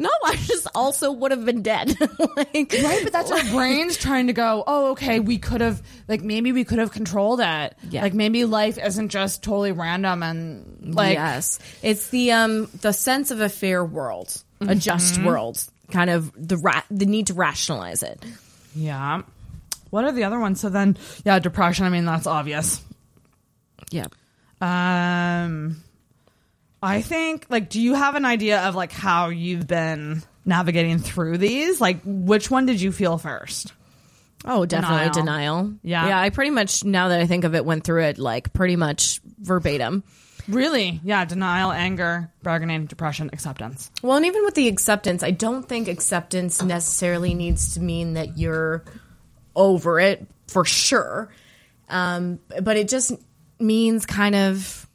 No, I just also would have been dead. [LAUGHS] like, Right, but that's our brains trying to go, oh, okay, we could have, like, maybe we could have controlled it. Yeah. Like, maybe life isn't just totally random and, like, yes, it's the um the sense of a fair world, a just Mm-hmm. world, kind of the ra- the need to rationalize it. yeah. What are the other ones? So then, yeah, depression, I mean, that's obvious. Yeah. Um, I think, like, do you have an idea of, like, how you've been navigating through these? Like, which one did you feel first? Oh, definitely Denial. denial. Yeah. Yeah, I pretty much now that I think of it went through it like pretty much verbatim. Really? Yeah, denial, anger, bargaining, depression, acceptance. Well, and even with the acceptance, I don't think acceptance necessarily needs to mean that you're over it for sure. Um, but it just means kind of.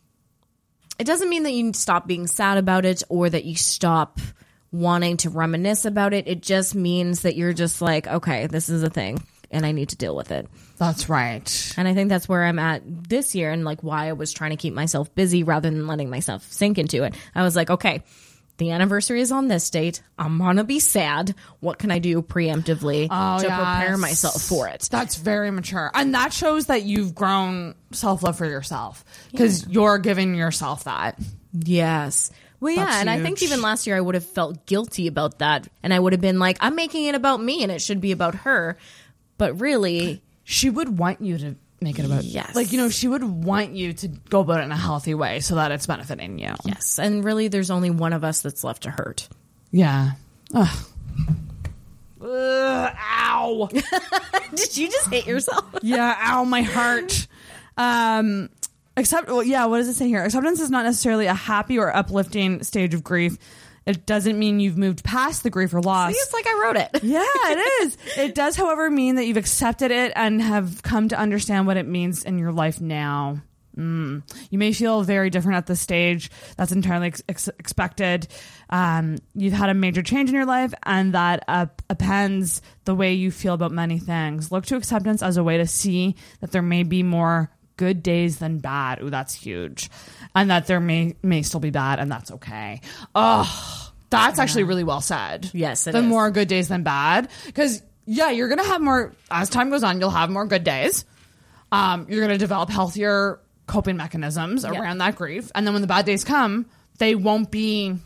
It doesn't mean that you stop being sad about it or that you stop wanting to reminisce about it. It just means that you're just like, okay, this is a thing and I need to deal with it. That's right. And I think that's where I'm at this year and like why I was trying to keep myself busy rather than letting myself sink into it. I was like, okay, the anniversary is on this date. I'm gonna be sad. What can I do preemptively Oh, to prepare myself for it? That's very mature. And that shows that you've grown self love for yourself because you're giving yourself that. Yes. Well, yeah, That's and I think even last year I would have felt guilty about that, and I would have been like, "I'm making it about me, and it should be about her." But really, She would want you to make it about Yes. Like, you know, she would want you to go about it in a healthy way so that it's benefiting you. yes, and really, there's only one of us that's left to hurt. Yeah. Ugh. Ugh, ow. [LAUGHS] Did you just hate yourself? [LAUGHS] yeah, ow, my heart. Um, accept. Well, yeah. What does it say here? Acceptance is not necessarily a happy or uplifting stage of grief. It doesn't mean you've moved past the grief or loss. See, it's like I wrote it. [LAUGHS] yeah, it is. It does, however, mean that you've accepted it and have come to understand what it means in your life now. Mm. You may feel very different at this stage. That's entirely ex- ex- expected. Um, you've had a major change in your life, and that uh, appends the way you feel about many things. Look to acceptance as a way to see that there may be more good days than bad. Ooh, that's huge, and that there may may still be bad, and that's okay. Oh, that's actually really well said. Yes, it the is. more good days than bad, because yeah, you're gonna have more as time goes on. You'll have more good days um, you're going to develop healthier coping mechanisms Yeah. around that grief. And then when the bad days come, they won't be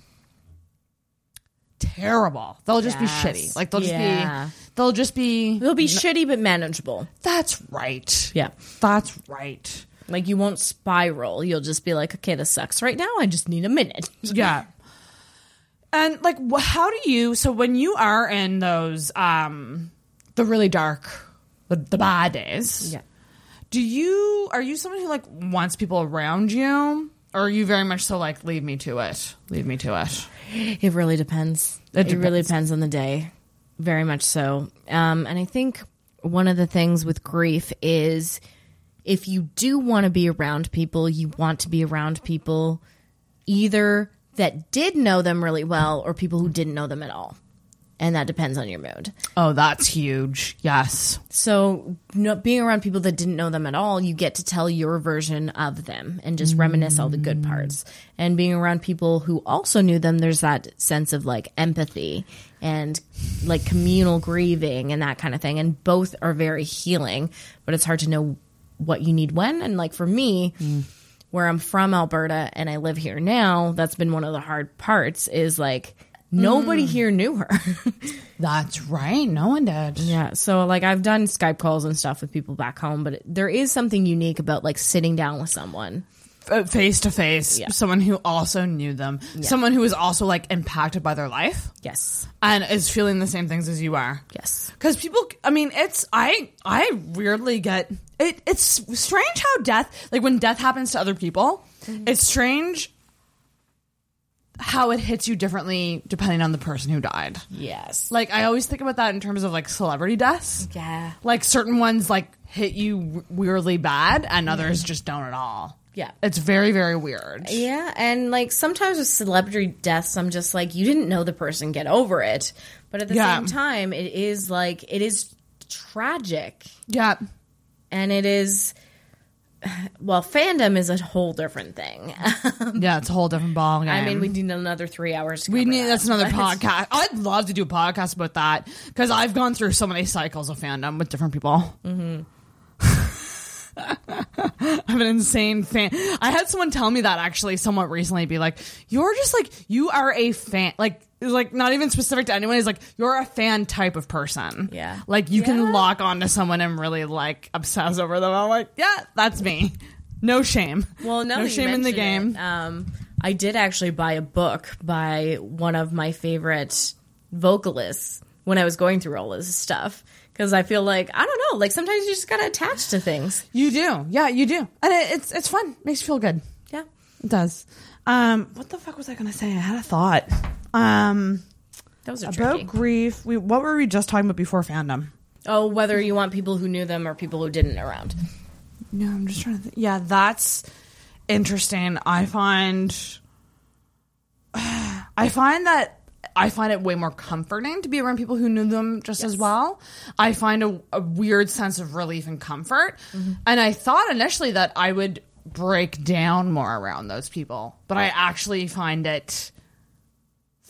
terrible. They'll just Yes. be shitty. Like they'll just Yeah. be, they'll just be, It'll be shitty but manageable. that's right. Yeah. That's right. Like you won't spiral. You'll just be like, okay, this sucks right now. I just need a minute. [LAUGHS] Yeah. And like, how do you, so when you are in those, um, the really dark, the, the bad days, Yeah. do you are you someone who like wants people around you or are you very much so like leave me to it leave me to it It really depends. It It, really depends. depends on the day. Very much so. Um, and I think one of the things with grief is if you do want to be around people, you want to be around people either that did know them really well or people who didn't know them at all. And that depends on your mood. oh that's huge yes So, no, being around people that didn't know them at all, you get to tell your version of them and just reminisce all the good parts. And being around people who also knew them, there's that sense of like empathy and like communal grieving and that kind of thing. And both are very healing, but it's hard to know what you need when. And like for me, where I'm from Alberta and I live here now, that's been one of the hard parts is like nobody mm. here knew her. [LAUGHS] that's right. No one did. Yeah, so like I've done Skype calls and stuff with people back home, but it, there is something unique about like sitting down with someone. face to face someone who also knew them someone who was also like impacted by their life. Yes. and is feeling the same things as you are. Yes. because people i mean it's i i weirdly get it it's strange how death like when death happens to other people mm-hmm. it's strange how it hits you differently depending on the person who died Yes. like i always think about that in terms of like celebrity deaths Yeah. like certain ones like hit you weirdly bad and others just don't at all Yeah. it's very very weird Yeah, and like sometimes with celebrity deaths, I'm just like, you didn't know the person, get over it. But at the Yeah. same time, it is like it is tragic, yeah and it is. Well, fandom is a whole different thing. [LAUGHS] yeah it's a whole different ball game. I mean, we need another three hours. To We need that. that's another [LAUGHS] podcast. I'd love to do a podcast about that because I've gone through so many cycles of fandom with different people. Mm-hmm. [LAUGHS] I'm an insane fan. I had someone tell me that actually somewhat recently. Be like, you're just like you are a fan. Like, like not even specific to anyone. Is like you're a fan type of person. Yeah. Like you Yeah. can lock onto someone and really like obsess over them. I'm like, yeah, that's me. No shame. Well, no, no shame in the game. it, um, I did actually buy a book by one of my favorite vocalists when I was going through all this stuff because I feel like I don't know, like sometimes you just gotta attach to things. You do, yeah, you do, and it, it's it's fun. Makes you feel good. Yeah. It does. Um, what the fuck was I gonna say? I had a thought. Um, Those are about tricky. grief. We what were we just talking about before fandom? Oh, whether you want people who knew them or people who didn't around. No, I'm just trying to. Think. Yeah, that's interesting. I find. [SIGHS] I find that I find it way more comforting to be around people who knew them just as well. I find a, a weird sense of relief and comfort, and I thought initially that I would break down more around those people, but I actually find it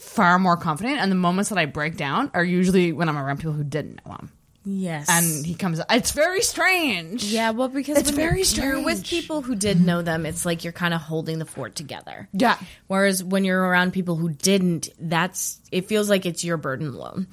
far more confident. And the moments that I break down are usually when I'm around people who didn't know him. Yes. And he comes. It's very strange. yeah, well, because It's when very you're, you're with people who did know them, it's like you're kind of holding the fort together. Yeah. Whereas when you're around people who didn't, that's it feels like it's your burden alone.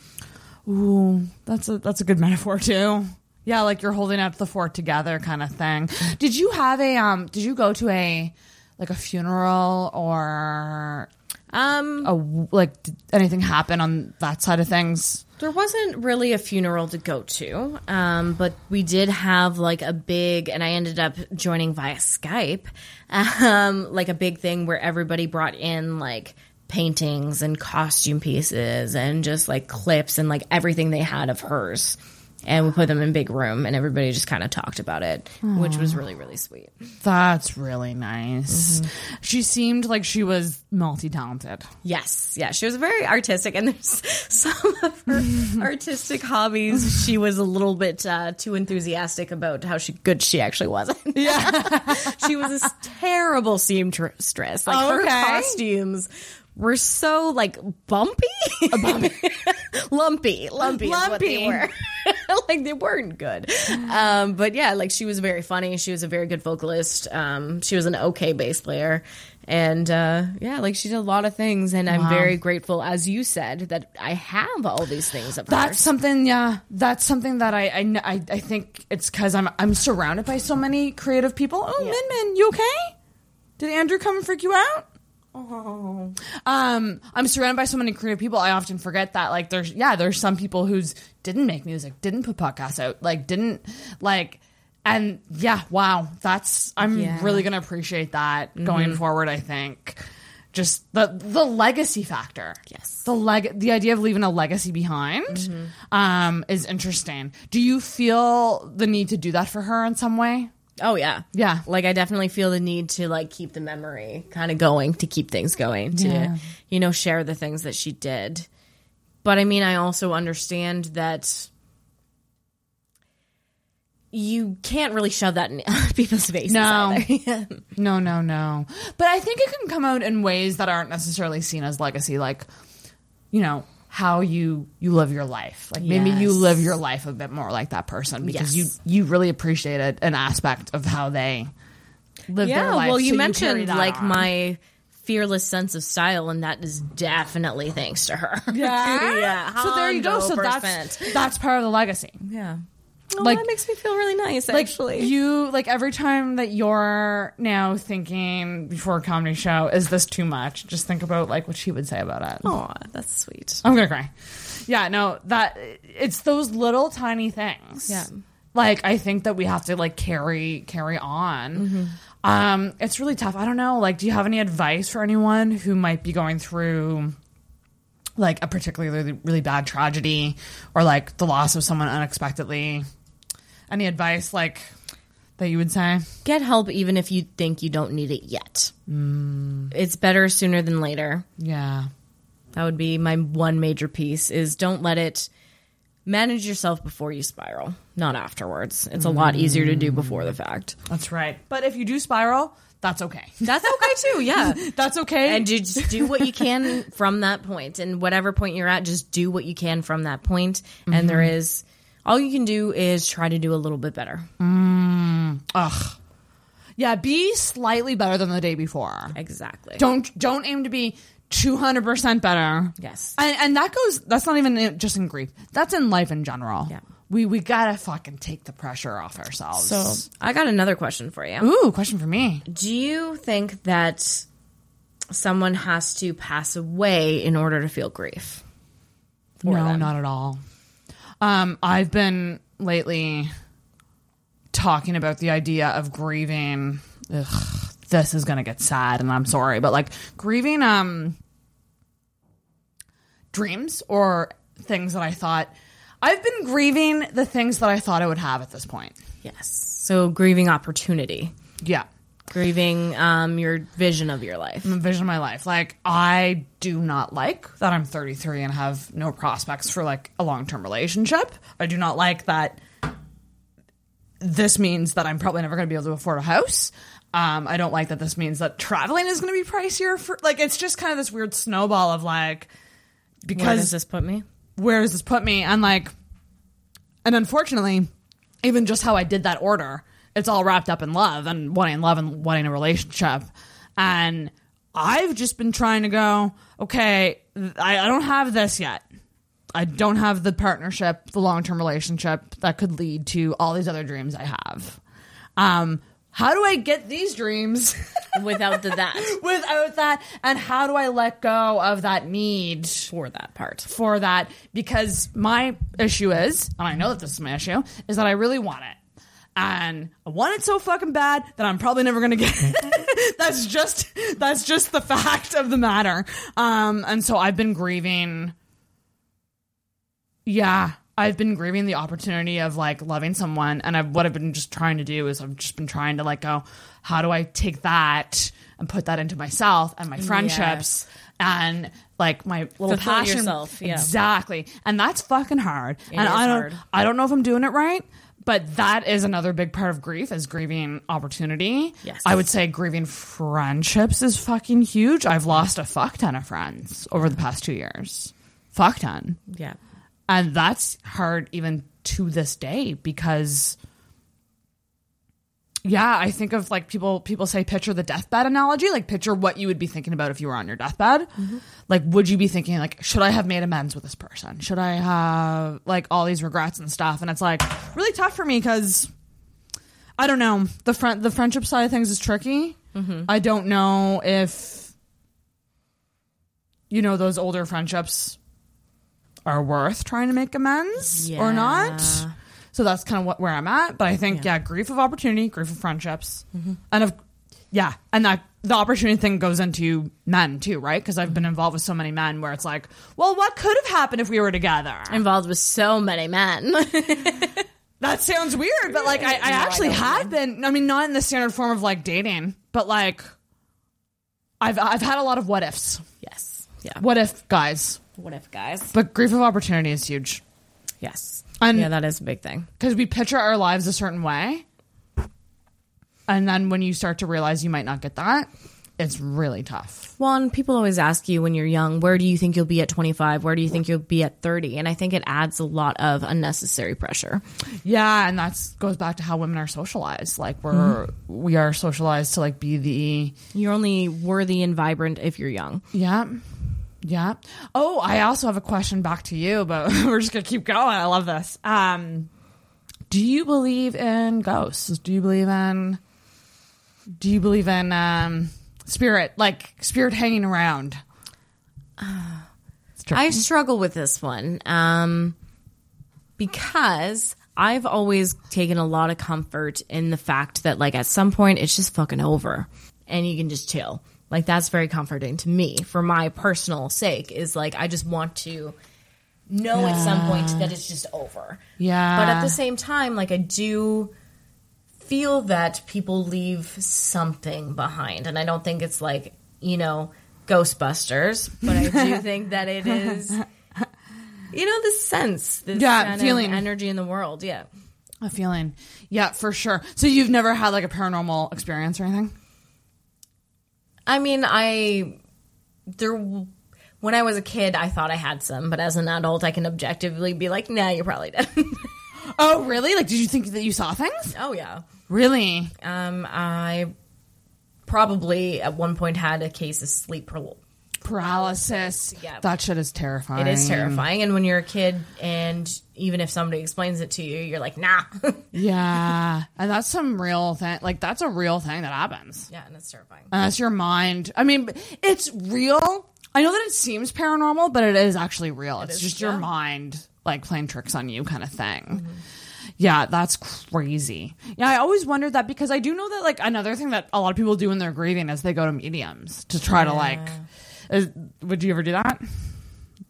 Ooh, that's a that's a good metaphor too. Yeah, like you're holding up the fort together kind of thing. Did you have a um did you go to a like a funeral or Um, a like did anything happen on that side of things? There wasn't really a funeral to go to, um, but we did have like a big, and I ended up joining via Skype, um, like a big thing where everybody brought in like paintings and costume pieces and just like clips and like everything they had of hers. And we put them in big room, and everybody just kind of talked about it, which was really, really sweet. That's really nice. She seemed like she was multi talented. Yes, yeah, she was very artistic, and there's [LAUGHS] some of her artistic hobbies. She was a little bit uh, too enthusiastic about how she good she actually wasn't. [LAUGHS] Yeah, she was a terrible seamstress. Like her Okay. costumes were so like bumpy, [LAUGHS] lumpy, lumpy, is what they Lumpy. were. [LAUGHS] like they weren't good. Um, but yeah, like she was very funny. She was a very good vocalist. Um, she was an okay bass player. And uh, yeah, like she did a lot of things, and I'm very grateful, as you said, that I have all these things of That's hers. something, yeah. That's something that I I, I, I think it's because I'm I'm surrounded by so many creative people. Oh, Min Min, you okay? Did Andrew come and freak you out? Oh, um, I'm surrounded by so many creative people. I often forget that, like, there's yeah, there's some people who's didn't make music, didn't put podcasts out, like, didn't like, and yeah, wow, that's I'm Yeah. really gonna appreciate that going forward. I think just the the legacy factor. Yes. the leg the idea of leaving a legacy behind um, is interesting. Do you feel the need to do that for her in some way? Oh yeah, Yeah. Like I definitely feel the need to like keep the memory kind of going, to keep things going, to Yeah. you know share the things that she did. But I mean, I also understand that you can't really shove that in [LAUGHS] people's faces. No. [LAUGHS] No, no, no. But I think it can come out in ways that aren't necessarily seen as legacy, like you know how you you live your life. Like maybe you live your life a bit more like that person because Yes. you you really appreciated an aspect of how they live their life. yeah. Well, you carry mentioned that like on. my fearless sense of style, and that is definitely thanks to her. [LAUGHS] yeah yeah. So there you go. So that's that's part of the legacy. yeah. Oh, Like- that makes me feel really nice. like actually, you like every time that you're now thinking before a comedy show is this too much? Just think about like what she would say about it. Oh, that's sweet. i'm gonna cry. Yeah no that it's those little tiny things. Yeah. like i think that we have to like carry carry on. Um it's really tough. I don't know like do you have any advice for anyone who might be going through like a particularly really bad tragedy or like the loss of someone unexpectedly any advice like that you would say Get help even if you think you don't need it yet. Mm. It's better sooner than later. yeah That would be my one major piece is don't let it manage yourself before you spiral, not afterwards. It's a lot easier to do before the fact. that's right but if you do spiral that's okay That's okay too, yeah. [LAUGHS] that's okay And you just do what you can from that point, and whatever point you're at, just do what you can from that point. And there mm-hmm. is all you can do is try to do a little bit better. Mm, ugh yeah be slightly better than the day before Exactly. don't don't aim to be 200% better Yes. and, and that goes that's not even just in grief that's in life in general Yeah. We we gotta fucking take the pressure off ourselves So I got another question for you. ooh question for me Do you think that someone has to pass away in order to feel grief? no, them? not at all. Um, I've been lately talking about the idea of grieving ugh, this is gonna get sad, and I'm sorry, but like grieving um dreams or things that I thought I've been grieving the things that I thought I would have at this point. Yes. So grieving opportunity, Yeah. grieving um, your vision of your life. the vision of my life. Like I do not like that I'm 33 and have no prospects for like a long-term relationship. I do not like that this means that I'm probably never going to be able to afford a house. Um, I don't like that this means that traveling is going to be pricier for like it's just kind of this weird snowball of like Where because does this put me? Where does this put me? And like, and unfortunately, even just how I did that order, it's all wrapped up in love and wanting love and wanting a relationship. And I've just been trying to go, okay, I, I don't have this yet. I don't have the partnership, the long term relationship that could lead to all these other dreams I have. Um, how do I get these dreams [LAUGHS] Without the that [LAUGHS] without that? And how do I let go of that need for that part. for that because my issue is, and I know that this is my issue, is that I really want it. And I want it so fucking bad that I'm probably never gonna get it. [LAUGHS] that's just that's just the fact of the matter. Um and so I've been grieving yeah, I've been grieving the opportunity of like loving someone, and I've, what I've been just trying to do is I've just been trying to like go, how do I take that and put that into myself and my friendships and like my little Fulfill passion. yourself, yeah. Exactly, and that's fucking hard. and I don't, hard. I don't know if I'm doing it right. But that is another big part of grief is grieving opportunity. Yes. I would say grieving friendships is fucking huge. I've lost a fuck ton of friends over the past two years. Fuck ton. Yeah. And that's hard even to this day because yeah, I think of like people people say picture the deathbed analogy, like picture what you would be thinking about if you were on your deathbed. Mm-hmm. Like would you be thinking like should I have made amends with this person? Should I have like all these regrets and stuff? And it's like really tough for me cuz I don't know. The friend the friendship side of things is tricky. Mm-hmm. I don't know if you know those older friendships are worth trying to make amends or not. So that's kind of what where I'm at. But I think yeah, grief of opportunity, grief of friendships, mm-hmm. and of yeah, and that the opportunity thing goes into men too, right? Because I've been mm-hmm. involved with so many men where it's like, well, what could have happened if we were together? Involved with so many men. [LAUGHS] [LAUGHS] That sounds weird, but like I, I actually have been. I mean, not in the standard form of like dating, but like I've I've had a lot of what ifs. yes. Yeah. What if guys? What if, guys? But grief of opportunity is huge Yes. And- yeah, that is a big thing. because we picture our lives a certain way, and then when you start to realize you might not get that, it's really tough. Well, and people always ask you when you're young, where do you think you'll be at 25? Where do you think you'll be at 30? And I think it adds a lot of unnecessary pressure. Yeah, and that goes back to how women are socialized. Like we're mm-hmm. we are socialized to like be the You're only worthy and vibrant if you're young. Yeah. Yeah. Oh, I also have a question back to you, but [LAUGHS] we're just gonna keep going. I love this. Um, do you believe in ghosts? Do you believe in? Do you believe in um, spirit, like spirit hanging around? I struggle with this one um, because I've always taken a lot of comfort in the fact that, like, at some point it's just fucking over and you can just chill. Like, that's very comforting to me for my personal sake, is like, I just want to know at some point that it's just over. Yeah. But at the same time, like, I do feel that people leave something behind. And I don't think it's like, you know, Ghostbusters, but I do [LAUGHS] think that it is, you know, this sense, this Yeah, kind feeling. of energy in the world. Yeah. a feeling. Yeah, for sure. So you've never had like a paranormal experience or anything? I mean, I, there, when I was a kid, I thought I had some, but as an adult, I can objectively be like, nah, you're probably dead. [LAUGHS] Oh, really? Like, did you think that you saw things? oh, yeah. Really? Um, I probably at one point had a case of sleep paralysis. Yeah. That shit is terrifying. It is terrifying. And when you're a kid, and even if somebody explains it to you, you're like, nah. [LAUGHS] Yeah, and that's some real thing. Like that's a real thing that happens. yeah, and it's terrifying. And that's your mind. I mean, it's real. I know that it seems paranormal, but it is actually real. it's is, just your mind like playing tricks on you, kind of thing. Mm-hmm. Yeah, that's crazy. Yeah, I always wondered that because I do know that like another thing that a lot of people do when they're grieving is they go to mediums to try to like. Is, would you ever do that?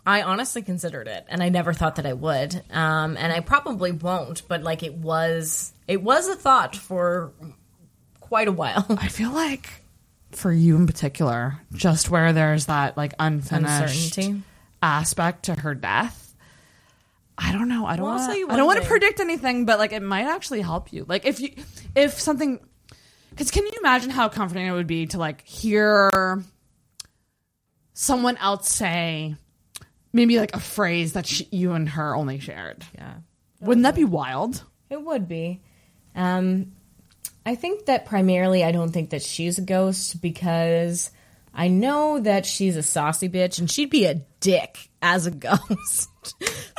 I honestly considered it, and I never thought that I would, um, and I probably won't. But like, it was it was a thought for quite a while. I feel like for you in particular, just where there's that like unfinished Uncertainty. aspect to her death. I don't know. I don't Well, I'll want. tell you I don't want to predict anything, but like it might actually help you. Like if you, if something, because can you imagine how comforting it would be to like hear someone else say, maybe like a phrase that she, you and her only shared. Yeah, Wouldn't that be wild? it would be. Um, I think that primarily, I don't think that she's a ghost because I know that she's a saucy bitch, and she'd be a dick as a [LAUGHS] ghost.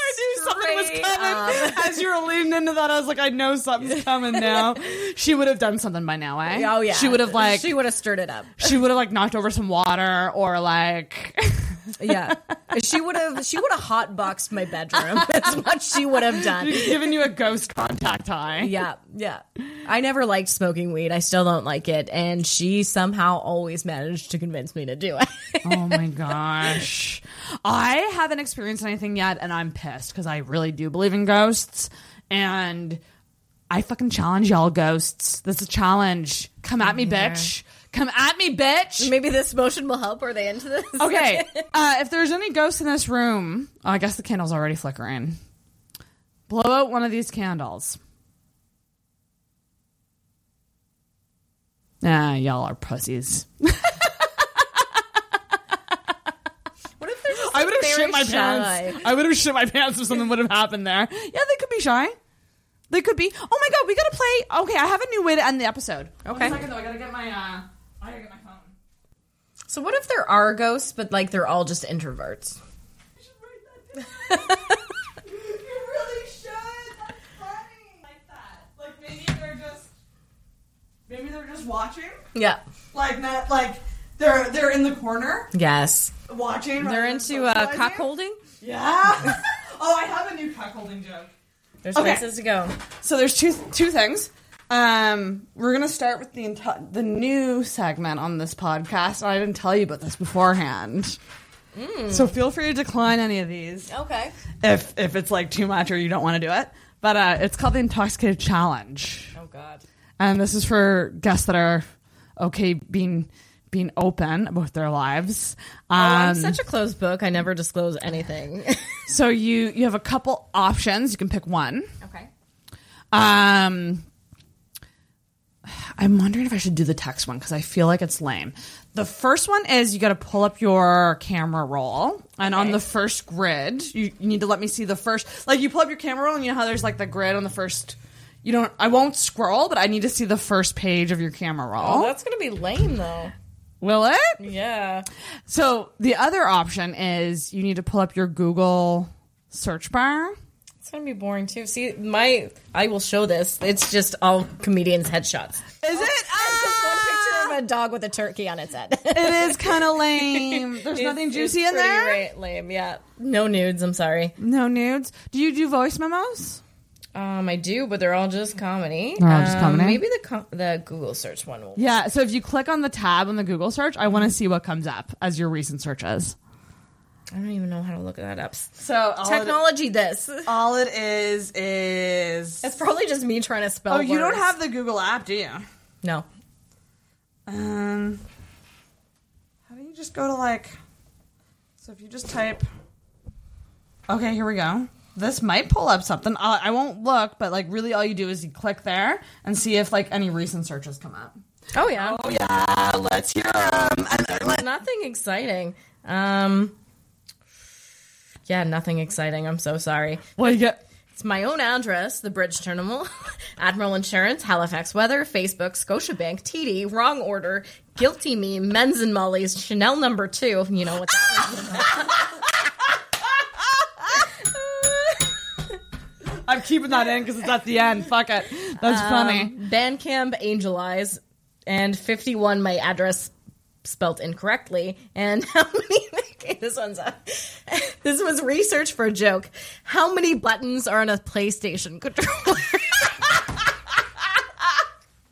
I knew something was coming. [LAUGHS] As you were leaning into that, I was like, I know something's coming now. [LAUGHS] she would have done something by now, eh? Oh yeah, She would have like she would have stirred it up. she would have like knocked over some water or like [LAUGHS] Yeah, she would have. She would have hot boxed my bedroom. That's what she would have done. given you a ghost contact high. Yeah, yeah. I never liked smoking weed. I still don't like it, and she somehow always managed to convince me to do it. Oh my gosh. I haven't experienced anything yet and I'm pissed because I really do believe in ghosts and I fucking challenge y'all ghosts. This is a challenge. Come at me, bitch. Come at me, bitch. Maybe this motion will help. Are they into this? Okay. [LAUGHS] Uh, if there's any ghosts in this room, oh, I guess the candle's already flickering. Blow out one of these candles. Nah, y'all are pussies. [LAUGHS] What if they're just I would have shit my shy? pants. I would have shit my pants if something would have happened there. Yeah, they could be shy. They could be. Oh my god, we gotta play. Okay, I have a new way to end the episode. Okay. One second though, I gotta get my. uh I gotta get my phone. So what if there are ghosts, but like they're all just introverts? [LAUGHS] you really should. That's funny. Like that. Like maybe they're just. Maybe they're just watching. Yeah. Like not like they're they're in the corner Yes. Watching. They're into uh, cuckolding. Yeah. [LAUGHS] oh, I have a new cuckolding joke. There's Okay. places to go. So there's two two things. Um, we're gonna start with the enti- the new segment on this podcast. I didn't tell you about this beforehand, so feel free to decline any of these Okay. if if it's like too much or you don't want to do it. But uh, it's called the Intoxicated Challenge, Oh God. and this is for guests that are okay being being open about their lives. Um, Oh, I'm such a closed book. I never disclose anything. [LAUGHS] so you you have a couple options. You can pick one. okay. Um, I'm wondering if I should do the text one because I feel like it's lame. The first one is you got to pull up your camera roll, and on the first grid, you, you need to let me see the first. Like you pull up your camera roll, and you know how there's like the grid on the first. You don't. I won't scroll, but I need to see the first page of your camera roll. Oh, that's gonna be lame though. Will it? Yeah. So the other option is you need to pull up your Google search bar. It's gonna be boring too. See, my I will show this. It's just all comedians' headshots. Is it? [LAUGHS] Just one ah! picture of a dog with a turkey on its head. It is [LAUGHS] kind of lame. There's nothing juicy in there. lame, yeah. No nudes. I'm sorry. No nudes. Do you do voice memos? Um, I do, but they're all just comedy. They're all just Um, comedy? Maybe the com- the Google search one will. Yeah. So if you click on the tab on the Google search, I want to see what comes up as your recent searches. I don't even know how to look that up. So Technology. This. all it is is. It's probably just me trying to spell. Oh, you don't have the Google app, do you? no. Um, how do you just go to like? So if you just type. Okay, here we go. This might pull up something. I, I won't look, but like really, all you do is you click there and see if like any recent searches come up. Oh yeah. Oh yeah, let's hear them. Nothing exciting. Um. Yeah, nothing exciting. I'm so sorry. Well, you get. It's my own address, the Bridge Terminal, [LAUGHS] Admiral Insurance, Halifax Weather, Facebook, Scotiabank, TD, Wrong Order, Guilty Me, Men's and Molly's, Chanel number two. You know what that [LAUGHS] [LAUGHS] I'm keeping that in because it's at the end. Fuck it. That's was. funny. Um, Bandcamp, Angel Eyes, and 51, my address spelt incorrectly. And [LAUGHS] how many? Okay, this one's a, [LAUGHS] this was research for a joke. How many buttons are on a PlayStation controller? [LAUGHS]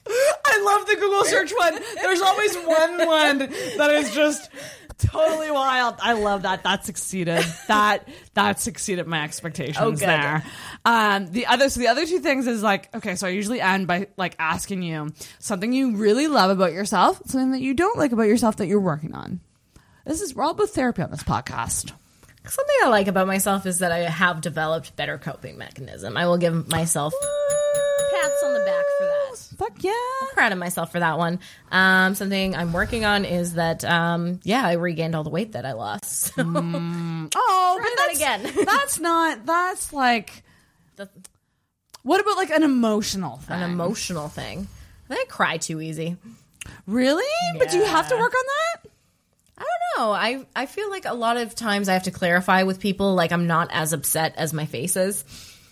I love the Google search one. There's always one one that is just totally wild. I love that. That succeeded. That that succeeded my expectations Oh, there. Um, the other so the other two things is like okay. So I usually end by like asking you something you really love about yourself, something that you don't like about yourself that you're working on. This is we're all about therapy on this podcast. Something I like about myself is that I have developed better coping mechanism. I will give myself pats on the back for that. Fuck yeah. I'm Proud of myself for that one. Um, something I'm working on is that, um, yeah, I regained all the weight that I lost. So, [LAUGHS] Oh, Try but that that's, again. [LAUGHS] that's not. That's like. What about like an emotional thing? an emotional thing. I think I cry too easy. Really? But do you have to work on that? I don't know. I I feel like a lot of times I have to clarify with people like I'm not as upset as my face is.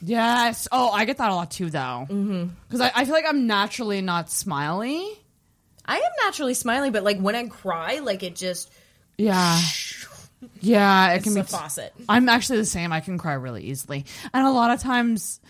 Yes. Oh, I get that a lot too, though. Mm-hmm. Because I, I feel like I'm naturally not smiley. I am naturally smiley, but like when I cry, like it just Yeah. [LAUGHS] Yeah, it can be. a faucet. I'm actually the same. I can cry really easily. And a lot of times.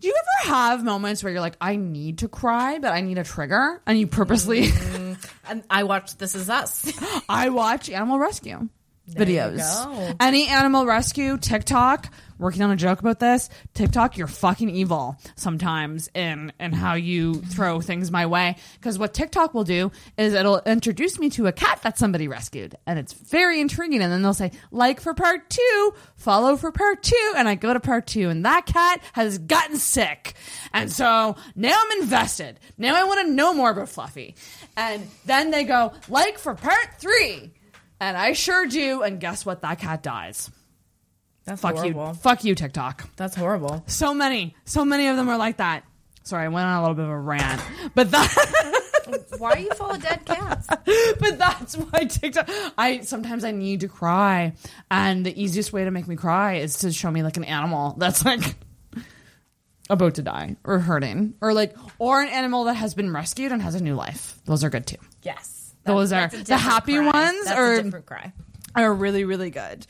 Do you ever have moments where you're like, I need to cry, but I need a trigger? And you purposely. Mm-hmm. And I watched This Is Us. [LAUGHS] I watch animal rescue videos. Any animal rescue, TikTok, working on a joke about this. TikTok, you're fucking evil sometimes in in how you throw things my way. Because what TikTok will do is it'll introduce me to a cat that somebody rescued, and it's very intriguing. And then they'll say like for part two, follow for part two, and I go to part two, and that cat has gotten sick, and so now I'm invested. Now I want to know more about Fluffy, and then they go like for part three. And I sure do. And guess what? That cat dies. That's Fuck horrible. you. Fuck you, TikTok. That's horrible. So many. So many of them are like that. Sorry, I went on a little bit of a rant. But that [LAUGHS] Why are you full of dead cats? [LAUGHS] but that's why TikTok I sometimes I need to cry. And the easiest way to make me cry is to show me like an animal that's like about to die or hurting. Or like or an animal that has been rescued and has a new life. Those are good too. Yes. Those are the happy cry. ones That's are a different cry. are really really good.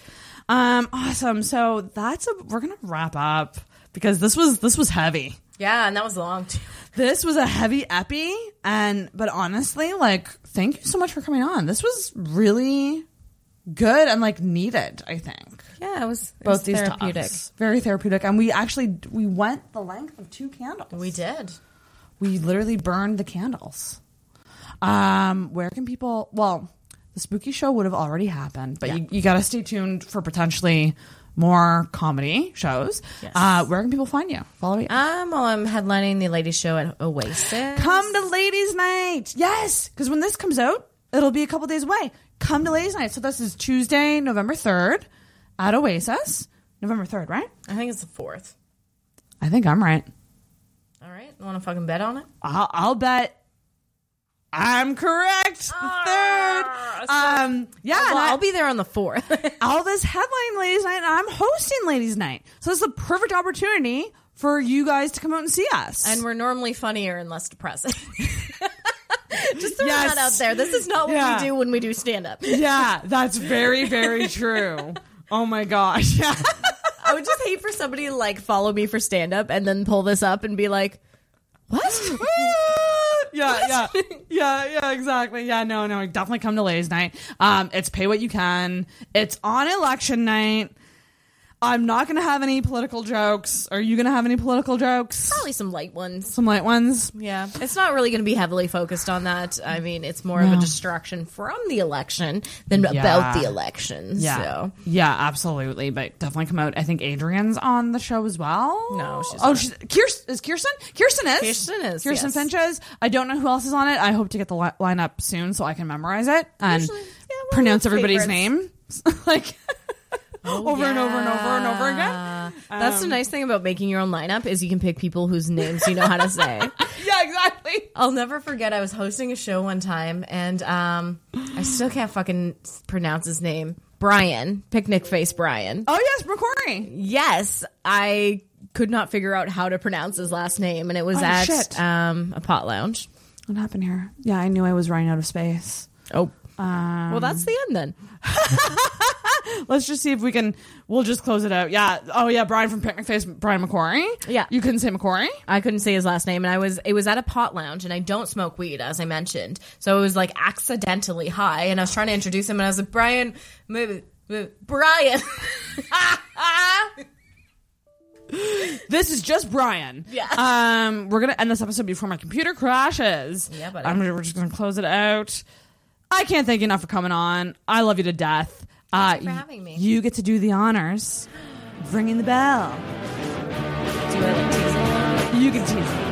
Um awesome. So that's a we're going to wrap up because this was this was heavy. Yeah, and that was long too. This was a heavy epi and but honestly like thank you so much for coming on. This was really good and like needed, I think. Yeah, it was it Both was these therapeutic. talks. Very therapeutic and we actually we went the length of two candles. We did. we literally burned the candles. Um, where can people? Well, the spooky show would have already happened, but you, you got to stay tuned for potentially more comedy shows. Yes. Uh, where can people find you? Follow you. Um, well, I'm headlining the ladies' show at Oasis. Come to Ladies Night. Yes, because when this comes out, it'll be a couple days away. Come to Ladies Night. So this is Tuesday, November third, at Oasis. November third, right? I think it's the fourth. I think I'm right. All right, want to fucking bet on it? I'll, I'll bet I'm correct. The third. Um, yeah, Well, and I- I'll be there on the fourth. [LAUGHS] all this headline Ladies Night, and I'm hosting Ladies Night. So it's the perfect opportunity for you guys to come out and see us. and we're normally funnier and less depressing. [LAUGHS] Just throw Yes. that out there. This is not what Yeah. we do when we do stand up. yeah, that's [LAUGHS] very, very true. Oh my gosh. Yeah. I would just hate for somebody to like follow me for stand up and then pull this up and be like, "What?" [GASPS] [LAUGHS] yeah, yeah, yeah, yeah, exactly. Yeah, no, no, definitely come to Ladies Night. Um, it's pay what you can. It's on election night. I'm not gonna have any political jokes. Are you gonna have any political jokes? Probably some light ones. Some light ones. Yeah, it's not really going to be heavily focused on that. I mean, it's more of a distraction from the election than Yeah. about the election. Yeah, So. yeah, absolutely. But definitely come out. I think Adrian's on the show as well. No, she's oh, not. she's Kirsten. Is Kirsten? Kirsten is. Kirsten is, Kirsten yes. Finches. I don't know who else is on it. I hope to get the li- lineup soon so I can memorize it and Usually- yeah, pronounce everybody's favorites. name [LAUGHS] like [LAUGHS] over and over and over and over again. That's the nice thing about making your own lineup is you can pick people whose names you know how to say. [LAUGHS] Yeah, exactly. I'll never forget. I was hosting a show one time, and um, I still can't fucking pronounce his name. Brian, Picnicface Brian. Oh yes, McQuarrie. Yes, I could not figure out how to pronounce his last name, and it was Oh, at um, a pot lounge. What happened here? Yeah, I knew I was running out of space. Oh, well, that's the end then. [LAUGHS] Let's just see if we can. We'll just close it out. Yeah. Oh yeah, Brian from Picnicface, Brian McQuarrie. Yeah. You couldn't say McQuarrie. I couldn't say his last name, and I was it was at a pot lounge, and I don't smoke weed, as I mentioned, so it was like accidentally high, and I was trying to introduce him, and I was like, Brian, Brian. [LAUGHS] This is just Brian. Yeah. Um, we're gonna end this episode before my computer crashes. Yeah, buddy. I'm, we're just gonna close it out. I can't thank you enough for coming on. I love you to death. Uh, you for having me. You get to do the honors, ringing the bell. Do like teasing? You can tease. me.